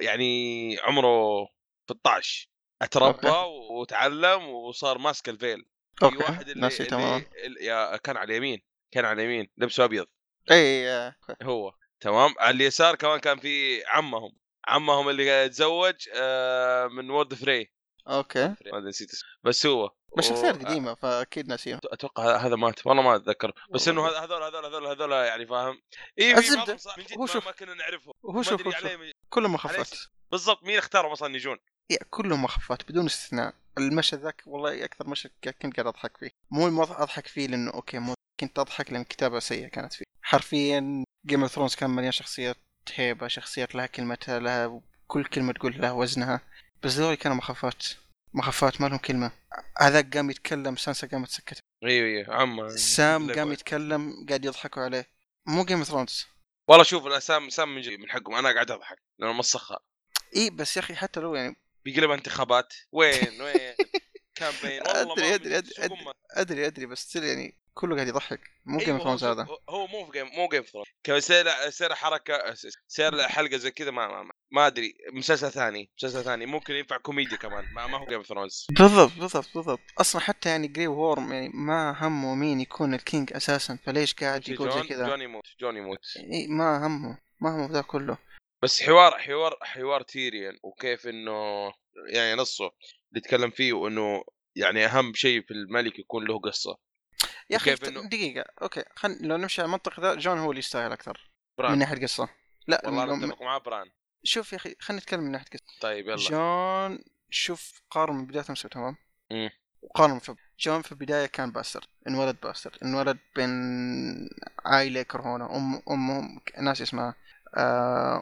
يعني عمره 16 أتربى وتعلم وصار ماسك الفيل. في أوكي. واحد اللي, ناسي تمام. اللي, كان على اليمين كان على اليمين لبسه أبيض. اي آه، أوكي. هو تمام. على اليسار كمان كان في عمهم. عمهم اللي تزوج آه، من وورد فري. أوكي. ما نسيت بس هو بس شخصيات و- قديمه فأكيد ناسيهم. أتوقع هذا مات. والله ما أتذكر. بس إنه هذول هذول هذول هذول يعني فاهم؟ اي في جد هو شوف- ما كنا نعرفهم. هو شوف شوف. كلهم إيش؟ بالضبط مين اختارهم أصلا يجون؟ يا كلهم مخفات بدون استثناء. المشهد ذاك والله أكثر مشهد كنت قاعد أضحك فيه. مو الموضوع أضحك فيه لأنه أوكي مو كنت أضحك لأن الكتابه سيئة كانت فيه. حرفيا Game of Thrones كان مليان شخصيات هيبة شخصيات لها كلمتها لها كل كلمة تقول لها وزنها. بس ذول كانوا مخفات مخفات ما لهم كلمة. هذاك قام يتكلم سانسا قامت سكت أيوه أيوه عم سام قام يتكلم قاعد يضحكوا عليه. مو Game of Thrones والله شوف سام سام من, جي- من حقهم. أنا قاعد أضحك لأنه مسخها إي بس يا أخي حتى لو يعني بيقلب انتخابات. وين وين؟ campaign والله أدري- شو هم. أدري أدري بس still يعني كله قاعد يضحك. مو Game of Thrones هذا. هو مو في Game مو Game Thrones كسير سير حركة سير حلقة زي كذا ما, ما, ما, ما أدري. مسلسل ثاني مسلسل ثاني. ممكن ينفع كوميديا كمان. ما, ما هو Game Thrones بالضبط بالضبط بالضبط. أصلا حتى يعني Grey Worm يعني ما همه مين يكون ال King أساسا. فليش قاعد يقول زي كذا؟ جون يموت جون يموت ما همه ما همه ذا كله. بس حوار حوار حوار تيريان وكيف إنه يعني نصه اللي يتكلم فيه وإنه يعني أهم شيء في الملك يكون له قصة. يا أخي إنه- دقيقة okay خل لو نمشي على المنطق ذا جون هو اللي يستاهل أكثر من بران. ناحية قصة. لا والله أنا أتفق معاه بران. شوف يا أخي خلينا نتكلم من ناحية قصة. طيب يلا. جون شوف قارن من بداية الموسم تمام؟ مم. وقارن في جون في البداية كان bastard انولد bastard انولد بين عائلة يكرهونه أم أمهم ناس اسمها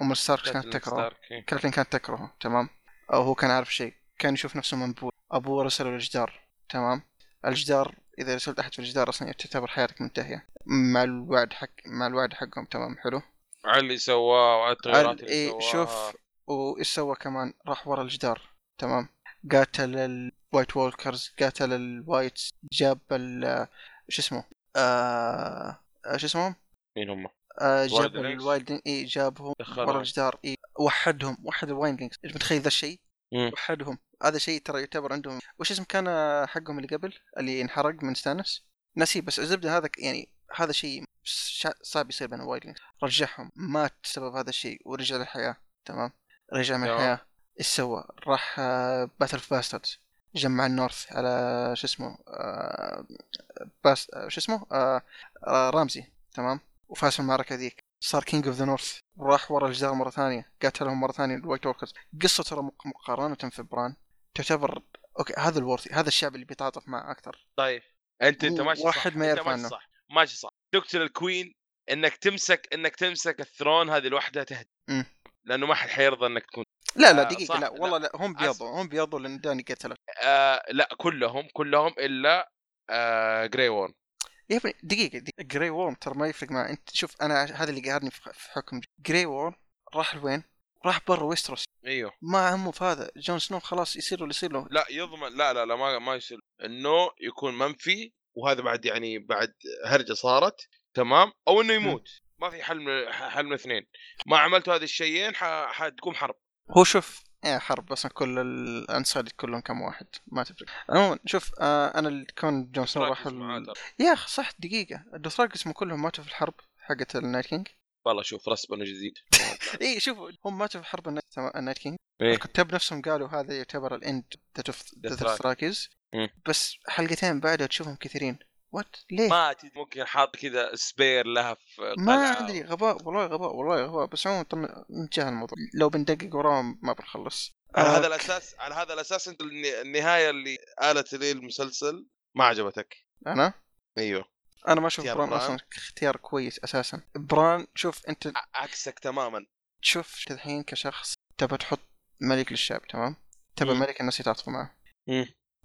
أم ستارك كانت تكرهه. إيه. كاتلين كانت تكرهه تمام؟ أو هو كان عارف شيء كان يشوف نفسه منبوذ. أبوه رسله الجدار تمام؟ الجدار إذا رسلت أحد في الجدار أصلا تعتبر حياتك منتهية. مع الوعد حق مع الوعد حقهم تمام؟ حلو؟ على اللي سواه وعلى التغيرات ال- اللي إيه شوف وإيش سوى كمان؟ راح ورا الجدار تمام؟ قاتل ال White Walkers قاتل ال White جاب ال شو اسمه؟ آه شو اسمهم؟ مين هم؟ آه جاب Wildlings؟ الوايلد إي جابهم. ورا الجدار إي وحدهم وحد ال Wildlings متخيل ذا الشيء. وحدهم. هذا شيء ترى يعتبر عندهم. وش اسم كان آه، حقهم اللي قبل؟ اللي انحرق من ستانس نسي بس الزبدة هذا يعني هذا شيء صعب يصير بين لينكس رجعهم. مات بسبب هذا الشيء ورجع للحياة. تمام؟ رجع من. الحياة. إيش سوى؟ راح Battle of Bastards جمع ال North على شو اسمه آه، باس آه، شو اسمه؟ آه، رامزي. تمام؟ وفاز في المعركه ذيك صار King of the North راح ورا الجدار مرة ثانية قاتلهم مرة ثانية ال White Walkers قصة ترى مق- مقارنة في بران تعتبر okay هذا ال worthy هذا الشعب اللي بيتعاطف معه أكثر. طيب. انت أنت ماشي واحد صح ما يعرف ماشي عنه. صح. ماشي صح. تقتل ال Queen إنك تمسك إنك تمسك ال Throne هذه لوحدها تهدي. لأنه ما حد حيرضى إنك تكون. لا لا آه، دقيقة صح، لا والله لا, هم بيضوا هم بيضوا لأن داني قتله آه لا كلهم كلهم إلا آه جراي وورن يا ابني دقيقة دقيقة. Grey Worm ترى ما يفرق معه انت شوف أنا هذا اللي قهرني في حكم. Grey Worm راح لوين؟ راح برا ويستروس إيوه. ما همه في هذا. جون سنو خلاص يصير له اللي يصير له. لا يضمن لا لا لا ما ما يصير. إنه يكون منفي وهذا بعد يعني بعد هرجة صارت. تمام؟ أو إنه يموت. ما في حل من حل من اثنين. ما عملتوا هذه الشيئين ح- حتقوم حرب. هو شوف يا حرب أصلا كل ال Unsullied كلهم كم واحد ما تفرق عموما شوف آه أنا اللي كون جون سنو راح ال... يا أخي صح دقيقة. الدوثراك اسمه كلهم ماتوا في الحرب حقت ال Night King والله شوف respawn جديد. *laughs* اي شوف هم ماتوا في حرب ال Night, ال Night King إيه. الكتاب نفسهم قالوا هذا يعتبر ال end. Dothrakis مم. بس حلقتين بعدها تشوفهم كثيرين. What ليه؟ ما تد- ممكن حاط كذا spare لها في ما. أدري غباء والله غباء والله غباء بس عموما طم- نتجاهل الموضوع لو بندقق وراهم ما بنخلص على آه، هذا الأساس على هذا الأساس أنت النهاية اللي قالت لي المسلسل ما عجبتك أنا أيوه أنا ما أشوف بران بران. أصلا اختيار كويس أساسا بران شوف أنت عكسك تماما تشوف الحين كشخص تبى تحط ملك للشعب تمام تبى. ملك الناس يتعاطفوا معه.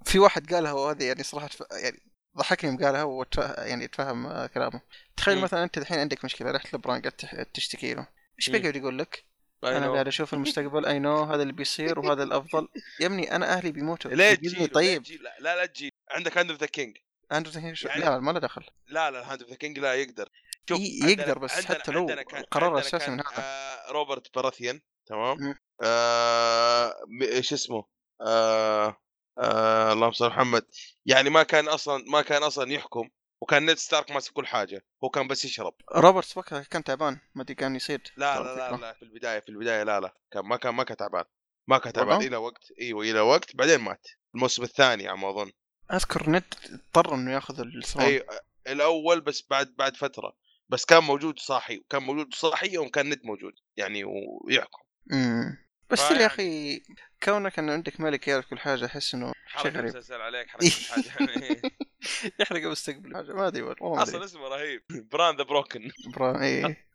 في واحد قالها وهذه يعني صراحة تف... يعني ضحكني يوم قالها وتف... يعني اتفهم آه، كلامه. تخيل مم. مثلا أنت الحين عندك مشكلة رحت لبران تح- تشتكي له. إيش. بيقعد يقول لك؟ أنا. قاعد أشوف المستقبل I know هذا اللي بيصير وهذا الأفضل. يا ابني أنا أهلي بيموتوا. ليه تجيله؟ طيب. تجيله؟ لا لا تجي عندك Hand of the King اندرو ثينك شو... يعني- لا ما له دخل. لا لا هاند اوف ذا كينج لا يقدر. شوف يقدر بس عندنا- حتى لو القرار الاساسي كان، من هذا آه روبرت باراثيان تمام. آه إيش اسمه؟ آه آه اللهم صل محمد. يعني ما كان أصلا ما كان أصلا يحكم وكان نيد ستارك ماسك كل حاجة هو كان بس يشرب. روبرت وقتها كان تعبان ما أدري كان يصير لا لا لا. لا في البداية في البداية لا لا كان ما كان ما كان تعبان ما كان تعبان؟ إلى وقت إيوه إلى وقت بعدين مات الموسم الثاني على ما أظن. أذكر نيد اضطر إنه يأخذ ال Throne اي الأول بس بعد بعد فترة بس كان موجود صاحي وكان موجود صاحي يوم كان نيد موجود يعني ويحكم. امم بس يا أخي كونك أن عندك ملك يعرف كل حاجة أحس إنه شيء غريب. مسلسل عليك حركة حاجة يعني. *laughs* يحرق مستقبل حاجة ما أدري والله أصلا اسمه رهيب. Bran the Broken. برا إيه. *laughs*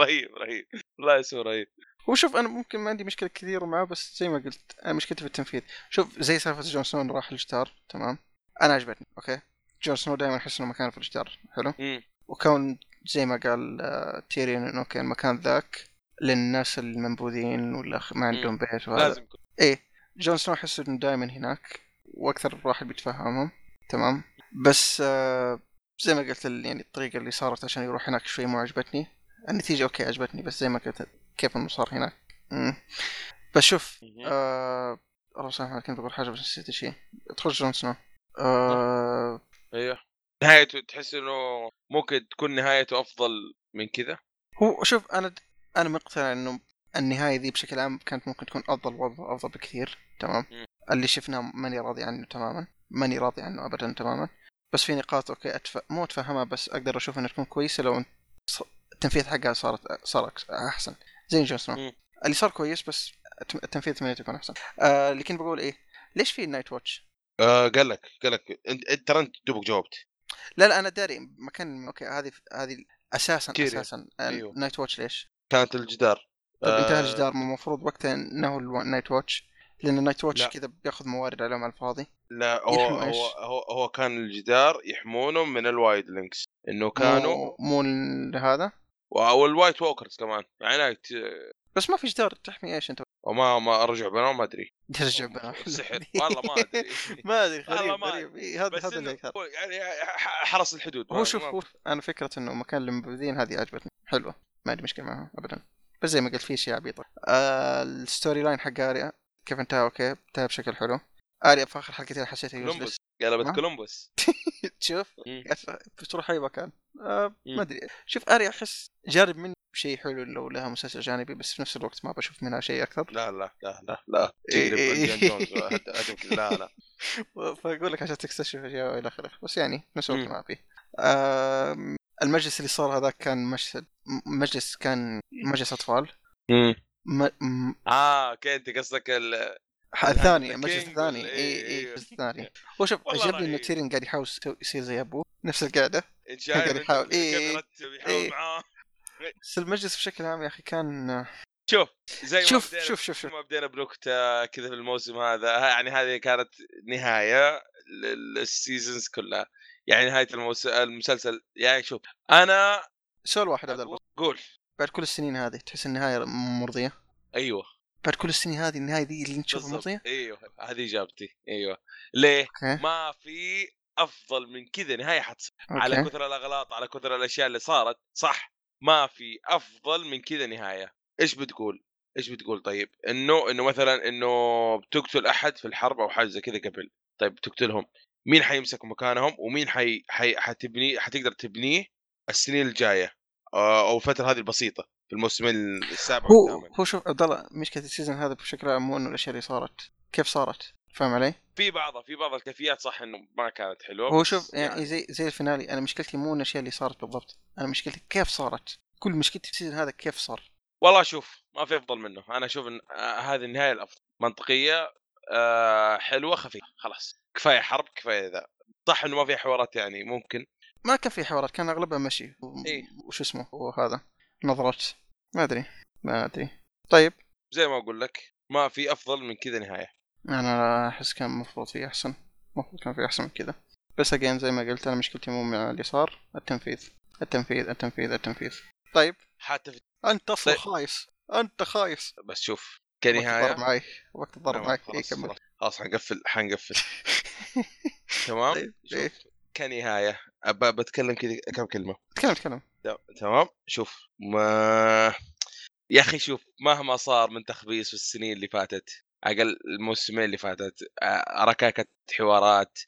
رهيب رهيب. والله اسمه رهيب. هو شوف أنا ممكن ما عندي مشكلة كثيرة معاه بس زي ما قلت أنا مشكلتي في التنفيذ. شوف زي سالفة جون سنو راح الجدار تمام؟ أنا عجبتني okay؟ جون سنو دائما احس إنه مكانه في الجدار حلو؟ مم. وكون زي ما قال آه، تيريون إنه okay المكان ذاك للناس المنبوذين ولا ما عندهم بيت وهذا. لازم يكون. إيه. جون سنو أحس إنه دائما هناك وأكثر واحد بيتفهمهم. تمام. بس آه زي ما قلت يعني الطريقة اللي صارت عشان يروح هناك شوي مو عجبتني. النتيجة okay عجبتني بس زي ما قلت كيف إنه صار هناك. مم. بس شوف. آه الله يسامحك كنت بقول حاجة بس نسيت شيء. ادخل جون سنو. آه أيوه. نهايته تحس إنه ممكن تكون نهايته أفضل من كذا؟ هو شوف أنا أنا مقتنع إنه النهاية ذي بشكل عام كانت ممكن تكون أفضل وافضل أفضل بكثير تمام مم. اللي شفناه ماني راضي عنه تماما ماني راضي عنه ابدا تماما بس في نقاط okay أتف... مو أتفهمها بس أقدر أشوف إنها تكون كويسة لو التنفيذ حقها صارت صار أحسن زي جون سنو. اللي صار كويس بس الت- التنفيذ اتمنيت يكون أحسن آه اللي كنت بقول إيه ليش في Night Watch آه قال لك قال لك انت ترى أنت دوبك جاوبت لا لا أنا داري مكان okay هذه هذه أساسا كيريا. أساسا أيوه. Night Watch ليش؟ كانت الجدار. طيب انتهى آه، الجدار ما المفروض وقتها انه ال Night Watch لأن ال Night Watch. كذا بياخذ موارد عليهم على الفاضي. لا هو؟ هو هو, هو كان الجدار يحمونهم من ال Wildlings إنه كانوا مو, مو هذا؟ وال White Walkers كمان. يعني ت- بس ما في جدار تحمي إيش أنت؟ وما ما أرجع بينهم ما أدري. ترجع بنا سحر والله ما أدري. *laughs* ما أدري غريب ما غريب. إيه، هذا هذا اللي يعني حرس الحدود. هو شوف هو أنا فكرة إنه مكان للمنبوذين هذه عجبتني. حلوة. ما عندي مشكلة معها ابدا. بس زي ما قلت في أشياء عبيطة. آه ال storyline حق آريا كيف انتهى؟ okay انتهى بشكل حلو. آريا في آخر حلقتين حسيتها كولومبوس. قلبت؟ كولومبوس. *laughs* تشوف مم. بتروح اي مكان آه. ما أدري. شوف آريا أحس جارب مني شيء حلو لو لها مسلسل جانبي بس في نفس الوقت ما بشوف منها شيء أكثر. لا لا لا لا لا. إيه، إيه. كذا. لا لا *laughs* فأقول لك عشان تكتشف أشياء وإلى آخره. بس يعني في نفس الوقت. ما في آه المجلس اللي صار هذاك كان مشهد مجلس كان مجلس أطفال مم. م... م... آه okay أنت قصدك ال الثاني The المجلس الثاني وال- اي إيه، اي إيه. المجلس الثاني هو شوف عجبني إنه. تيريون قاعد يحاول يصير زي أبوه نفس القعده قاعد يحاول- كيف إيه، يرتب يحاول إيه. معاه بس المجلس بشكل عام يا أخي كان شوف زي ما شوف- بدينا شوف- شوف- شوف. ما بدينا بنكتة كذا في الموسم هذا يعني هذه كانت نهاية لل seasons كلها يعني نهاية الموس... المسلسل يعني شوف أنا سؤال واحد عبد الله قول. بعد كل السنين هذه تحس النهاية مرضية؟ أيوه. بعد كل السنين هذه النهاية دي اللي بالضبط. مرضية؟ أيوه. هذه إجابتي. أيوه. ليه؟ okay. ما في أفضل من كذا نهاية حتصير. على okay. كثر الأغلاط على كثر الأشياء اللي صارت صح. ما في أفضل من كذا نهاية. إيش بتقول؟ إيش بتقول طيب؟ إنه إنه مثلا إنه بتقتل أحد في الحرب أو حاجة زي كذا قبل. طيب بتقتلهم. مين حيمسك مكانهم؟ ومين حي... حي... حتبني حتقدر تبنيه السنين الجاية؟ أو الفترة هذه البسيطة في الموسمين السابع هو والثامن. هو شوف عبد الله مشكلة ال season هذا بشكل عام مو إنه الأشياء اللي صارت. كيف صارت؟ فاهم علي؟ في بعضها في بعض الكيفيات صح إنه ما كانت حلوة هو شوف يعني زي زي ال finale أنا مشكلتي مو الأشياء اللي صارت بالضبط. أنا مشكلتي كيف صارت؟ كل مشكلتي في ال season هذا كيف صار؟ والله شوف ما في أفضل منه. أنا أشوف إن آه، هذه النهاية الأفضل. منطقية آه حلوة خفيفة خلاص. كفاية حرب كفاية ذا. صح إنه ما في حوارات يعني ممكن. ما كان في حوارات كان أغلبها مشي. و- إيه. وش اسمه؟ وهذا نظرات ما أدري. ما أدري. طيب. زي ما أقول لك ما في أفضل من كذا نهاية. أنا أحس كان المفروض في أحسن. المفروض كان في أحسن من كذا. بس اجين زي ما قلت أنا مشكلتي مو مع اللي صار التنفيذ. التنفيذ التنفيذ التنفيذ. طيب. حتى في... أنت أصلا طيب. خايس. أنت خايس. بس شوف وقت كنهايه معي. وقت الضرب اي خلاص حنقفل حنقفل. *laughs* تمام؟ طيب، إيه. شوف كنهاية. بتكلم كذا كم كلمة؟ تكلم تكلم. تمام. شوف ما يا أخي شوف مهما صار من تخبيص في السنين اللي فاتت أقل الموسمين اللي فاتت ركاكة حوارات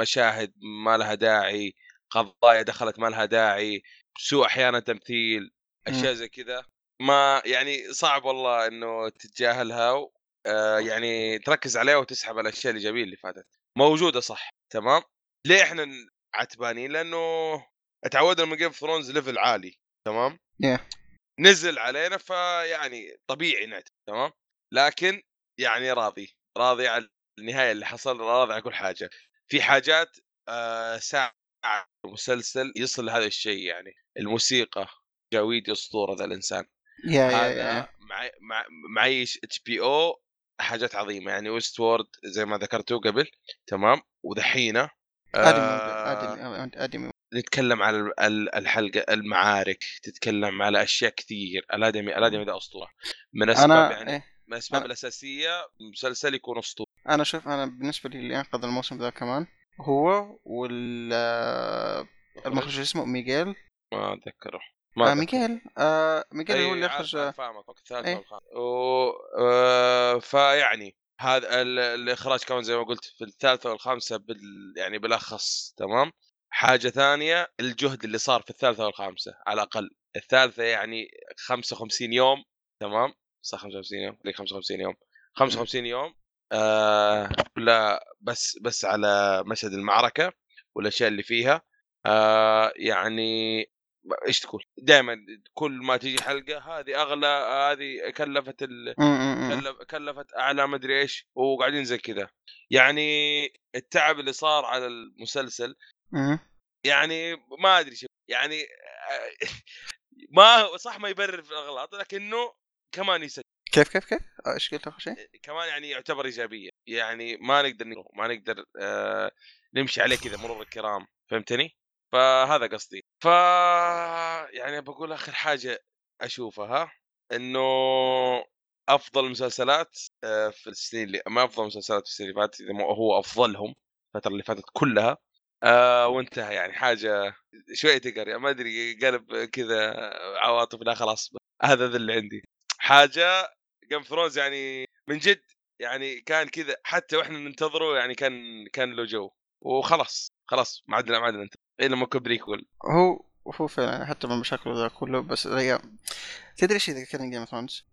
مشاهد ما لها داعي قضايا دخلت ما لها داعي سوء أحيانا تمثيل أشياء زي كذا. ما يعني صعب والله إنه تتجاهلها و- يعني تركز عليها وتسحب على الأشياء الإيجابية اللي فاتت. موجودة صح. تمام؟ ليه إحنا عتبانين؟ لأنه تعودنا من Game of Thrones level عالي تمام؟ Yeah. نزل علينا فيعني طبيعي نعتب تمام؟ لكن يعني راضي راضي على النهاية اللي حصل راضي على كل حاجة. في حاجات آه ساعة مسلسل يصل لهذا الشيء يعني. الموسيقى جاويد اسطوره ذا الإنسان. يا يا هذا يا مع مع معيش إتش بي أو حاجات عظيمة. يعني ويست وورد زي ما ذكرته قبل تمام؟ ودحينة أدمي آه أدمي نتكلم على ال- ال- الحلقة المعارك تتكلم على أشياء كثير. الأدمي الأدمي ده أسطورة. من أسباب أنا يعني إيه من الاسباب أنا- الأساسية مسلسل يكون اسطوري أنا شوف أنا بالنسبة لي اللي انقذ الموسم ذا كمان هو وال آه، المخرج اسمه ميغيل. ما أتذكره. آه. ميغيل آه ميغيل هو أي اللي اخرج فاهمك الثالث إيه. والخامس و... آه، فيعني هذا ال- الإخراج كمان زي ما قلت في الثالثة والخامسة بال... يعني بالأخص تمام؟ حاجة ثانية الجهد اللي صار في الثالثة والخامسة على الأقل. الثالثة يعني 55 يوم تمام؟ صح 55 يوم؟ ليه 55 يوم. 55 يوم آه لا بس بس على مشهد المعركة والأشياء اللي فيها. آه يعني إيش تقول؟ دائما كل ما تيجي حلقة هذه أغلى هذه كلفت ال... م- م- م. كلف كلفت أعلى مدري إيش وقاعدين زي كذا يعني التعب اللي صار على المسلسل. يعني ما أدري شو يعني *laughs* ما صح ما يبرر في الأغلاط لكنه كمان يسجل كيف كيف كيف؟ آه، إيش قلت آخر شيء؟ كمان يعني يعتبر إيجابية يعني ما نقدر ما نقدر آه نمشي عليه كذا مرور الكرام فهمتني؟ فهذا قصدي. ف يعني بقول آخر حاجة أشوفها إنه أفضل مسلسلات آه، في السنين اللي ما أفضل مسلسلات في السنين اللي فاتت هو أفضلهم الفترة اللي فاتت كلها آه وانتهى يعني. حاجة شوية تقر ما أدري قلب كذا عواطف لا خلاص هذا ذا اللي عندي. حاجة جيم ثرونز يعني من جد يعني كان كذا حتى وإحنا ننتظره يعني كان كان له جو. وخلاص خلاص ما عاد ما عاد الا ما كبريك يقول. هو هو فعلا حتى من مشاكله ذا كله بس الأيام تدري إيش اذا كان جيم اوف ثرونز؟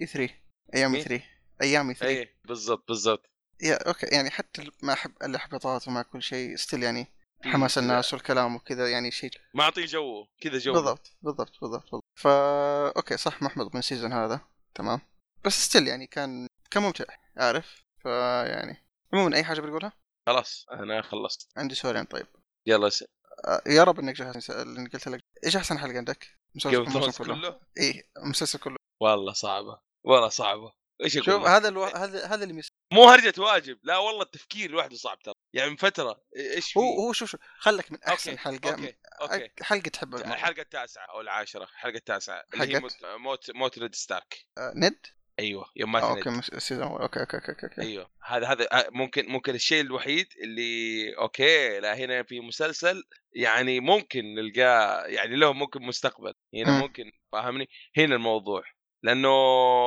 اي 3 أيام اي مين؟ 3 أيام اي 3 اي بالضبط بالضبط. يا أوكي يعني حتى مع حب الاحباطات ومع كل شيء ستيل يعني حماس. الناس والكلام وكذا يعني شيء. ما أعطيه جو كذا جو. بالضبط بالضبط بالضبط بالضبط. فا أوكي صح محمد من السيزون هذا. تمام. بس ستيل يعني كان كان ممتع عارف فا يعني عموما أي حاجة بتقولها؟ خلاص أنا خلصت. عندي سؤالين طيب. يلا س... آه، يا رب إنك جهزت اللي قلت لك. إيش أحسن حلقة عندك؟ مسلسل Thrones كله. اي المسلسل كله. والله صعبة. والله صعبة. إيش شوف؟ هذا ألو... هذا هذا اللي مس... مو هرجة واجب. لا والله التفكير لوحده صعب ترى. يعني من فترة إيش هو هو شوف شوف خلك من أحسن okay، حلقة. okay أك- حلقة تحبها. الحلقة التاسعة أو العاشرة الحلقة التاسعة اللي هي؟ موت موت, موت نيد ستارك. آه، ند أيوه يوم آه، مات okay مس- ال season okay okay okay okay. أيوه هذا هذا آه، ممكن ممكن الشيء الوحيد اللي okay لا هنا في مسلسل يعني ممكن نلقاه يعني له ممكن مستقبل هنا مم. ممكن فاهمني؟ هنا الموضوع. لأنه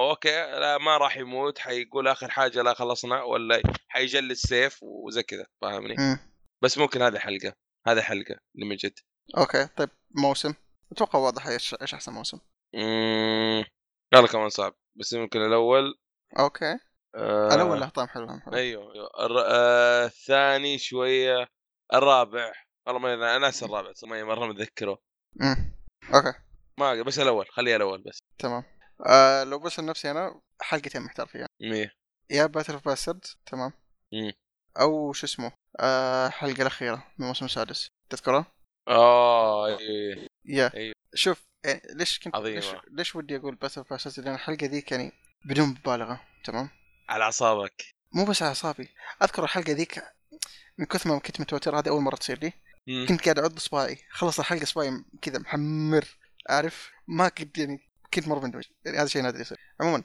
okay لا ما راح يموت حيقول آخر حاجة لا خلصنا ولا حيجل السيف وزي كذا فاهمني؟ مم. بس ممكن هذه حلقة هذه حلقة اللي من جد okay طيب موسم؟ أتوقع واضح إيش إيش أحسن موسم. اممم هذا كمان صعب. بس ممكن الأول okay. آه الأول له طعم حلو أيوه أيوة. الر... آه الثاني شوية الرابع. والله ما أنا ناسي الرابع ما مرة متذكره. مم. okay. ما بس الأول خليها الأول بس. تمام. آه لو بس نفسي أنا حلقتين محتار فيها. مية. يا Battle of Bastards تمام. مم. أو شو اسمه؟ آه الحلقة الأخيرة من الموسم السادس. تذكرها؟ آه أيوه يا. أيوة. شوف يعني ليش كنت عظيمة. ليش, ليش ودي أقول Battle of Bastards لأن الحلقة ذيك يعني بدون مبالغة تمام؟ على أعصابك. مو بس على أعصابي. أذكر الحلقة ذيك من كثر ما كنت متوتر هذه أول مرة تصير لي. مم. كنت قاعد أعض صباعي. خلص الحلقة صباعي كذا محمر عارف؟ ما كنت يعني كنت مرة مندمج يعني هذا شيء نادر يصير. عموما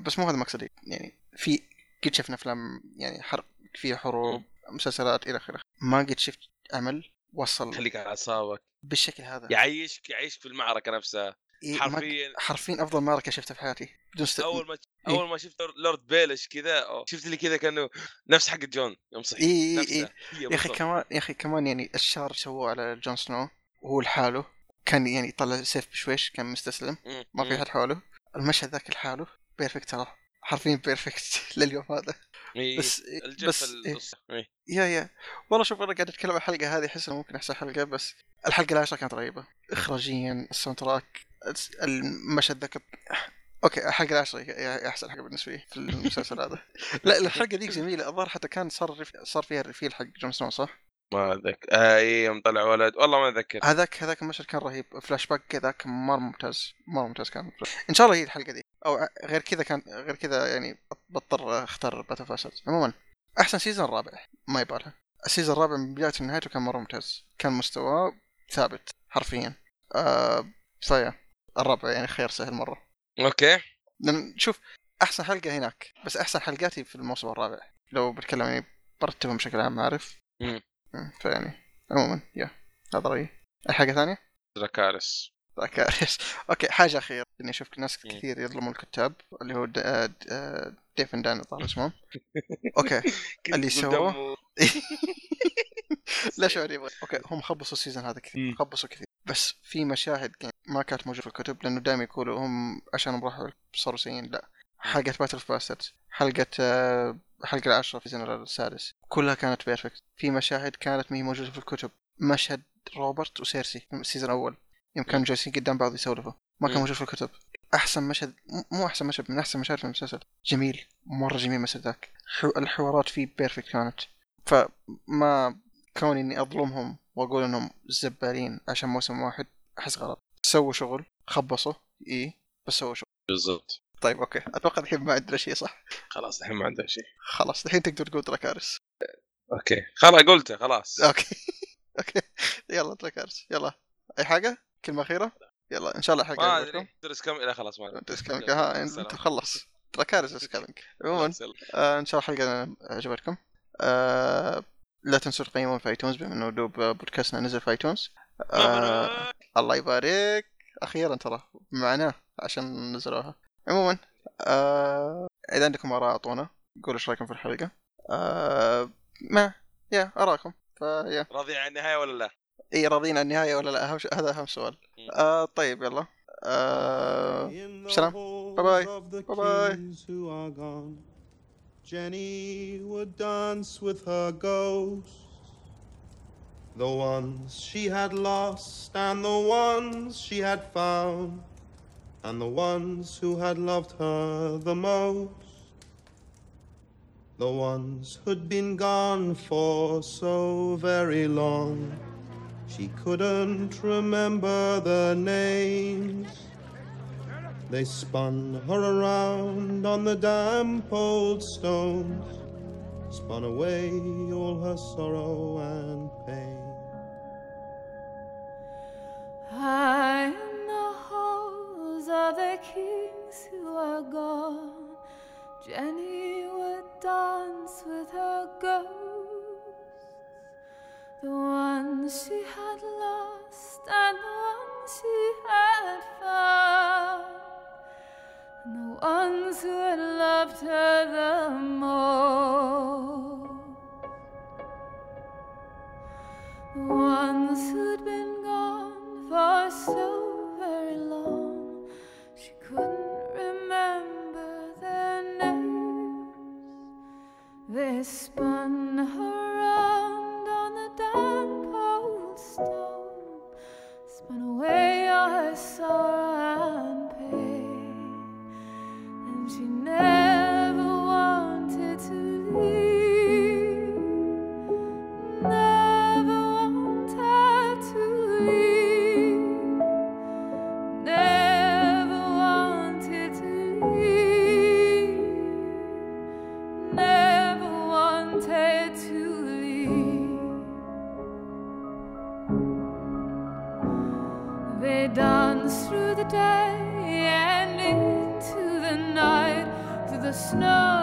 بس مو هذا مقصدي يعني في قد شفنا أفلام يعني حرب في حروب مسلسلات إلى آخره. ما قد شفت عمل وصل خليك على أعصابك. بالشكل هذا. يعيشك يعيشك في المعركة نفسها. إيه، حرفيا حرفيا أفضل معركة شفتها في حياتي. بدون ست... أول ما إيه. أول ما شفت لورد بيلش كذا شفت لي كذا كأنه نفس حق جون يوم صحي إي إي نفسها إي. هي يا أخي. كمان يا أخي كمان يعني الشر سووه على جون سنو وهو لحاله. كان يعني طلع سيف بشويش كان مستسلم. ما في. أحد حوله. المشهد ذاك لحاله. perfect ترى. حرفيا perfect *laughs* لليوم هذا. إيه. بس الجف بس إيه. القصة إيه. يا يا والله شوف أنا قاعد أتكلم عن الحلقة هذه أحس إنه ممكن أحسن حلقة بس الحلقة العاشره كانت رهيبه اخراجيا ال soundtrack المشهد ذاك okay الحلقة العاشره هي أحسن حلقة بالنسبة لي في المسلسل هذا *laughs* لا الحلقة ذيك جميلة الظاهر حتى كان صار صار فيها ال reveal حق جون سنو صح؟ ما اتذكر آه إي يوم طلع ولد. والله ما اتذكر هذاك هذاك المشهد كان رهيب. فلاش باك كذاك مره ممتاز. مره ممتاز كان. إن شاء الله هي الحلقة دي. أو غير كذا كان غير كذا يعني بضطر اختار Battle of Bastards عموما أحسن season الرابع ما يبالها. ال season الرابع من بدايته لنهايته كان مرة ممتاز. كان مستواه ثابت حرفيا. آه فيا الرابع يعني خير سهل مرة. okay. لأن شوف أحسن حلقة هناك. بس أحسن حلقاتي في الموسم الرابع. لو بتكلم يعني برتبهم بشكل عام عارف فيعني عموما يا هذا رأيي. أي حاجة ثانية؟ Dracarys كارث *laughs* okay حاجة أخيرة. إني أشوف ناس مم. كثير يظلموا الكتاب اللي هو آه، آه، David and Dan الظاهر اسمه. okay *laughs* اللي سووه. *laughs* لا شعور يبغى okay هم خبصوا ال season هذا كثير. خبصوا كثير. بس في مشاهد ما كانت موجودة في الكتب لأنه دائما يقولوا هم عشان راحوا صاروا سيئين. لا. حلقة Battle of Bastards حلقة آه، الحلقة العاشرة في ال season السادس. كلها كانت perfect. في مشاهد كانت ما هي موجودة في الكتب. مشهد روبرت وسيرسي في ال season الأول. يوم كانوا جالسين قدام بعض يسولفوا. ما كان مم. موجود في الكتب. أحسن مشهد مو أحسن مشهد من أحسن مشاهد في المسلسل. جميل. مرة جميل المشهد ذاك. حو- الحوارات فيه perfect كانت. فما كوني إني أظلمهم وأقول إنهم زبالين عشان موسم واحد أحس غلط. سووا شغل. خبصوا. اي بس سووا شغل. بالضبط. طيب okay. أتوقع الحين ما عندنا شيء صح؟ خلاص الحين ما عندنا شيء. خلاص الحين تقدر تقول Dracarys okay. خلاص قلته خلاص. okay. *laughs* okay. يلا Dracarys يلا. أي حاجة؟ كلمة أخيرة؟ يلا إن شاء الله الحلقة ما أدري. درس كم لا خلاص ما انت اسكالينج ها انت خلص دراكارس اسكالينج عموما خلاص، يلا. آه إن شاء الله الحلقة عجبتكم. آه لا تنسوا تقيمون في ايتونز بما إنه دوب بودكاستنا نزل في ايتونز آه الله يبارك. أخيرا ترى معناه عشان نزلوها عموما آه إذا عندكم آراء أعطونا قولوا إيش رأيكم في الحلقة آه ما يا اراكم فيا راضي عن النهاية ولا لا؟ إي راضيين عن النهاية ولا لا أهم ش... هذا أهم سؤال. آه طيب يلا آه سلام bye bye bye bye who are gone. Jenny would dance with her ghosts. The ones she had lost, and the ones she had found, and the ones who had loved her the most. The ones who'd been gone for so very long, she couldn't remember their names. They spun her around on the damp old stones, spun away all her sorrow and pain. In the halls the kings who are gone, Jenny would dance with her ghosts, the ones she had lost and the ones she had found, and the ones who had loved her the most. The ones who'd been gone for so They spun her round on the damp old stone, spun away all her sorrow snow